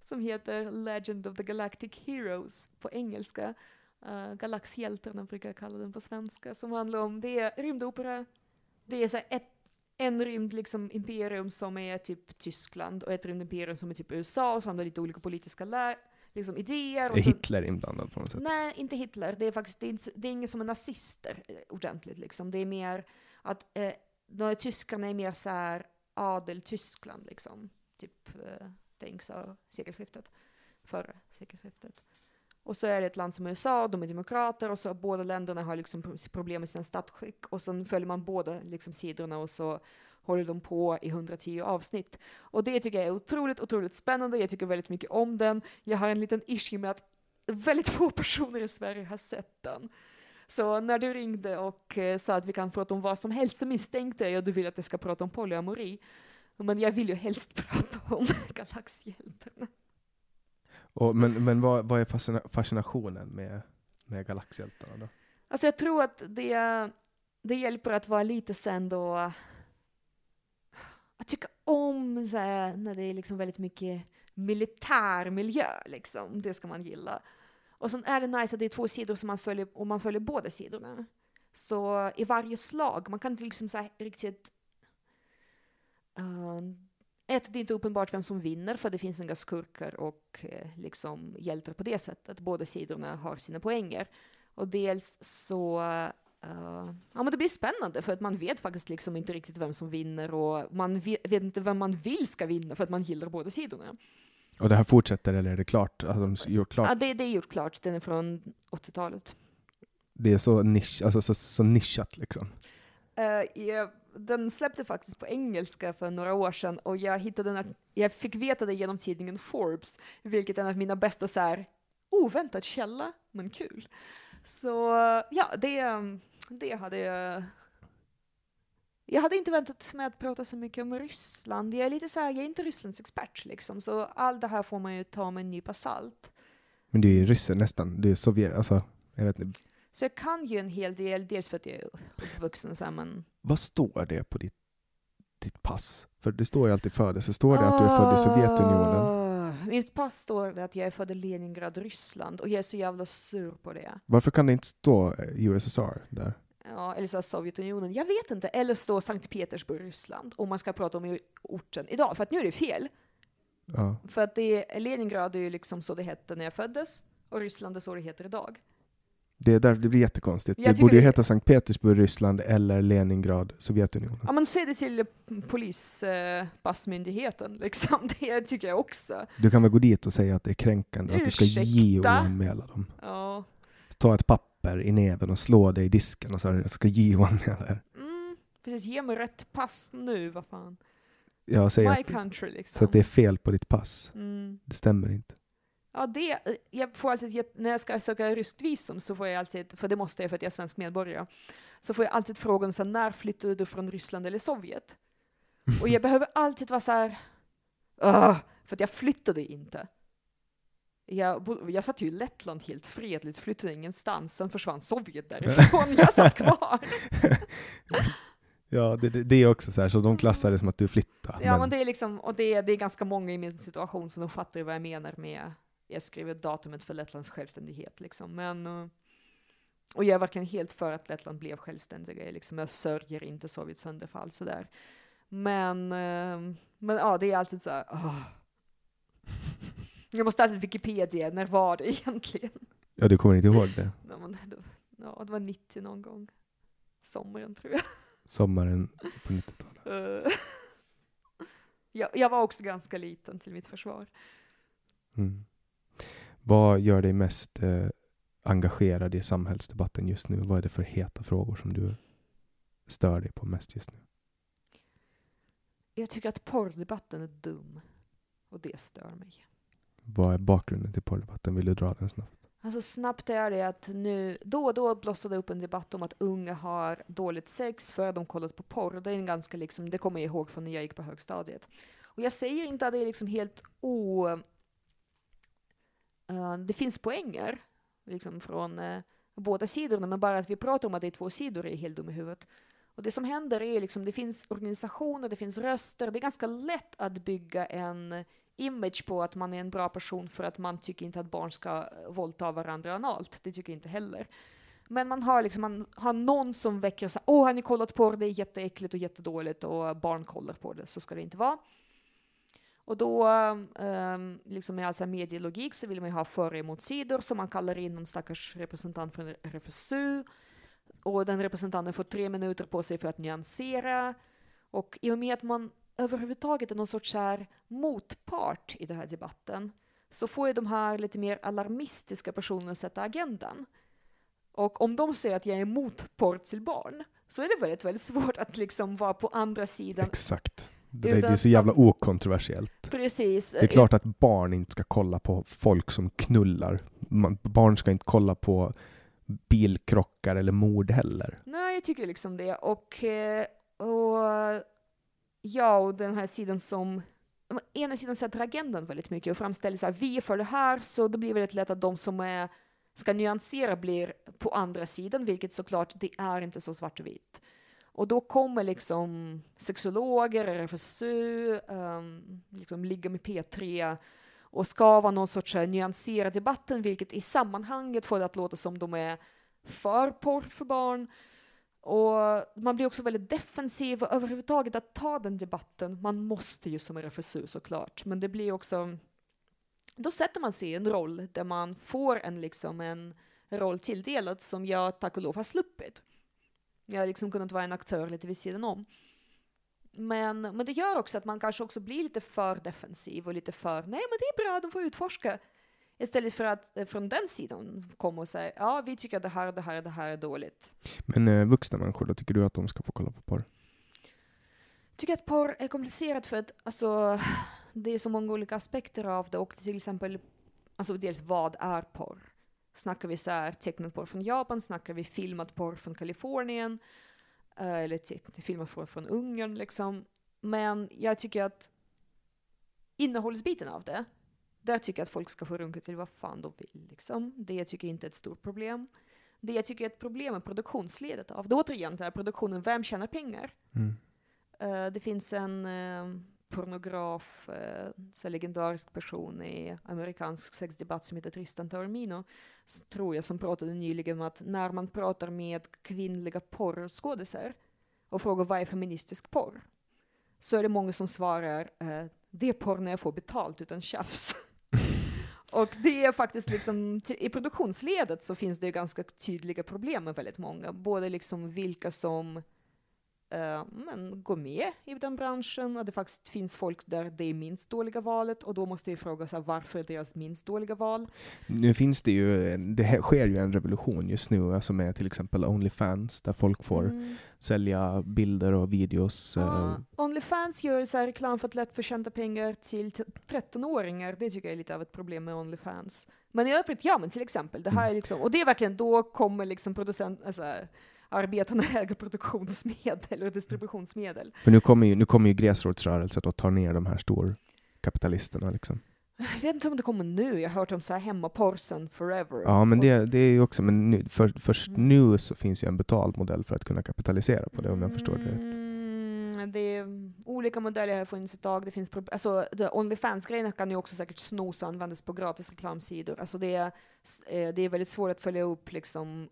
som heter Legend of the Galactic Heroes på engelska. Uh, Galaxhjältarna brukar jag kalla den på svenska, som handlar om, det är rymdopera, det är så ett, en rymd liksom imperium som är typ Tyskland och ett rymdimperium som är typ USA och så har de lite olika politiska lä- liksom idéer. Är så, Hitler inblandad på något sätt? Nej, inte Hitler. Det är faktiskt det är, inte, det är ingen som är nazister eh, ordentligt. Liksom. Det är mer att eh, de tyskarna är mer så här adel Tyskland, liksom. Typ, eh, tänk så sekelskiftet, förra sekelskiftet. Och så är det ett land som USA, de är demokrater och så båda länderna har liksom problem med sina statsskick och så följer man båda liksom sidorna och så håller de på i 110 avsnitt. Och det tycker jag är otroligt, otroligt spännande. Jag tycker väldigt mycket om den. Jag har en liten issue med att väldigt få personer i Sverige har sett den. Så när du ringde och eh, sa att vi kan prata om vad som helst så misstänkte jag att du vill att jag ska prata om polyamori. Men jag vill ju helst prata om galaxhjältarna. Och, men men vad, vad är fascinationen med, med Galaxhjältarna då? Alltså jag tror att det, det hjälper att vara lite sen då att tycka om så här, när det är liksom väldigt mycket militär miljö liksom. Det ska man gilla. Och sen är det nice att det är två sidor som man följer och man följer båda sidorna. Så i varje slag, man kan inte liksom så här riktigt uh, ett, det är inte uppenbart vem som vinner för det finns inga skurkar och eh, liksom hjältar på det sättet. Båda sidorna har sina poänger. Och dels så, uh, ja men det blir spännande för att man vet faktiskt liksom inte riktigt vem som vinner och man vet, inte vem man vill ska vinna för att man gillar båda sidorna. Och det här fortsätter eller är det klart? Har de gjort klart? Ja, det, det är gjort klart, den är från 80-talet. Det är så, nisch, alltså, så, så nischat liksom. Uh, jag, den släppte faktiskt på engelska för några år sedan och jag hittade den, jag fick veta det genom tidningen Forbes, vilket är en av mina bästa så här, oväntad källa, men kul. Så ja, det, det hade jag jag hade inte väntat mig att prata så mycket om Ryssland. Jag är lite så här, jag är inte Rysslands expert liksom, så allt det här får man ju ta med en nypa salt. Men du är ju rysse nästan, du är Sovjet, alltså, jag vet inte. Så jag kan ju en hel del, dels för att jag är uppvuxen så här, men... Vad står det på ditt, ditt pass? För det står ju alltid födelse, står det att du är född i Sovjetunionen? Ah, mitt pass står det att jag är född i Leningrad, Ryssland, och jag är så jävla sur på det. Varför kan det inte stå USSR där? Ja, eller så Sovjetunionen, jag vet inte. Eller stå Sankt Petersburg, Ryssland, om man ska prata om orten idag, för att nu är det fel. Ja. För att det, Leningrad är ju liksom så det hette när jag föddes, och Ryssland är så det heter idag. Det, är där, det blir jättekonstigt. Jag det borde ju det- heta Sankt Petersburg, Ryssland eller Leningrad, Sovjetunionen. Ja, men säg det till polispassmyndigheten, liksom. Det tycker jag också. Du kan väl gå dit och säga att det är kränkande, att du ska Ursäkta? JO-anmäla dem. Ja. Ta ett papper i näven och slå dig i disken och så här, jag ska JO-anmäla er. Mm, precis, ge mig rätt pass nu, vad fan. Jag säger My att, country, liksom. så att det är fel på ditt pass. Mm. Det stämmer inte. Ja, det, jag får alltid, när jag ska söka ryskt visum så får jag alltid, för det måste jag för att jag är svensk medborgare, så får jag alltid frågan så här, när flyttade du från Ryssland eller Sovjet? Och jag behöver alltid vara så här, för att jag flyttade inte. Jag, bo- jag satt ju i Lettland helt fredligt, flyttade ingenstans, sen försvann Sovjet därifrån, jag satt kvar. Ja, det, det, det är också så här, så de klassar det som att du flyttar. Ja, men det är liksom, och det, det är ganska många i min situation som de fattar ju vad jag menar med, jag skriver datumet för Lettlands självständighet liksom, men eh, och jag är verkligen helt för att Lettland blev självständiga, liksom, jag sörjer inte Sovjets sönderfall sådär. Men, eh, men ja, det är alltid så här, åh. Jag måste alltid Wikipedia, när var det egentligen? ja, du kommer inte ihåg det? Ja, men det, ja, det var 90 någon gång. Sommaren tror jag. Sommaren på 90-talet. Eh, jag, jag var också ganska liten till mitt försvar. Mm. Vad gör dig mest eh, engagerad i samhällsdebatten just nu? Vad är det för heta frågor som du stör dig på mest just nu? Jag tycker att porrdebatten är dum. Och det stör mig. Vad är bakgrunden till porrdebatten? Vill du dra den snabbt? Alltså snabbt är det att nu, då och då blossade upp en debatt om att unga har dåligt sex för att de kollat på porr. Det är en ganska liksom, det kommer jag ihåg från när jag gick på högstadiet. Och jag säger inte att det är liksom helt o... Eh, det finns poänger liksom från uh, båda sidorna, men bara att vi pratar om att det är två sidor är helt dum i huvudet. Och det som händer är liksom, det finns organisationer, det finns röster, det är ganska lätt att bygga en image på att man är en bra person för att man tycker inte att barn ska eh, våldta varandra analt. Det tycker jag inte heller. Men man har liksom, man har någon som väcker så här, åh har ni kollat på det, det är jätteäckligt och jättedåligt och barn kollar på det, så ska det inte vara. Och då, um, liksom med all så medielogik så vill man ju ha för och emotsidor, så man kallar in någon stackars representant från RFSU, och den representanten får tre minuter på sig för att nyansera. Och i och med att man överhuvudtaget är någon sorts här motpart i den här debatten, så får ju de här lite mer alarmistiska personerna sätta agendan. Och om de säger att jag är emot porr till barn, så är det väldigt, väldigt svårt att liksom vara på andra sidan. Exakt. Det, det är Utan så jävla okontroversiellt. Precis. Det är klart att barn inte ska kolla på folk som knullar. Man, barn ska inte kolla på bilkrockar eller mord heller. Nej, jag tycker liksom det. Och, eh, och ja, och den här sidan som ena sidan sätter agendan väldigt mycket och framställer så här, vi är för det här, så det blir väldigt lätt att de som är, ska nyansera blir på andra sidan, vilket såklart, det är inte så svart och vitt. Och då kommer liksom sexologer, RFSU, um, ehm, liksom ligga med P3 och ska vara någon sorts eh, uh, nyansera debatten, vilket i sammanhanget får det att låta som de är för porr för barn. Och man blir också väldigt defensiv och överhuvudtaget att ta den debatten, man måste ju som RFSU såklart, men det blir också, då sätter man sig i en roll där man får en liksom en roll tilldelad som jag tack och lov har sluppit. Jag har liksom kunnat vara en aktör lite vid sidan om. Men, men det gör också att man kanske också blir lite för defensiv och lite för, nej men det är bra, de får utforska. Istället för att eh, från den sidan komma och säga ja, vi tycker att det här, det här, det här är dåligt. Men eh, vuxna människor, då tycker du att de ska få kolla på porr? Jag tycker att porr är komplicerat för att alltså, det är så många olika aspekter av det och till exempel, alltså dels vad är porr? Snackar vi så här tecknad porr från Japan? Snackar vi filmad porr från Kalifornien? Eh, eller filmad porr från Ungern liksom? Men jag tycker att innehållsbiten av det, där tycker jag att folk ska få runka till vad fan de vill. Liksom. Det jag tycker inte är ett stort problem. Det jag tycker är ett problem är produktionsledet av det. Återigen, det här produktionen, vem tjänar pengar? Mm. Eh, det finns en eh, pornograf, eh, så legendarisk person i amerikansk sexdebatt som heter Tristan Taormino, tror jag, som pratade nyligen om att när man pratar med kvinnliga porrskådisar och frågar vad är feministisk porr? Så är det många som svarar uh, det är porr när jag får betalt utan tjafs. och det är faktiskt liksom, i produktionsledet så finns det ju ganska tydliga problem med väldigt många, både liksom vilka som eh, men går med i den branschen, och det faktiskt finns folk där det är minst dåliga valet, och då måste vi fråga oss varför är deras minst dåliga val? Nu finns det ju, det sker ju en revolution just nu, alltså med till exempel Onlyfans, där folk får Mm. sälja bilder och videos. eh, Ja, Onlyfans gör så reklam för att lätt förtjänta pengar till t- 13-åringar. Det tycker jag är lite av ett problem med Onlyfans. Men i övrigt, ja men till exempel, det här är liksom, och det är verkligen, då kommer liksom producent, alltså arbetarna äger produktionsmedel och distributionsmedel. För nu kommer ju, nu kommer ju gräsrotsrörelsen att ta ner de här storkapitalisterna. Liksom. Jag vet inte om det kommer nu, jag har hört om så här hemmaporr sen forever. Ja, men det, det är ju också, men nu, för, först Mm. nu så finns ju en betald modell för att kunna kapitalisera på det, om jag förstår det rätt. Mm, det är olika modeller har funnits ett tag. Det finns alltså, Onlyfans-grejerna kan ju också säkert snos och användas på gratis reklamsidor. Alltså det, är, eh, det är väldigt svårt att följa upp liksom,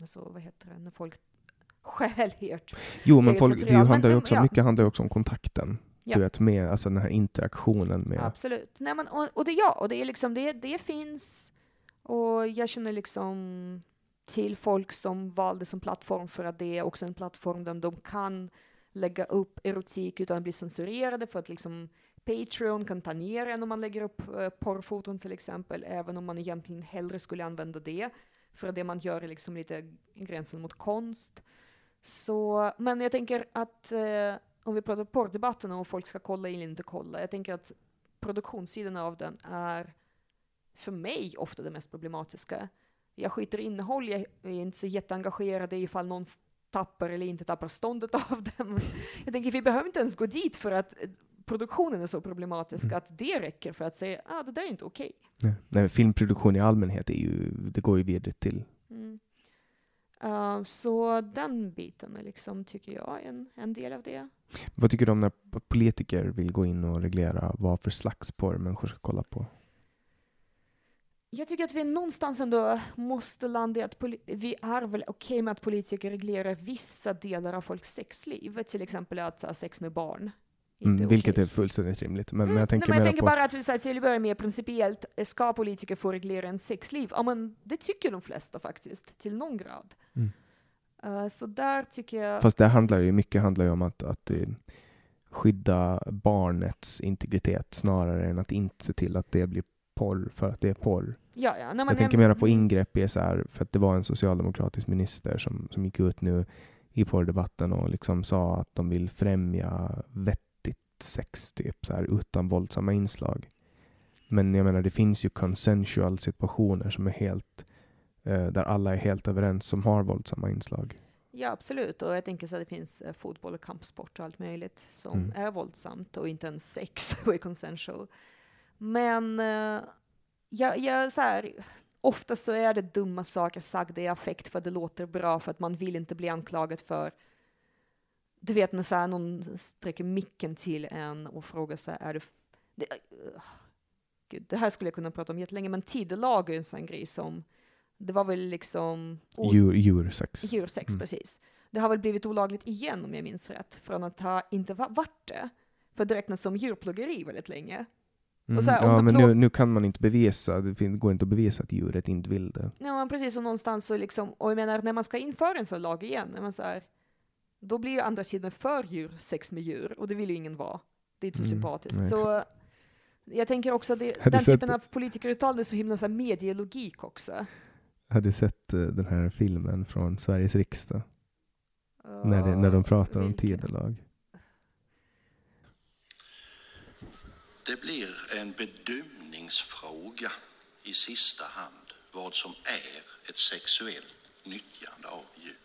alltså, vad heter det, när folk stjäl ert. Jo, men folk, det material. handlar ju Men- också, ja. mycket handlar ju också om kontakten. Ja. Du vet, med alltså den här interaktionen med... Absolut. Nej, men, och, och det ja, och det är liksom, det, det finns, och jag känner liksom till folk som valde som plattform för att det är också en plattform där de kan lägga upp erotik utan att bli censurerade för att liksom Patreon kan ta ner en om man lägger upp eh, porrfoton till exempel, även om man egentligen hellre skulle använda det. För det man gör är liksom lite gränsen mot konst. Så, men jag tänker att eh, om vi pratar porrdebatten och folk ska kolla eller inte kolla, jag tänker att produktionssidan av den är för mig ofta det mest problematiska. Jag skiter i innehåll, jag är inte så jätteengagerad i ifall någon tappar eller inte tappar ståndet av dem. Jag tänker vi behöver inte ens gå dit för att produktionen är så problematisk Mm. att det räcker för att säga att ah, det där är inte okej. Nej, nej, filmproduktion i allmänhet är ju, det går ju vidare till. Mm. Uh, så den biten är liksom, tycker jag, en, en del av det. Vad tycker du om när politiker vill gå in och reglera vad för slags porr människor ska kolla på? Jag tycker att vi någonstans ändå måste landa i att vi är väl okej med att politiker reglerar vissa delar av folks sexliv, till exempel att ha sex med barn. Mm, vilket okej. är fullständigt rimligt. Men, men Mm, jag tänker nej, men jag tänker på... bara att vi säger till att börja med principiellt, ska politiker få reglera en sexliv? Ja, men det tycker de flesta faktiskt, till någon grad. Mm. Eh, så där tycker jag... Fast det handlar ju mycket handlar ju om att, att eh, skydda barnets integritet snarare än att inte se till att det blir porr för att det är porr. ja, ja, nej, men jag tänker mera på ingrepp i så här, för att det var en socialdemokratisk minister som, som gick ut nu i porrdebatten och liksom sa att de vill främja vettigt sex typ så här, utan våldsamma inslag. Men jag menar, det finns ju consensual situationer som är helt eh, där alla är helt överens som har våldsamma inslag. Ja, absolut. Och jag tänker så att det finns eh, fotboll och kampsport och allt möjligt som Mm. är våldsamt och inte ens sex och är consensual. Men eh, jag, jag, så här, ofta så är det dumma saker sagda i affekt för att det låter bra för att man vill inte bli anklagad för du vet när så här, någon sträcker micken till en och frågar så här, är du... Det, uh, gud, det här skulle jag kunna prata om jättelänge, men tidelag är en sån grej som, det var väl liksom... o- Djur, djursex. Djursex, Mm. precis. Det har väl blivit olagligt igen om jag minns rätt, från att ha inte va- varit det. För det räknas som djurplågeri väldigt länge. Mm. här, ja, men nu, nu kan man inte bevisa, det går inte att bevisa att djuret inte vill det. Ja, men precis, och någonstans så liksom, och jag menar när man ska införa en sån lag igen, när man så här, då blir ju andra sidan för djursex med djur, och det vill ju ingen vara. Det är inte så Mm, sympatiskt. nej, så Jag tänker också att det, den typen av politikeruttal är så himla så här medielogik också. Har du sett eh, den här filmen från Sveriges riksdag? När, det, när de pratar om vilken? tidelag. Det blir en bedömningsfråga i sista hand vad som är ett sexuellt nyttjande av djur.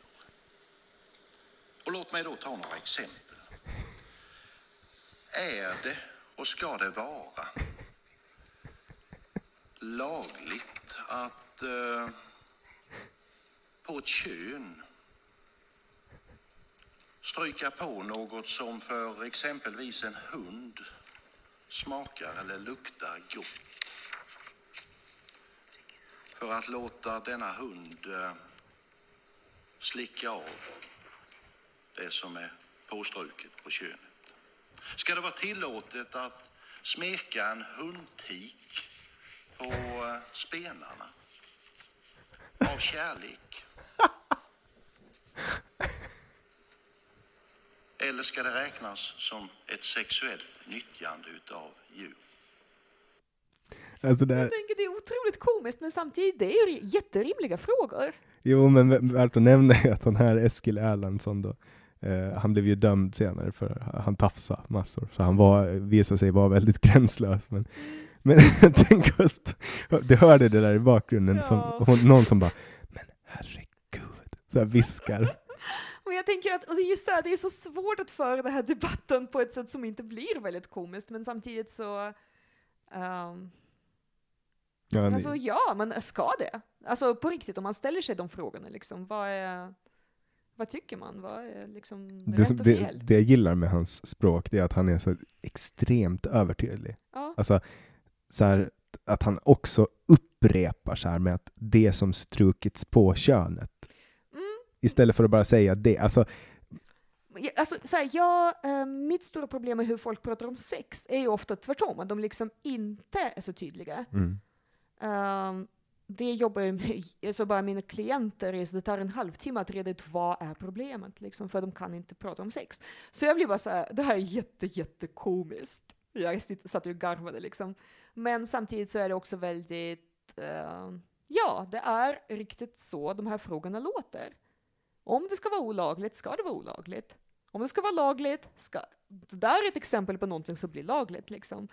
Och låt mig då ta några exempel. Är det och ska det vara lagligt att eh, på ett kön stryka på något som för exempelvis en hund smakar eller luktar gott. För att låta denna hund eh, slicka av det som är påstruket på könet. Ska det vara tillåtet att smeka en hundtik på eh, spenarna av kärlek? Eller ska det räknas som ett sexuellt nyttjande utav djur? Alltså det Jag tänker det är otroligt komiskt, men samtidigt det är ju jätterimliga frågor. jo, men värt att nämna är att den här Eskil Erlandsson då, eh, han blev ju dömd senare för han tafsade massor, så han var, visade sig vara väldigt gränslös. Men, men tänk just, du hörde det där i bakgrunden, som, Ja. hon, någon som bara, men herregud, så här viskar. Men jag tänker att, och just det, här, det är så svårt att föra den här debatten på ett sätt som inte blir väldigt komiskt, men samtidigt så... ehm, Ja, alltså ja, men ska det? Alltså på riktigt, om man ställer sig de frågorna liksom, vad är... Vad tycker man? Vad är liksom det, rätt som, och det, fel? det jag gillar med hans språk, det är att han är så extremt övertydlig. Ja. Alltså, så här, att han också upprepar så här med att det som strukits på könet. Mm. Istället för att bara säga det. Alltså, Alltså, så här, jag, eh, mitt stora problem med hur folk pratar om sex är ju ofta tvärtom, att de liksom inte är så tydliga. mm, Ehm, det jobbar ju med, alltså bara mina klienter, är så det tar en halvtimme att reda ut vad är problemet, liksom, för de kan inte prata om sex. Så jag blir bara så här, det här är jätte, jättekomiskt. Jag satt och garvade liksom. Men samtidigt så är det också väldigt, uh, ja, det är riktigt så de här frågorna låter. Om det ska vara olagligt, ska det vara olagligt. Om det ska vara lagligt, ska... Det där är ett exempel på någonting som blir lagligt liksom.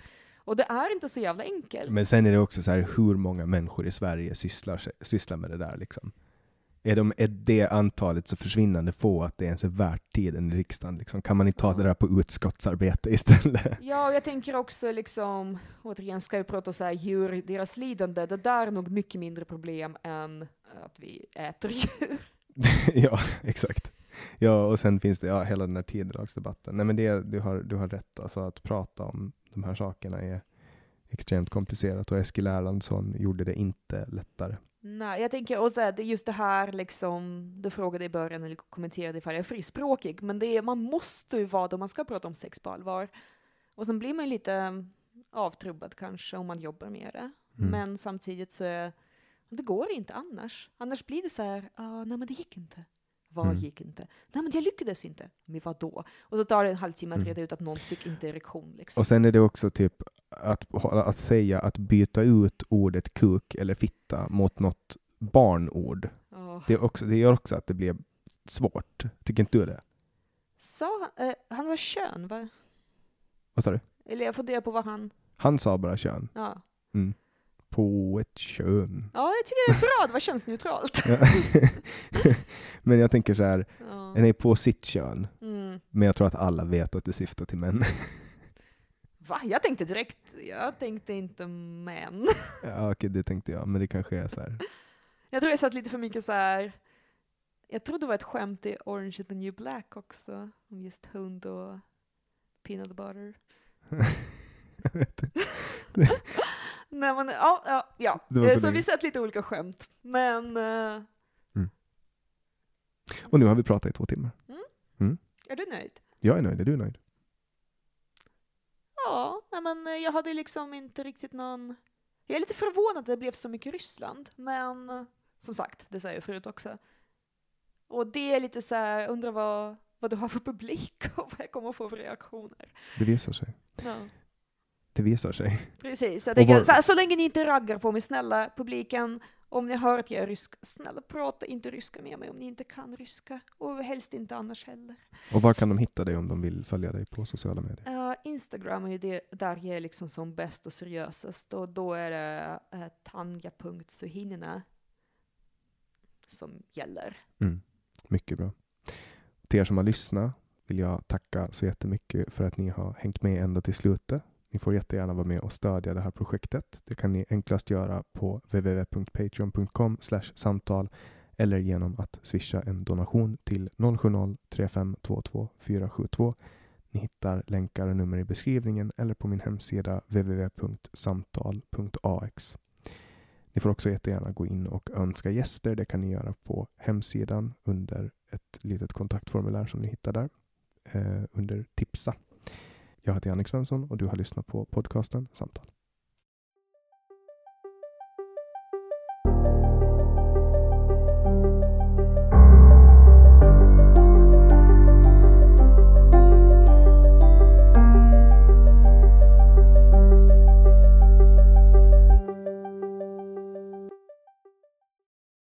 Och det är inte så jävla enkelt. men sen är det också så här hur många människor i Sverige sysslar, sysslar med det där. Liksom. Är, de, är det antalet så försvinnande få att det ens är värt tiden i riksdagen? Liksom? Kan man inte ta det där på utskottsarbete istället? Ja, jag tänker också liksom, återigen ska vi prata så här djur, deras lidande, det där är nog mycket mindre problem än att vi äter djur. ja, exakt. Ja, och sen finns det ja, hela den här tidelagsdebatten. Nej, men det, du, har, du har rätt, alltså att prata om de här sakerna är extremt komplicerat och Eskil Erlandsson gjorde det inte lättare. Nej, jag tänker, och så här, det är just det här liksom, du frågade i början eller kommenterade ifall jag är frispråkig, men det är, man måste ju vara det om man ska prata om sex på allvar. Och sen blir man ju lite avtrubbad kanske om man jobbar med det. Mm. Men samtidigt så är det går inte annars. Annars blir det så här, ah, nej men det gick inte. Vad Mm. gick inte? Nej men jag lyckades inte. Men vad då? Och så tar det en halvtimme att Mm. reda ut att någon fick inte erektion liksom. Och sen är det också typ att, att säga att byta ut ordet kuk eller fitta mot något barnord. Åh. Det, är också, det gör också att det blir svårt. Tycker inte du det? Sa, eh, han var kön va? Vad sa du? Eller jag funderar på vad han, Han sa bara kön. ja. Mm. På ett kön. Ja, jag tycker det är bra, det var könsneutralt. Men jag tänker så här, Ja. den är på sitt kön. Mm. Men jag tror att alla vet att det syftar till män. Va? Jag tänkte direkt, jag tänkte inte män. ja, okej, det tänkte jag. Men det kanske är så här. Jag tror jag satt lite för mycket så här. Jag tror det var ett skämt i Orange is the new black också, om just hund och peanut butter. Nej men ja, ja, ja. Eh, så så vi sett lite olika skämt. Men eh, Och nu har vi pratat i två timmar. är du nöjd? Jag är nöjd, är du nöjd? Ja, nej men eh, jag hade liksom inte riktigt någon... Jag är lite förvånad att det blev så mycket Ryssland, men som sagt, det sa jag förut också. Och det är lite så här, undrar vad, vad du har för publik och vad jag kommer att få för reaktioner. Det visar sig. Ja. Det visar sig. Precis, jag tänker, var- så, så länge ni inte raggar på mig, snälla publiken, om ni hör att jag är rysk, snälla prata inte ryska med mig om ni inte kan ryska. Och helst inte annars heller. Och var kan de hitta dig om de vill följa dig på sociala medier? Uh, Instagram är ju det där jag är liksom som bäst och seriösast och då är det uh, tanja.suhinina som gäller. Mm. Mycket bra. Till er som har lyssnat vill jag tacka så jättemycket för att ni har hängt med ända till slutet. Ni får jättegärna vara med och stödja det här projektet. Det kan ni enklast göra på www.patreon.com samtal eller genom att swisha en donation till 070-3522 472. Ni hittar länkar och nummer i beskrivningen eller på min hemsida www.samtal.ax. Ni får också jättegärna gå in och önska gäster. Det kan ni göra på hemsidan under ett litet kontaktformulär som ni hittar där eh, under tipsa. Jag heter Jannik Svensson och du har lyssnat på podcasten Samtal.